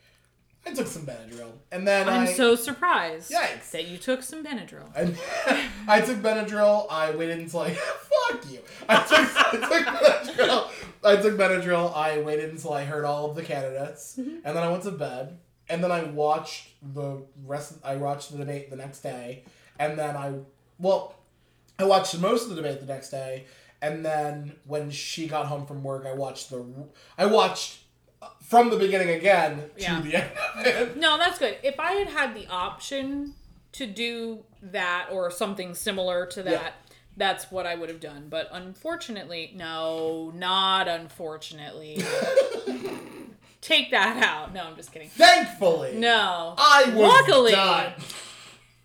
I took some Benadryl, and then I'm I, so surprised Yikes. that you took some Benadryl. And I took Benadryl. I waited until I fuck you. I took, I took Benadryl. I took Benadryl. I waited until I heard all of the candidates, mm-hmm. and then I went to bed. And then I watched the rest. I watched the debate the next day, and then I well, I watched most of the debate the next day, and then when she got home from work, I watched the. I watched from the beginning again to Yeah. the end. No, that's good. If I had had the option to do that or something similar to that, Yeah. that's what I would have done. But unfortunately, no, not unfortunately. Take that out. No, I'm just kidding. Thankfully, No. I was Luckily, done.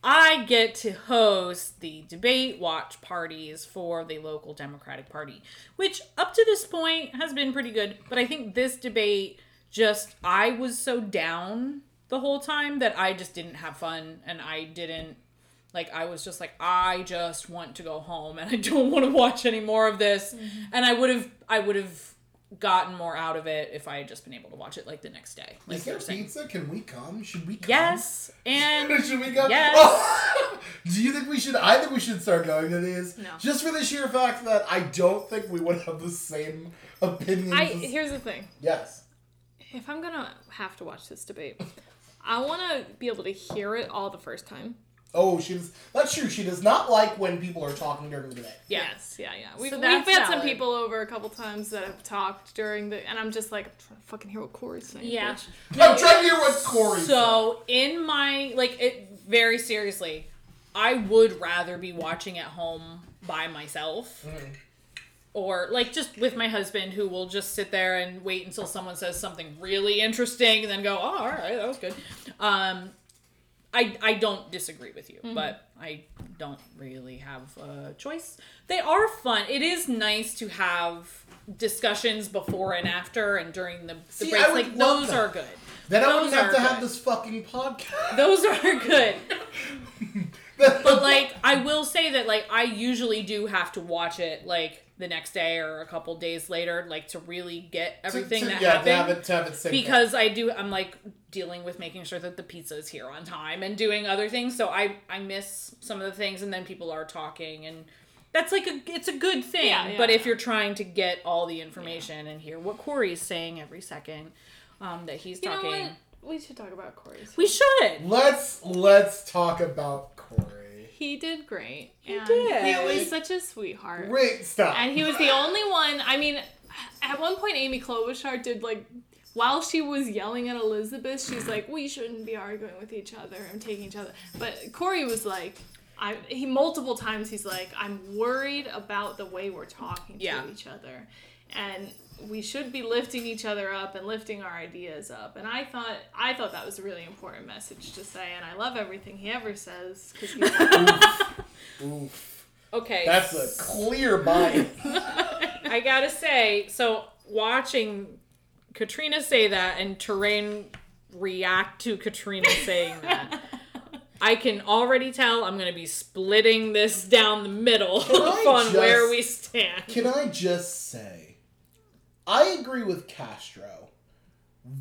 I get to host the debate watch parties for the local Democratic Party, which up to this point has been pretty good. But I think this debate just, I was so down the whole time that I just didn't have fun and I didn't. Like I was just like I just want to go home and I don't want to watch any more of this. Mm-hmm. And I would have I would have gotten more out of it if I had just been able to watch it like the next day. Like Is there you're saying. pizza? Can we come? Should we come? Yes, and should we go? Yes. Oh! Do you think we should? I think we should start going to these. No. Just for the sheer fact that I don't think we would have the same opinions. I here's the thing. yes. If I'm gonna have to watch this debate, I want to be able to hear it all the first time. Oh, she's. That's true. She does not like when people are talking during the debate. Yeah. Yes, yeah, yeah. We've, So we've that's had some valid. people over a couple times that have talked during the, and I'm just like, I'm trying to fucking hear what Cory's saying. Yeah. bitch. I'm trying to hear what Cory said. So in my like it very seriously, I would rather be watching at home by myself. Mm. Or like just with my husband who will just sit there and wait until someone says something really interesting and then go, Oh, all right, that was good. Um I, I don't disagree with you, mm-hmm. but I don't really have a choice. They are fun. It is nice to have discussions before and after and during the, the See, breaks. Like those that. are good. Then I Those wouldn't have are to have this fucking podcast. Those are good. But like I will say that like I usually do have to watch it like the next day or a couple days later, like to really get everything to, that yeah, happened. to have it, to have it sync up. because I do I'm like dealing with making sure that the pizza is here on time and doing other things. So I I miss some of the things and then people are talking and that's like a it's a good thing. Yeah, yeah. But if you're trying to get all the information and hear what Cory's saying every second, um, that he's You talking. know what? We should talk about Cory. We should. let's let's talk about Cory. He did great. He and did. He was such a sweetheart. Great stuff. And he was the only one. I mean, at one point, Amy Klobuchar did like, while she was yelling at Elizabeth, she's like, "We shouldn't be arguing with each other and taking each other." But Cory was like, I he multiple times he's like, I'm worried about the way we're talking to each other, and we should be lifting each other up and lifting our ideas up. And I thought I thought that was a really important message to say, and I love everything he ever says because he's Oof. Okay. That's a clear bias. I gotta say, so watching Katrina say that and Terrain react to Katrina saying that, I can already tell I'm gonna be splitting this down the middle on just- where we stand. Can I just say, I agree with Castro.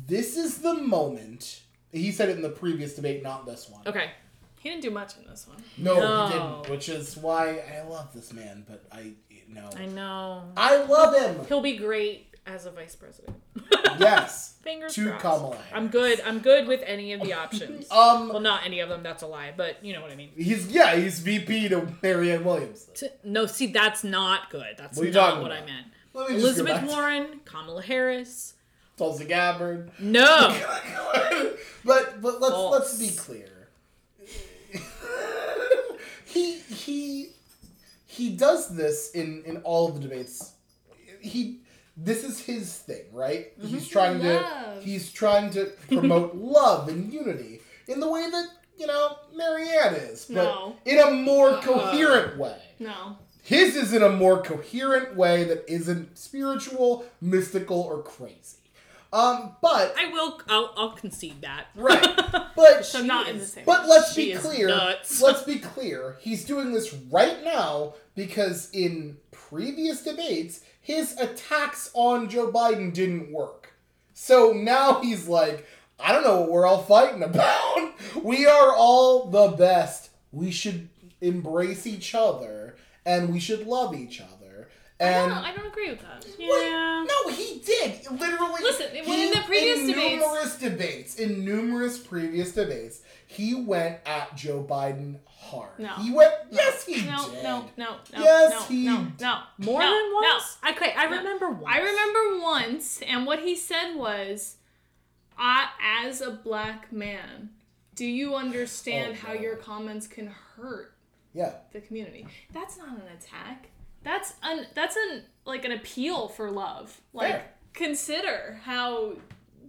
This is the moment. He said it in the previous debate, not this one. Okay. he didn't do much in this one. No, No. he didn't. Which is why I love this man, but I no. I know. I love him. He'll be great as a vice president. Yes. Fingers To crossed. Kamala Harris. I'm good. I'm good with any of the options. Um, well, not any of them. That's a lie. But you know what I mean. he's yeah, he's VP to Marianne Williams. T- No, see, that's not good. That's What not talking what I about? meant. Let me just go Elizabeth back to Warren, Kamala Harris. Tulsi Gabbard. No. but but let's False. let's be clear. he he he does this in in all of the debates. He this is his thing, right? Mm-hmm. He's trying to he's trying to promote love and unity in the way that you know Marianne is, but No. in a more uh-uh. coherent way. No, His is in a more coherent way that isn't spiritual, mystical, or crazy. Um, but I will. I'll, I'll concede that. Right. But So not in the same But let's be clear. Let's be clear. He's doing this right now because in previous debates, his attacks on Joe Biden didn't work. So now he's like, I don't know what we're all fighting about. we are all the best. We should embrace each other and we should love each other. I And don't, I don't agree with that. Yeah. no, he did. Literally. Listen, he- in the previous in debates- numerous debates, in numerous previous debates, he went at Joe Biden hard. No. He went. Yes, he No, did. no, no, no, Yes, no, he no, no. More no, than no. once. Okay, I remember once. I remember once, and what he said was, I, as a black man, do you understand Oh, how your comments can hurt Yeah. the community? That's not an attack. That's an that's an like an appeal for love. Like Fair. consider how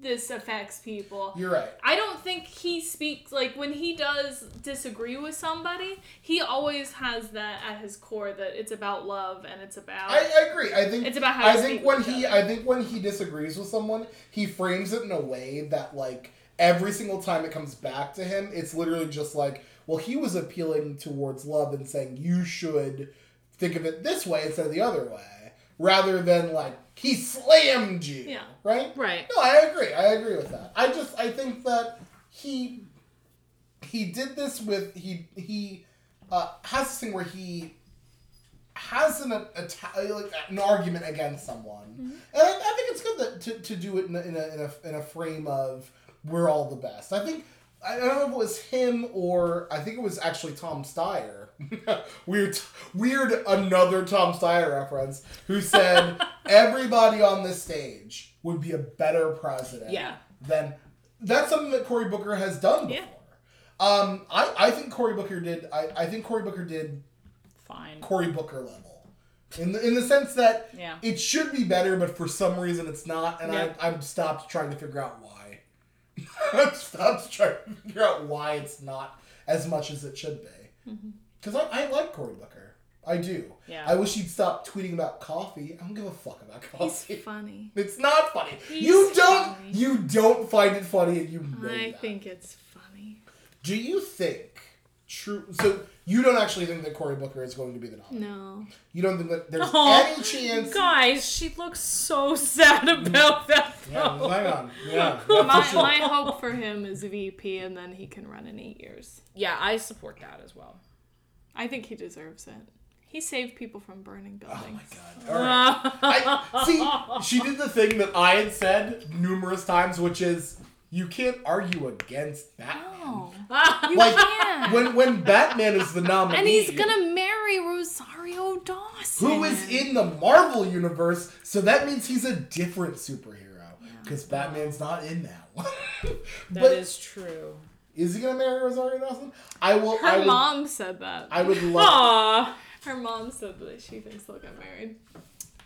this affects people. You're right. I don't think he speaks like when he does disagree with somebody, he always has that at his core that it's about love and it's about I, I agree. I think It's about how I think when he each I think when he disagrees with someone, he frames it in a way that like every single time it comes back to him, it's literally just like, well, he was appealing towards love and saying you should think of it this way instead of the other way, rather than like he slammed you. Yeah. Right. Right. No, I agree. I agree with that. I just I think that he he did this with he he uh, has this thing where he has an atta- like an argument against someone, and I, I think it's good that to, to do it in a, in a in a in a frame of we're all the best. I think I don't know if it was him or I think it was actually Tom Steyer. weird, weird. Another Tom Steyer reference who said everybody on this stage would be a better president. Yeah. Than that's something that Cory Booker has done before. Yeah. Um, I, I think Cory Booker did. I, I think Cory Booker did Fine. Cory Booker level, in the in the sense that Yeah. it should be better, but for some reason it's not, and Yeah. I I've stopped trying to figure out why. Stopped trying to figure out why it's not as much as it should be. Mm-hmm. Because I, I like Cory Booker, I do. Yeah. I wish he'd stop tweeting about coffee. I don't give a fuck about He's coffee. funny. It's not funny. He's you don't. funny. You don't find it funny, and you know I that. think it's funny. Do you think true? So you don't actually think that Cory Booker is going to be the nominee? No. You don't think that there's Aw, oh, any chance? Guys, she looks so sad about that. Yeah, though. hang on. Yeah, yeah, My, sure. my hope for him is VP and then he can run in eight years. Yeah, I support that as well. I think he deserves it. He saved people from burning buildings. Oh my god! All right. I, see, she did the thing that I had said numerous times, which is you can't argue against Batman. No. You Like can't. when when Batman is the nominee, And he's gonna marry Rosario Dawson. who is in the Marvel universe, so that means he's a different superhero because Batman's not in that one. That but is true. Is he gonna marry Rosario Dawson? I will. Her I would, mom said that. I would love. Aw, Her mom said that she thinks they'll get married.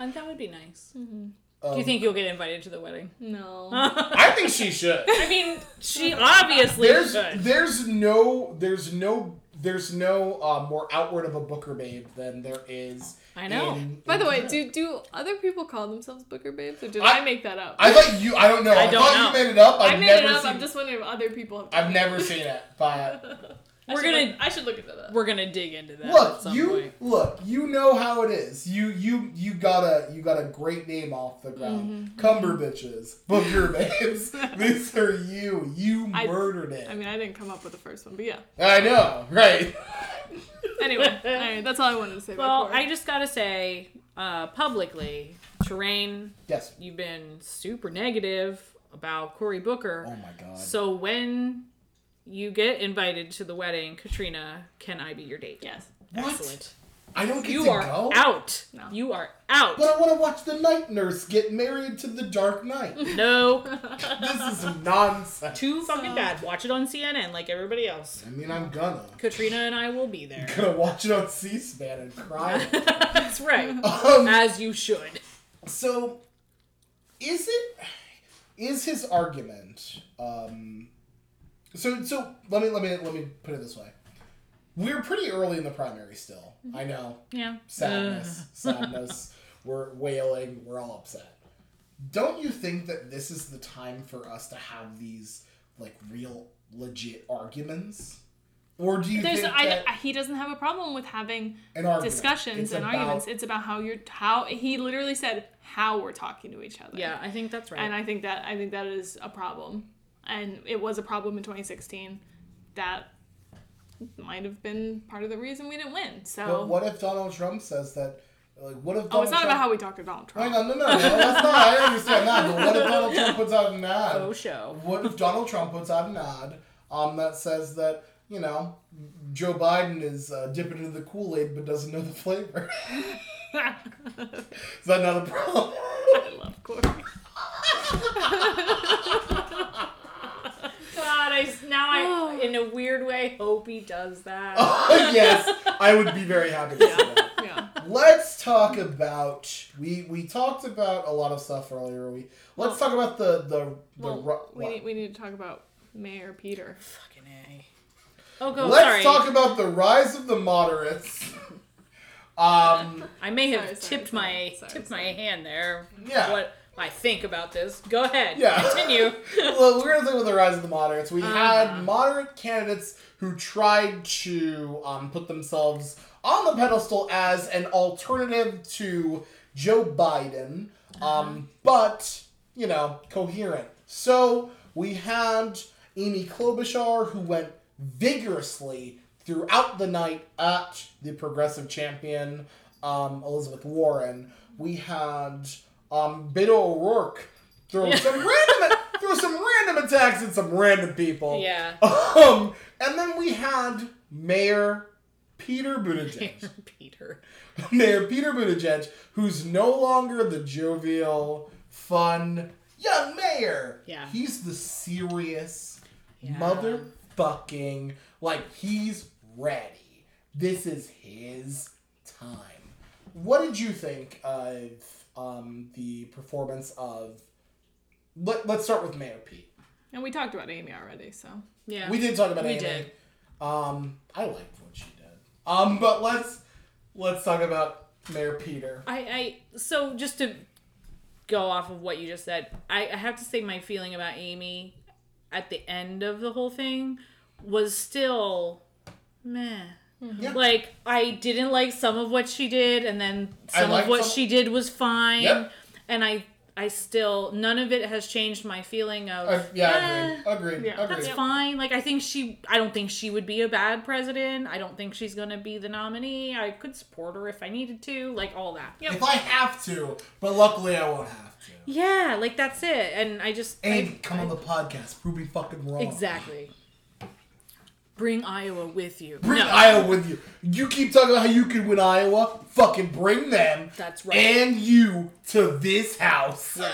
and that would be nice. Mm-hmm. Um, Do you think you'll get invited to the wedding? No. I think she should. I mean, she obviously There's should. there's no there's no there's no uh, more outward of a Booker babe than there is. I know. in- By the way, Japan. do do other people call themselves Booker babes, or did I- I, make that up? I thought you. I don't know. I, I don't thought know. you made it up. I've I made never it up. Seen, I'm just wondering if other people have. I've never seen it, but I We're gonna- Look, I should look into that. We're gonna dig into that at look, some you point. look, you know how it is. You you you got a you got a great name off the ground. Mm-hmm. Cumber bitches, Booker babes. These are you. You I- murdered it. I mean, I didn't come up with the first one, but yeah. I know, right? Anyway, all right, that's all I wanted to say. Well, about I just gotta say, uh, publicly, Terrain, Yes. you've been super negative about Cory Booker. Oh my god. So when you get invited to the wedding, Katrina, can I be your date? yes. What? Excellent. I don't get You to are go. out. No. You are out. But I want to watch the night nurse get married to the Dark Knight. No. this is nonsense. Too fucking bad. Watch it on CNN like everybody else. I mean, I'm gonna. Katrina and I will be there. Gonna watch it on C-SPAN and cry. That's right. um, As you should. so, is it? Is his argument? Um, so so let me let me let me put it this way. We're pretty early in the primary still. I know. Yeah. Sadness, sadness. We're wailing. We're all upset. Don't you think that this is the time for us to have these like real legit arguments? Or do you There's, think I, that I- he doesn't have a problem with having an discussions it's and about- arguments. It's about how you're how he literally said how we're talking to each other. Yeah, I think that's right. and I think that I think that is a problem, and it was a problem in 2016. That might have been part of the reason we didn't win. So, But what if Donald Trump says that? Like, what if Donald oh, it's not Trump... about how we talk to Donald Trump. Hang on, no, no, no, that's not. I understand that. But what if Donald Trump puts out an ad? Faux show. What if Donald Trump puts out an ad um, that says that you know Joe Biden is uh, dipping into the Kool Aid but doesn't know the flavor? is that not a problem? I love Cory. God, I s- now I in a weird way hope he does that. yes, I would be very happy to see that. Yeah. Let's talk about we we talked about a lot of stuff earlier. We let's talk about the the the. Well, ru- we need, we need to talk about Mayor Peter. Fucking a. Oh, go. Let's sorry. talk about the rise of the moderates. Um, I may have Sorry, sorry, tipped sorry, my sorry, tipped sorry. my hand there. Yeah. What I think about this. Go ahead. Yeah. Continue. well, we're gonna talk about the rise of the moderates. We Uh-huh. had moderate candidates who tried to um, put themselves on the pedestal as an alternative to Joe Biden, Uh-huh. um, but you know, coherent. So we had Amy Klobuchar who went vigorously throughout the night at the progressive champion um, Elizabeth Warren. We had um, Beto O'Rourke throw some random throw some random attacks at some random people. Yeah. Um, and then we had Mayor Peter Buttigieg. Mayor Peter. Mayor Peter Buttigieg, who's no longer the jovial, fun young mayor. Yeah. He's the serious, Yeah. motherfucking, like, he's ready. This is his time. What did you think of um, the performance of. Let, let's start with Mayor Pete. And we talked about Amy already, so. Yeah. We did talk about We Amy. did. Um, I liked what she did. Um, but let's let's talk about Mayor Peter. I, I so just to go off of what you just said, I, I have to say my feeling about Amy at the end of the whole thing was still meh. Yeah. Like I didn't like some of what she did, and then some of what some- she did was fine. Yep. And I I still none of it has changed my feeling of Uh, yeah, eh, agreed. Agreed. Yeah. agreed. that's fine. Like I think she I don't think she would be a bad president. I don't think she's gonna be the nominee. I could support her if I needed to, like all that. If I have to, but luckily I won't have to. Yeah, like that's it. And I just And I- come I- on the podcast, prove me fucking wrong. Exactly. Bring Iowa with you. Bring no, Iowa with you. You keep talking about how you can win Iowa. Fucking bring them That's right. and you to this house. Yeah.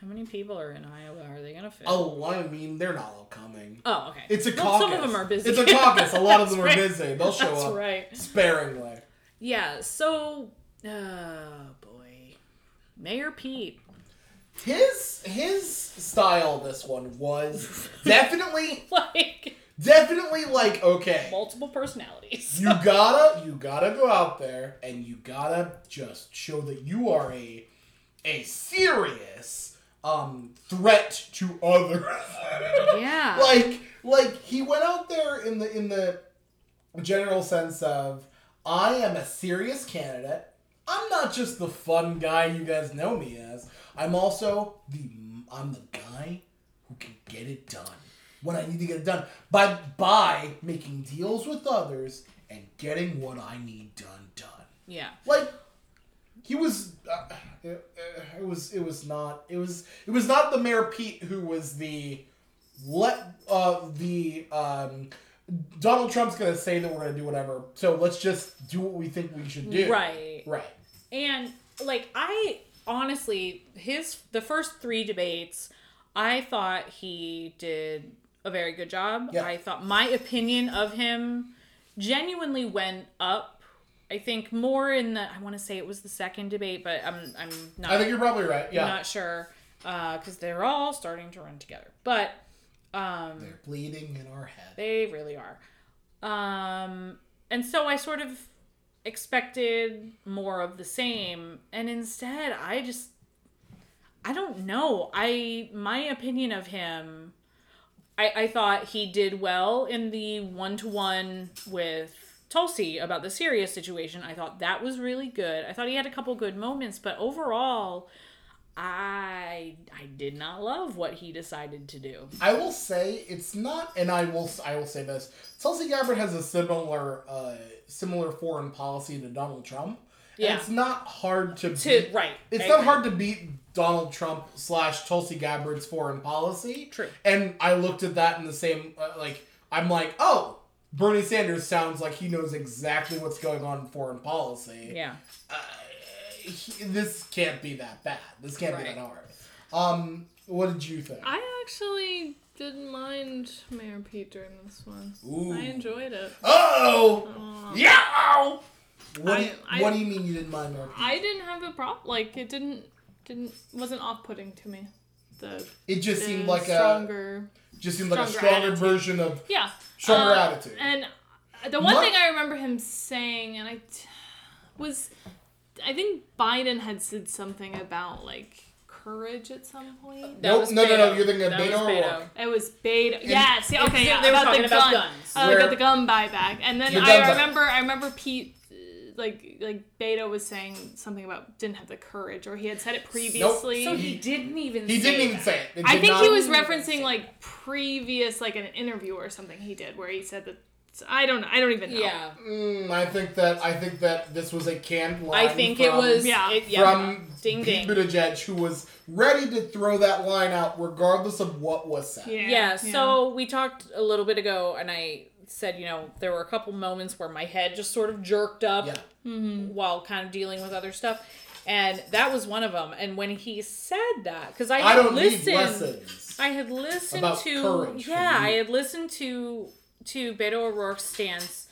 How many people are in Iowa? Are they gonna fit? Oh, I mean, they're not all coming. Oh, okay. It's a Well, caucus. Some of them are busy. It's a caucus. A lot of them are right. busy. They'll show That's up right. sparingly. Yeah. So, oh boy, Mayor Pete. His his style this one was definitely Like definitely like okay. multiple personalities. You gotta you gotta go out there and you gotta just show that you are a a serious um threat to others. yeah. like like he went out there in the in the general sense of I am a serious candidate. I'm not just the fun guy you guys know me as. I'm also the I'm the guy who can get it done when I need to get it done by by making deals with others and getting what I need done done. yeah. Like he was uh, it, it was it was not it was it was not the mayor Pete who was the let uh the um Donald Trump's gonna say that we're gonna do whatever so let's just do what we think we should do Right. right And like I honestly his the first 3 debates I thought he did a very good job. Yeah. I thought my opinion of him genuinely went up. I think more in the I want to say it was the second debate, but I'm I'm not I think you're probably right yeah not sure because they're all starting to run together. But um, they're bleeding in our head they really are. Um, and so I sort of expected more of the same, and instead I just I don't know. I my opinion of him. I, I thought he did well in the one to one with Tulsi about the serious situation. I thought that was really good. I thought he had a couple good moments, but overall, I I did not love what he decided to do. I will say it's not, and I will I will say this: Tulsi Gabbard has a similar uh, similar foreign policy to Donald Trump. And Yeah. it's not hard to To beat- right, It's I not agree. hard to beat Donald Trump slash Tulsi Gabbard's foreign policy. True. And I looked at that in the same uh, like I'm like, oh, Bernie Sanders sounds like he knows exactly what's going on in foreign policy. Yeah. Uh, he- this can't be that bad. This can't be that hard. Um, what did you think? I actually didn't mind Mayor Pete during this one. Ooh. I enjoyed it. Oh, Uh, yeah. What, do you, I- I- what do you mean you didn't mind Mayor Pete? I didn't have a problem. Like it didn't didn't wasn't off putting to me. The, It just the seemed like a stronger. just seemed like a stronger stronger attitude. version of Yeah. stronger Uh, attitude. And the one My- thing I remember him saying, and I t- was, I think Biden had said something about like courage at some point. That Nope, was no, no, no, you're thinking of That Beto was O'Rourke. It was Beto. Yes. Yeah, okay. They Yeah. were about talking the about gun. guns. Oh, Where- about the gun buyback. And then The I gun buyback. remember, I remember Pete. Like like Beto was saying something about didn't have the courage, or he had said it previously. So he didn't even. He say didn't even that. say it. It I think he was referencing like previous, like an interview or something he did where he said that. I don't. I don't even know. Yeah. Mm, I think that I think that this was a canned line. I think it was. Yeah. It, yeah. from Ding Pete ding. Buttigieg, who was ready to throw that line out regardless of what was said. Yeah. yeah, so we talked a little bit ago and i said you know there were a couple moments where my head just sort of jerked up Yeah. Mm-hmm. while kind of dealing with other stuff. And that was one of them. And when he said that because i, I had don't listened need lessons. i had listened About to courage yeah i had listened to to beto o'rourke's stance.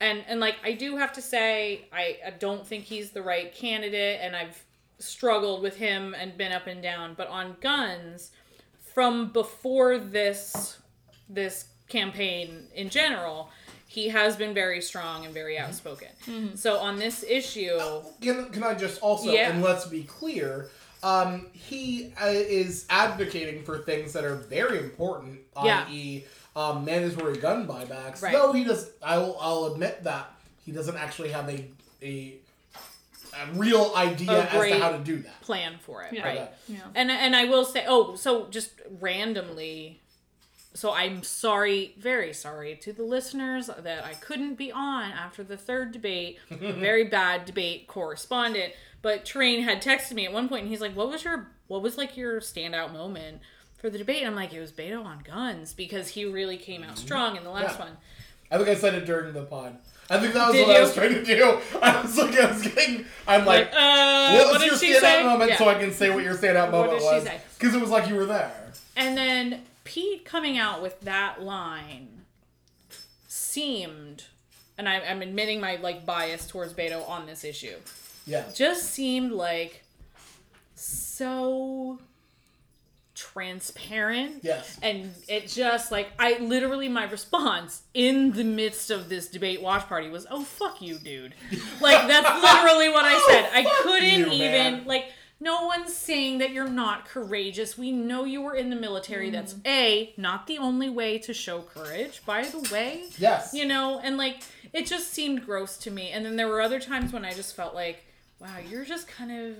And and like i do have to say i, I don't think he's the right candidate and i've struggled with him and been up and down. But on guns from before this this campaign in general he has been very strong and very outspoken so on this issue Can, can I just also, Yeah. and let's be clear, um, he uh, is advocating for things that are very important, Yeah. i.e., um, mandatory gun buybacks. Right. Though he does, I'll, I'll admit that he doesn't actually have a a, a real idea A as to how to do that. plan for it Yeah. right Yeah. And and I will say, oh, so just randomly, so I'm sorry, very sorry to the listeners that I couldn't be on after the third debate, a very bad debate correspondent. But Train had texted me at one point, and he's like, "What was your, what was like your standout moment for the debate?" And I'm like, "It was Beto on guns because he really came out strong in the last Yeah. one." I think I said it during the pod. I think that was Did what I was trying to do. I was like, I was getting. I'm like, Like, uh, what was your standout say? moment Yeah. so I can say what your standout moment was? Because it was like you were there. And then Pete coming out with that line seemed, and I, I'm admitting my like bias towards Beto on this issue, Yeah. just seemed like so transparent. Yes. And it just like I literally my response in the midst of this debate watch party was, "Oh fuck you, dude!" Like that's literally what I oh, said. I couldn't you, even man. like. No one's saying that you're not courageous. We know you were in the military. That's a not the only way to show courage. By the way, Yes. you know, and like it just seemed gross to me. And then there were other times when I just felt like, wow, you're just kind of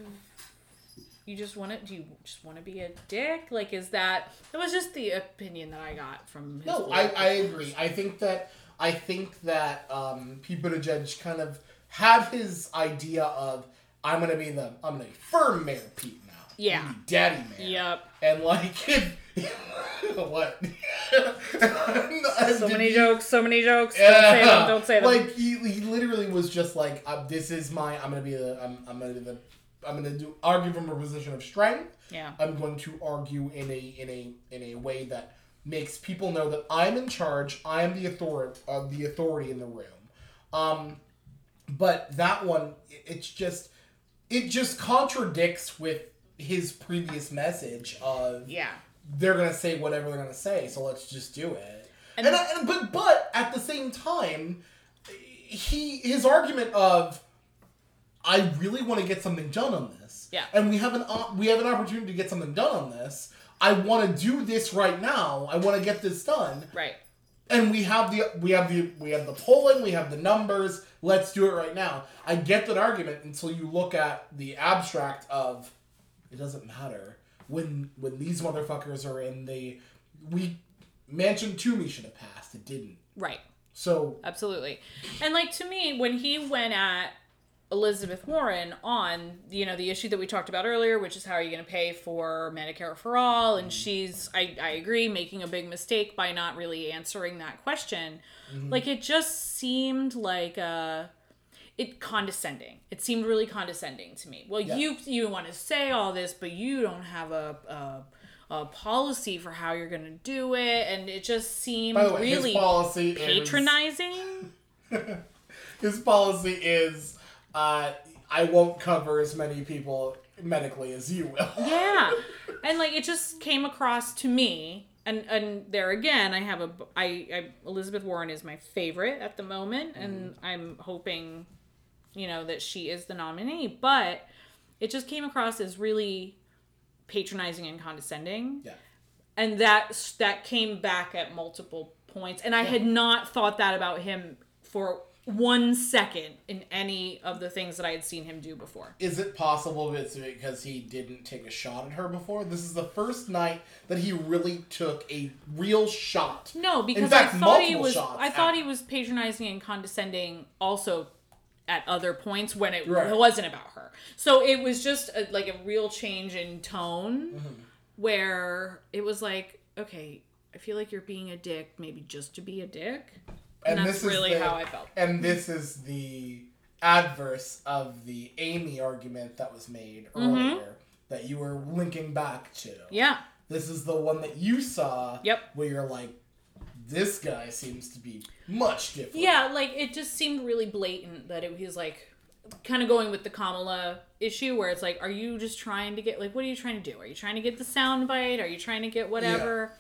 you just want to do you just want to be a dick? Like is that that was just the opinion that I got from his No, I, I agree. I think that I think that um, Pete Buttigieg kind of had his idea of I'm gonna be the I'm gonna be firm mayor Pete now. Yeah. Daddy mayor. Yep. And like what? So many jokes, so many jokes. Don't say them, don't say them. Like he, he literally was just like, uh, "This is my. I'm gonna be the. I'm, I'm gonna be the. I'm gonna do argue from a position of strength. yeah. I'm going to argue in a in a in a way that makes people know that I'm in charge. I am the authority of the authority in the room. Um, but that one, it- it's just it just contradicts with his previous message of Yeah. they're gonna say whatever they're gonna say, so let's just do it. And- And, I, and but but at the same time, he his argument of I really want to get something done on this. Yeah. And we have an we have an opportunity to get something done on this. I want to do this right now. I want to get this done. Right. And we have the we have the we have the polling, we have the numbers. Let's do it right now. I get that argument until you look at the abstract of it doesn't matter when when these motherfuckers are in the we Manchin Toomey should have passed. It didn't. Right. So Absolutely. And like to me, when he went at Elizabeth Warren on, you know, the issue that we talked about earlier, which is how are you going to pay for Medicare for all, and she's, I, I agree, making a big mistake by not really answering that question. Like it just seemed like uh it condescending. It seemed really condescending to me. Well, Yeah. you you want to say all this, but you don't have a, a a policy for how you're going to do it, and it just seemed way, really policy is patronizing. his policy is uh, I won't cover as many people medically as you will. yeah and like it just came across to me and and there again i have a I, I elizabeth warren is my favorite at the moment and i'm hoping you know that she is the nominee but it just came across as really patronizing and condescending Yeah. and that that came back at multiple points and i had not thought that about him for one second in any of the things that i had seen him do before Is it possible it's because he didn't take a shot at her before? This is the first night that he really took a real shot. No, because fact, I thought he was. shots I thought at- he was patronizing and condescending also at other points when it, Right. wasn't about her. So it was just a, like a real change in tone, Mm-hmm. where it was like, okay, I feel like you're being a dick, maybe just to be a dick, and, And that's this is really the- how I felt. And this is the adverse of the Amy argument that was made earlier that you were linking back to. Mm-hmm. Yeah, This is the one that you saw. Yep. Where you're like, this guy seems to be much different. yeah, like it just seemed really blatant that it was like kind of going with the Kamala issue where it's like, are you just trying to get like, what are you trying to do? Are you trying to get the sound bite? Are you trying to get whatever?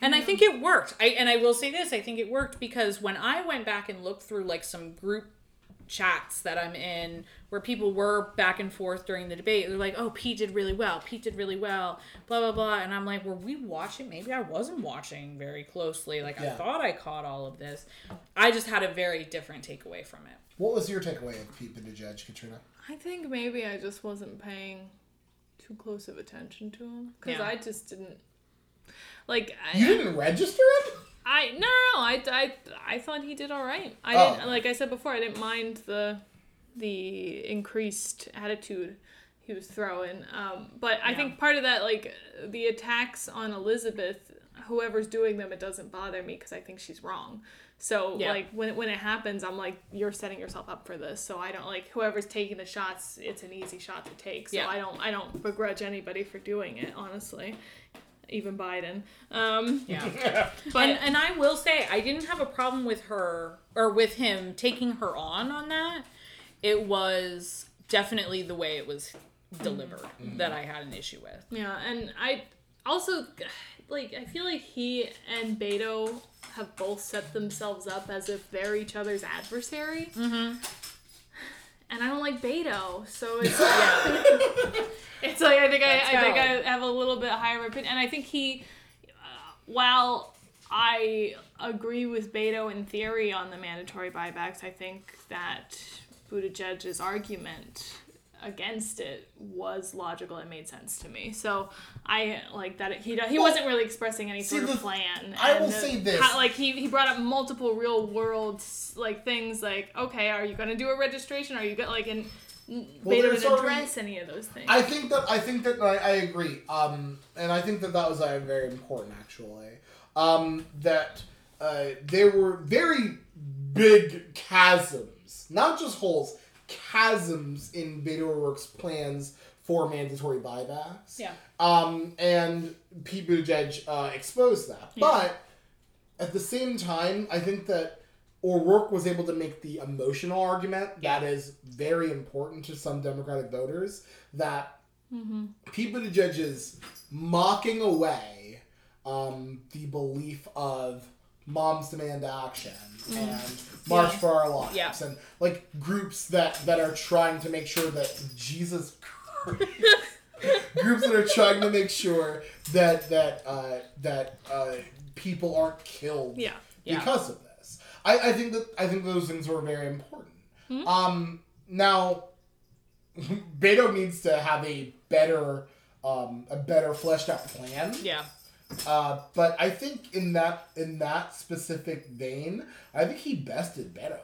And I think it worked. I and I will say this, I think it worked because when I went back and looked through like some group chats that I'm in where people were back and forth during the debate, they're like, "Oh, Pete did really well. Pete did really well." Blah blah blah. And I'm like, "Were we watching? Maybe I wasn't watching very closely. Like I thought I caught all of this. I just had a very different takeaway from it." What was your takeaway of Pete Buttigieg, Katrina? I think maybe I just wasn't paying too close of attention to him because Yeah. I just didn't like. You I, didn't register it? I no no no. I, I I thought he did all right. I Oh. didn't like I said before. I didn't mind the the increased attitude he was throwing. Um, but I Yeah. think part of that like the attacks on Elizabeth whoever's doing them, it doesn't bother me because I think she's wrong. So Yeah. like when when it happens, I'm like, you're setting yourself up for this. So I don't like whoever's taking the shots. It's an easy shot to take. So Yeah. I don't I don't begrudge anybody for doing it. Honestly, even Biden. Um, Yeah. but and, and I will say, I didn't have a problem with her or with him taking her on on that. It was definitely the way it was delivered that I had an issue with. Yeah, and I also like I feel like he and Beto have both set themselves up as if they're each other's adversary. Mm-hmm. And I don't like Beto, so it's Yeah. it's like I think I, I think. I have a little bit higher opinion, and I think he, uh, while I agree with Beto in theory on the mandatory buybacks, I think that Buttigieg's argument against it was logical. It made sense to me. So I like that it, he he Well, wasn't really expressing any see, sort of plan. I and will the- say this. how- like he he brought up multiple real world like things like okay, are you gonna do a registration? Are you gonna like and. Well, there's didn't address any of those things. I think that I think that I, I agree, um, and I think that that was uh, very important actually. Um, that uh, there were very big chasms, not just holes, chasms in Beto O'Rourke's plans for mandatory buybacks. Yeah. Um, and Pete Buttigieg uh, exposed that, but at the same time, I think that O'Rourke was able to make the emotional argument that is very important to some Democratic voters that Pete Buttigieg is mocking away um, the belief of Moms Demand Action and March for Our Lives Yeah. and like groups that that are trying to make sure that Jesus Christ. groups that are trying to make sure that that uh, that uh, people aren't killed Yeah. Yeah. because of this. I, I think that I think those things were very important. Um, now, Beto needs to have a better um, a better fleshed out plan. Yeah. Uh, but I think in that in that specific vein, I think he bested Beto.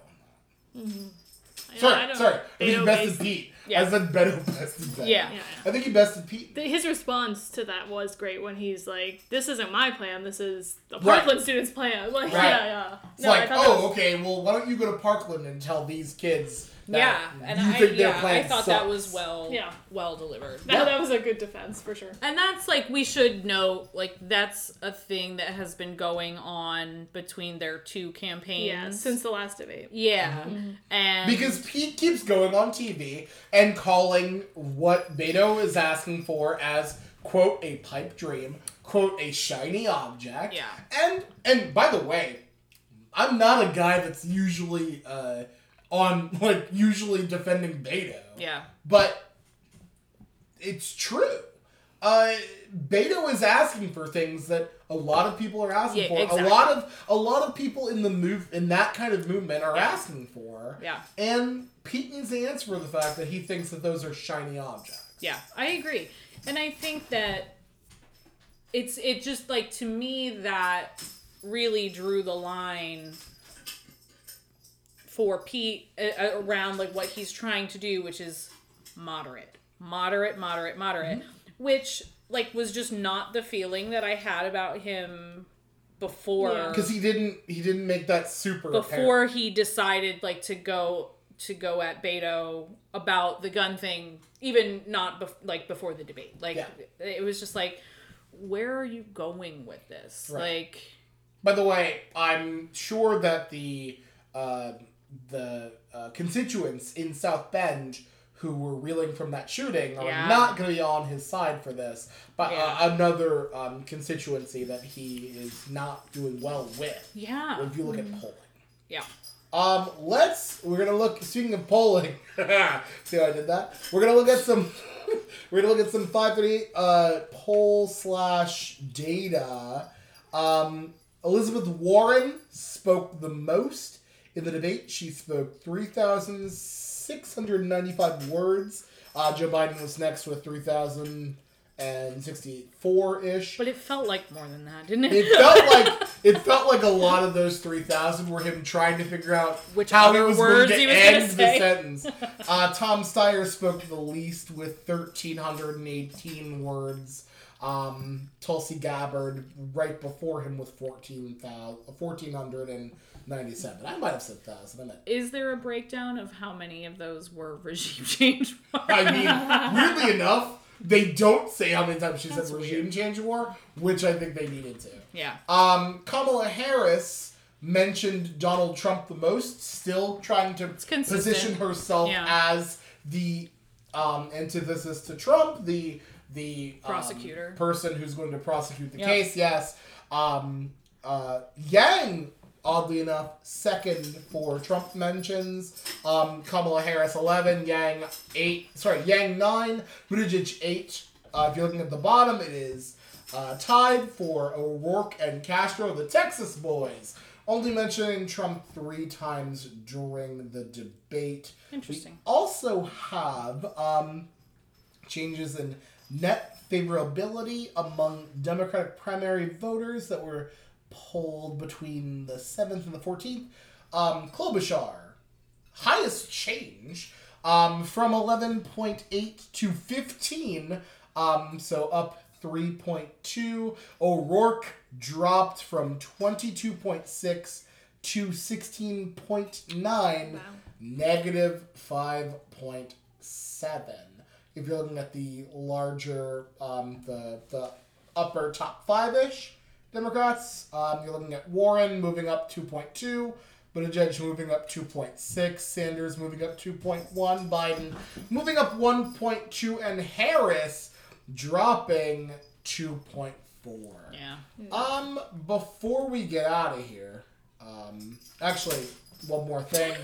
I Sorry, don't- sorry. I think he bested based- Pete. Yeah. I said Beto bested Beto. Yeah. Yeah, I think he bested Pete. The- His response to that was great when he's like, "This isn't my plan. This is the Right. Parkland students' plan." Like, Right. yeah, yeah. It's No, I like, oh, was- okay, well, why don't you go to Parkland and tell these kids that yeah, and you I think their yeah, I plan thought that was well Yeah. well delivered. that, Yeah. that was a good defense for sure. And that's like we should know like that's a thing that has been going on between their two campaigns. Yeah, since the last debate. yeah, and Because Pete keeps going on TV and calling what Beto is asking for as quote a pipe dream, quote a shiny object. Yeah. And and by the way, I'm not a guy that's usually uh on like usually defending Beto. yeah, But it's true. Uh, Beto is asking for things that a lot of people are asking Yeah, for. exactly. A lot of a lot of people in the move in that kind of movement are Yeah. asking for. Yeah. And Pete needs to answer for the fact that he thinks that those are shiny objects. yeah, I agree, and I think that it's it just like to me that really drew the line for Pete uh, around like what he's trying to do, which is moderate, moderate, moderate, moderate, which like was just not the feeling that I had about him before Yeah. Because he didn't he didn't make that super apparent. before he decided like to go to go at Beto about the gun thing, even not bef- like before the debate. Like Yeah. it was just like, where are you going with this? Right. Like, By the way, I'm sure that the uh, the uh, constituents in South Bend who were reeling from that shooting are Yeah. not going to be on his side for this, but Yeah. uh, another um, constituency that he is not doing well with. yeah, If you look at polling. yeah, Um, let's. We're gonna look. Speaking of polling, see how I did that? We're gonna look at some. we're gonna look at some five thirty uh poll slash data. Um, Elizabeth Warren spoke the most in the debate. She spoke three thousand six hundred ninety five words. Uh, Joe Biden was next with three thousand and sixty four ish. but it felt like more than that, didn't it? It felt like it felt like a lot of those three thousand were him trying to figure out Which how he was words going to he was end the sentence. Uh, Tom Steyer spoke the least with thirteen hundred and eighteen words. Um, Tulsi Gabbard right before him with 14,000 1497. I might have said 1,000. I meant Is there a breakdown of how many of those were regime change? war? I mean, weirdly enough, they don't say how many times she That's said regime change war, which I think they needed to. yeah. Um, Kamala Harris mentioned Donald Trump the most, still trying to position herself Yeah. as the um, antithesis to Trump, the the um, Prosecutor. person who's going to prosecute the Yep. case. Yes, um, uh, Yang. Oddly enough, second for Trump mentions. Um, Kamala Harris eleven, Yang eight. Sorry, Yang nine, Buttigieg eight. Uh, if you're looking at the bottom, it is uh, tied for O'Rourke and Castro, the Texas boys. Only mentioning Trump three times during the debate. Interesting. We also have um, changes in net favorability among Democratic primary voters that were polled between the 7th and the 14th. Um, Klobuchar, highest change um, from 11.8 to 15, um, so up 3.2. O'Rourke dropped from 22.6 to 16.9 Wow. negative 5.7 if you're looking at the larger um, the the upper top five-ish democrats um, you're looking at warren moving up 2.2 Buttigieg moving up 2.6 sanders moving up 2.1 biden moving up 1.2 and harris dropping 2.4 Yeah. um, before we get out of here, um, actually, one more thing.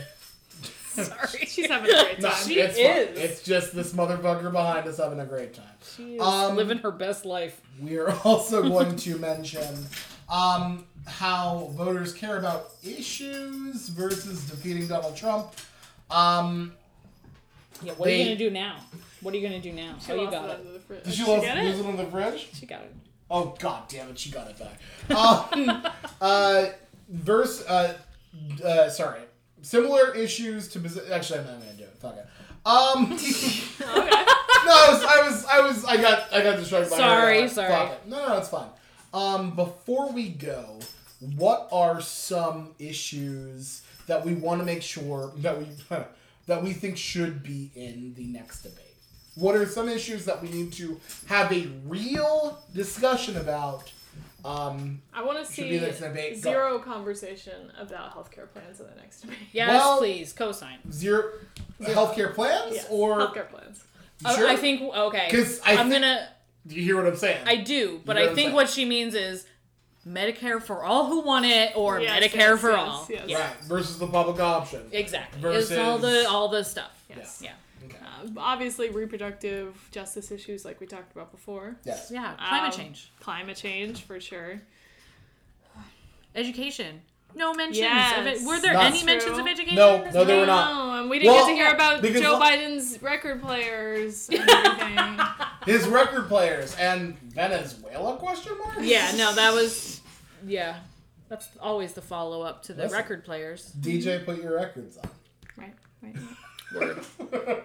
Sorry. She's having a great No, time. She it's fine. is. It's just this motherfucker behind us having a great time. She is Um, living her best life. We are also going to mention um, how voters care about issues versus defeating Donald Trump. Um, Yeah. What are you gonna do now? What are you gonna do now? She oh, you got it. under did she Did lose, get lose it? it on the fridge? She got it. Oh god damn it, she got it back. Um, uh, verse. Uh, uh, sorry. Similar issues to posi- actually, I'm not gonna do it. Fuck it. Um, Okay. no, I was, I was, I was, I got, I got distracted. by Sorry, everyone. sorry. Fuck it. No, no, it's fine. Um, before we go, what are some issues that we want to make sure that we that we think should be in the next debate? What are some issues that we need to have a real discussion about? Um, I want to Should be see the next. Go. zero conversation about healthcare plans in the next debate. Yes, Well- please. Cosign. zero healthcare plans Yes, or healthcare plans. Sure. I think okay. 'Cause I I'm think- gonna. Do you hear what I'm saying? I do, but know what I think what she means is Medicare for all who want it, or Yes, Medicare yes, for yes, all. yes. Right versus the public option. exactly. Versus- It's all the all the stuff. Yes. Yeah, Okay. Obviously, reproductive justice issues, like we talked about before. Yes. yeah. Climate Um, change, Climate change, for sure. education. No mentions of it. Were there That's any mentions of education? No, no, there were not. No, and we didn't Well, get to hear about Joe lo- Biden's record players and everything. His record players and Venezuela question mark? Yeah, no, that was yeah. That's always the follow up to the Listen. record players. DJ put your records on. right, right. Word.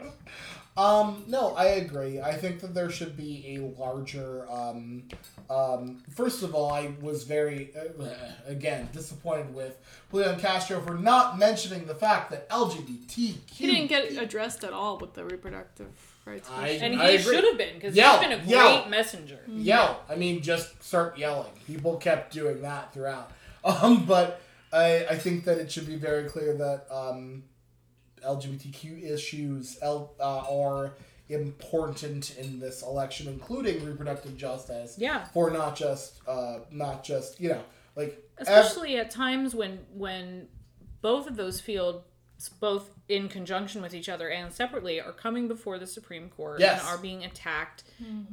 Um, no, I agree. I think that there should be a larger. Um, um, first of all, I was very, uh, again, disappointed with Julian Castro for not mentioning the fact that LGBTQ. He didn't get addressed at all with the reproductive rights. I- And I he agree. should have been because he's been a great yell. messenger. yell. I mean, just start yelling. People kept doing that throughout. Um, but I, I think that it should be very clear that um, LGBTQ issues L, uh, are important in this election, including reproductive justice. Yeah. For not just, uh, not just you know, like ev- Especially at times when when both of those fields, both in conjunction with each other and separately, are coming before the Supreme Court Yes. and are being attacked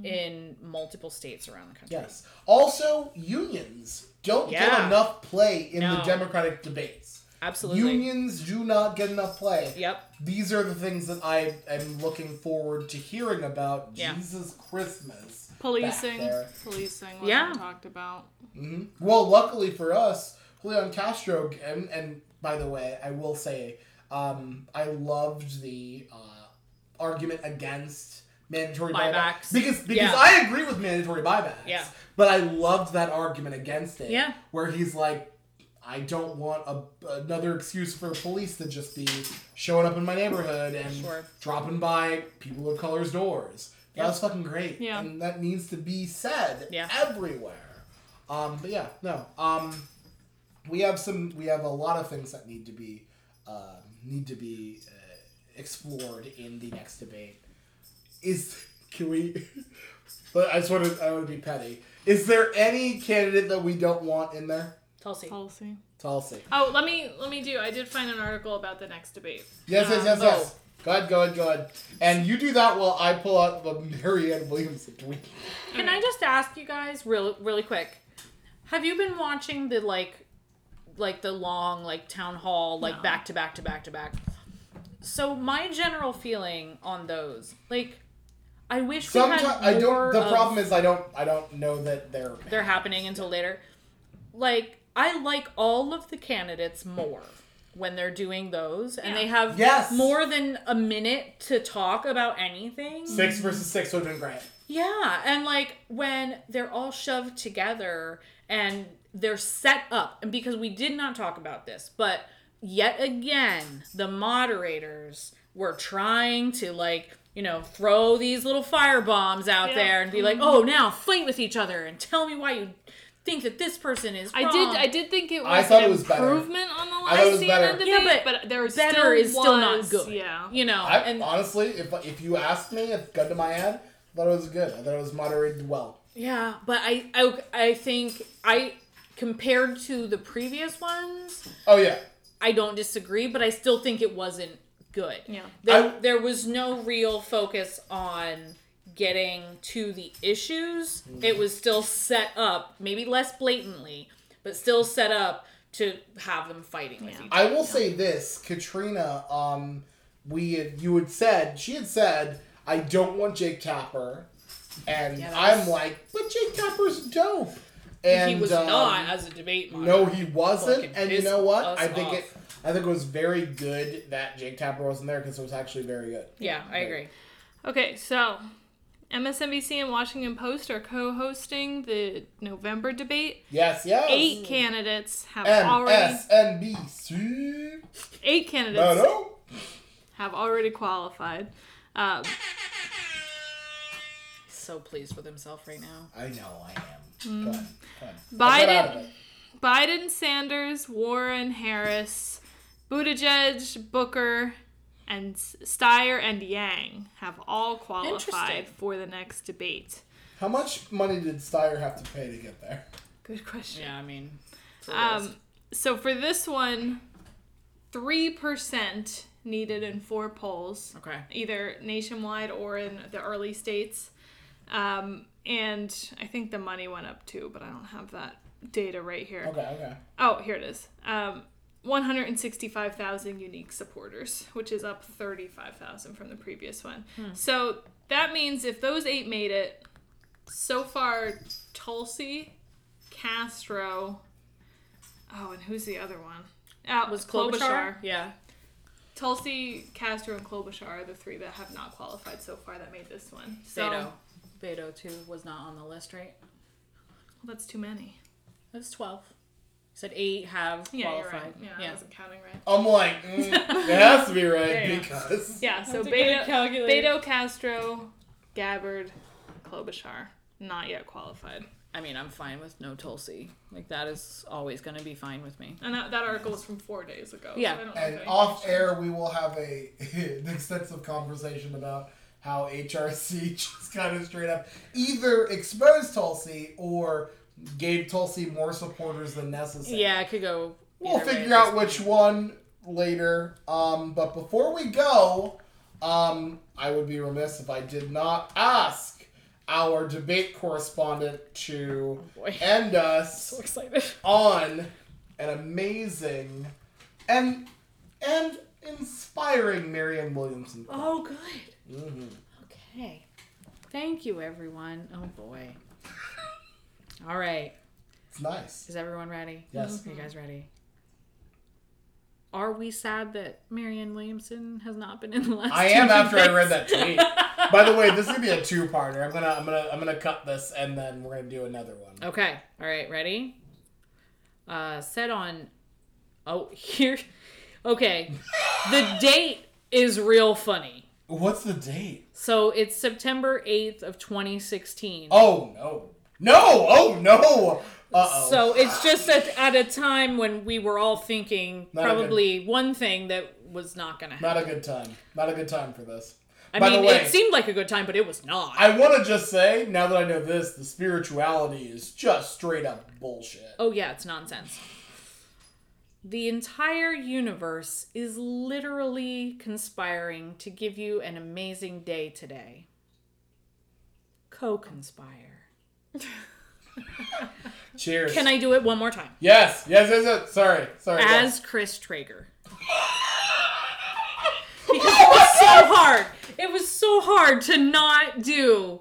in multiple states around the country. yes. Also, unions don't get enough play in the Democratic debates. Absolutely. Unions do not get enough play. Yep. these are the things that I am looking forward to hearing about. Yeah. Jesus Christmas. Policing, policing wasn't Yeah. talked about. hmm Well, luckily for us, Julian Castro, and, and by the way, I will say, um, I loved the uh, argument against mandatory Buybacks. buybacks because because Yeah. I agree with mandatory buybacks. Yeah. But I loved that argument against it. Yeah. Where he's like, I don't want a, another excuse for police to just be showing up in my neighborhood and Sure. dropping by people of color's doors. That Yeah. was fucking great. Yeah. And that needs to be said Yeah. everywhere. Um, but yeah, no. Um, we have some. We have a lot of things that need to be uh, need to be uh, explored in the next debate. Is can we? But I just want to. I want to be petty. Is there any candidate that we don't want in there? Tulsi. Policy. Tulsi. Oh, let me let me do. I did find an article about the next debate. Yes, yes, Um, yes, oh. yes. Go ahead, go ahead, go ahead. And you do that while I pull out the Marianne Williamson tweet. Can I just ask you guys really really quick? Have you been watching the like like the long like town hall like No. back to back to back to back? So my general feeling on those, like I wish we Sometimes had I more don't. The of- problem is I don't. I don't know that they're. they're happening until later. Like I like all of the candidates more when they're doing those and they have Yes. more than a minute to talk about anything. Six versus six would have been great. Yeah, and like when they're all shoved together and they're set up, and because we did not talk about this, but yet again, the moderators were trying to like, you know, throw these little fire bombs out Yeah. there and be like, oh, now fight with each other and tell me why you think that this person is I did. I did think it was I thought an it was better. improvement on the I thought it last was CNN better. debate, Yeah, but but there was better still is still not good. Yeah. You know, I and honestly, if if you asked me, if gun to my head, I thought it was good. I thought it was moderated well. Yeah, but I, I I think I compared to the previous ones, Oh yeah, I don't disagree, but I still think it wasn't good. Yeah. There, I- there was no real focus on getting to the issues. It was still set up, maybe less blatantly, but still set up to have them fighting with Yeah. each I will say this, Katrina. Um, we had, you had said she had said I don't want Jake Tapper, and Yeah, was- I'm like, but Jake Tapper's dope. And he was um, not as a debate No, he wasn't. Fucking And you know what? I think off. it. I think it was very good that Jake Tapper wasn't there because it was actually very good. Yeah, I agree. Okay, so MSNBC and Washington Post are co-hosting the November debate. Yes, yes. Eight candidates have already MSNBC. eight candidates Hello. have already qualified. Um, So pleased with himself right now. I know I am. Mm. Go ahead. Go ahead. I'll get out of Biden. Biden, Sanders, Warren, Harris, Buttigieg, Booker, and Steyer and Yang have all qualified for the next debate. How much money did Steyer have to pay to get there? Good question. Yeah, I mean, Um, so for this one, three percent needed in four polls, okay. either nationwide or in the early states. Um, and I think the money went up too, but I don't have that data right here. Okay, okay. Oh, here it is. Um, 165,000 unique supporters, which is up 35,000 from the previous one. So that means if those eight made it, so far, Tulsi, Castro, oh, and who's the other one? Uh, Was Klobuchar. Klobuchar? Yeah. Tulsi, Castro, and Klobuchar are the three that have not qualified so far that made this one. So Beto. Beto too was not on the list, right? well, that's too many. That's twelve. Said eight have Yeah, qualified. you're right. Yeah, I wasn't counting right. I'm like, mm, it has to be right Yeah, yeah. because Yeah, so That's Beto. Beto Castro, Gabbard, Klobuchar, not yet qualified. I mean, I'm fine with no Tulsi. Like that is always going to be fine with me. And that, that article was from four days ago. so Yeah. I don't And if off changed. air, we will have a an extensive conversation about how HRC just kind of straight up either exposed Tulsi or gave Tulsi more supporters than necessary. Yeah, it could go. We'll figure out which one later. Um, but before we go, um, I would be remiss if I did not ask our debate correspondent to boy. end us So excited. on an amazing and and inspiring Marianne Williamson. Oh, good. Mhm. Okay. Thank you, everyone. Oh boy. All right. It's nice. Is everyone ready? Yes. Are you guys ready? Are we sad that Marianne Williamson has not been in the last? I am after I read that tweet. By the way, this is gonna be a two-parter. I'm gonna I'm gonna I'm gonna cut this and then we're gonna do another one. Okay. All right. Ready? Uh, set on. Oh, here. Okay. the date is real funny. What's the date? So it's September 8th of 2016. Oh no. No! Oh no! Uh oh. So it's just at, at a time when we were all thinking Not a good- probably one thing that was not going to happen. Not a good time. Not a good time for this. I By mean, way, it seemed like a good time, but it was not. I want to just say, now that I know this, the spirituality is just straight up bullshit. oh, yeah, it's nonsense. The entire universe is literally conspiring to give you an amazing day today. Co conspire. Cheers. Can I do it one more time? Yes, yes, yes, yes. Sorry, sorry. As Chris Traeger. because it was so hard. It was so hard to not do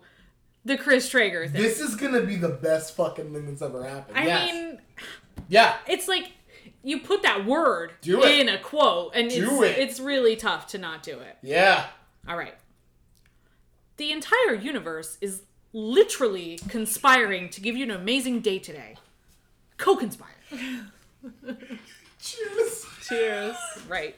the Chris Traeger thing. This is gonna be the best fucking thing that's ever happened. I yes. mean, yeah. it's like you put that word Do it. in a quote, and Do it's, it. it's really tough to not do it. Yeah. All right. The entire universe is literally conspiring to give you an amazing day today. Co conspire. Cheers. Cheers. Right.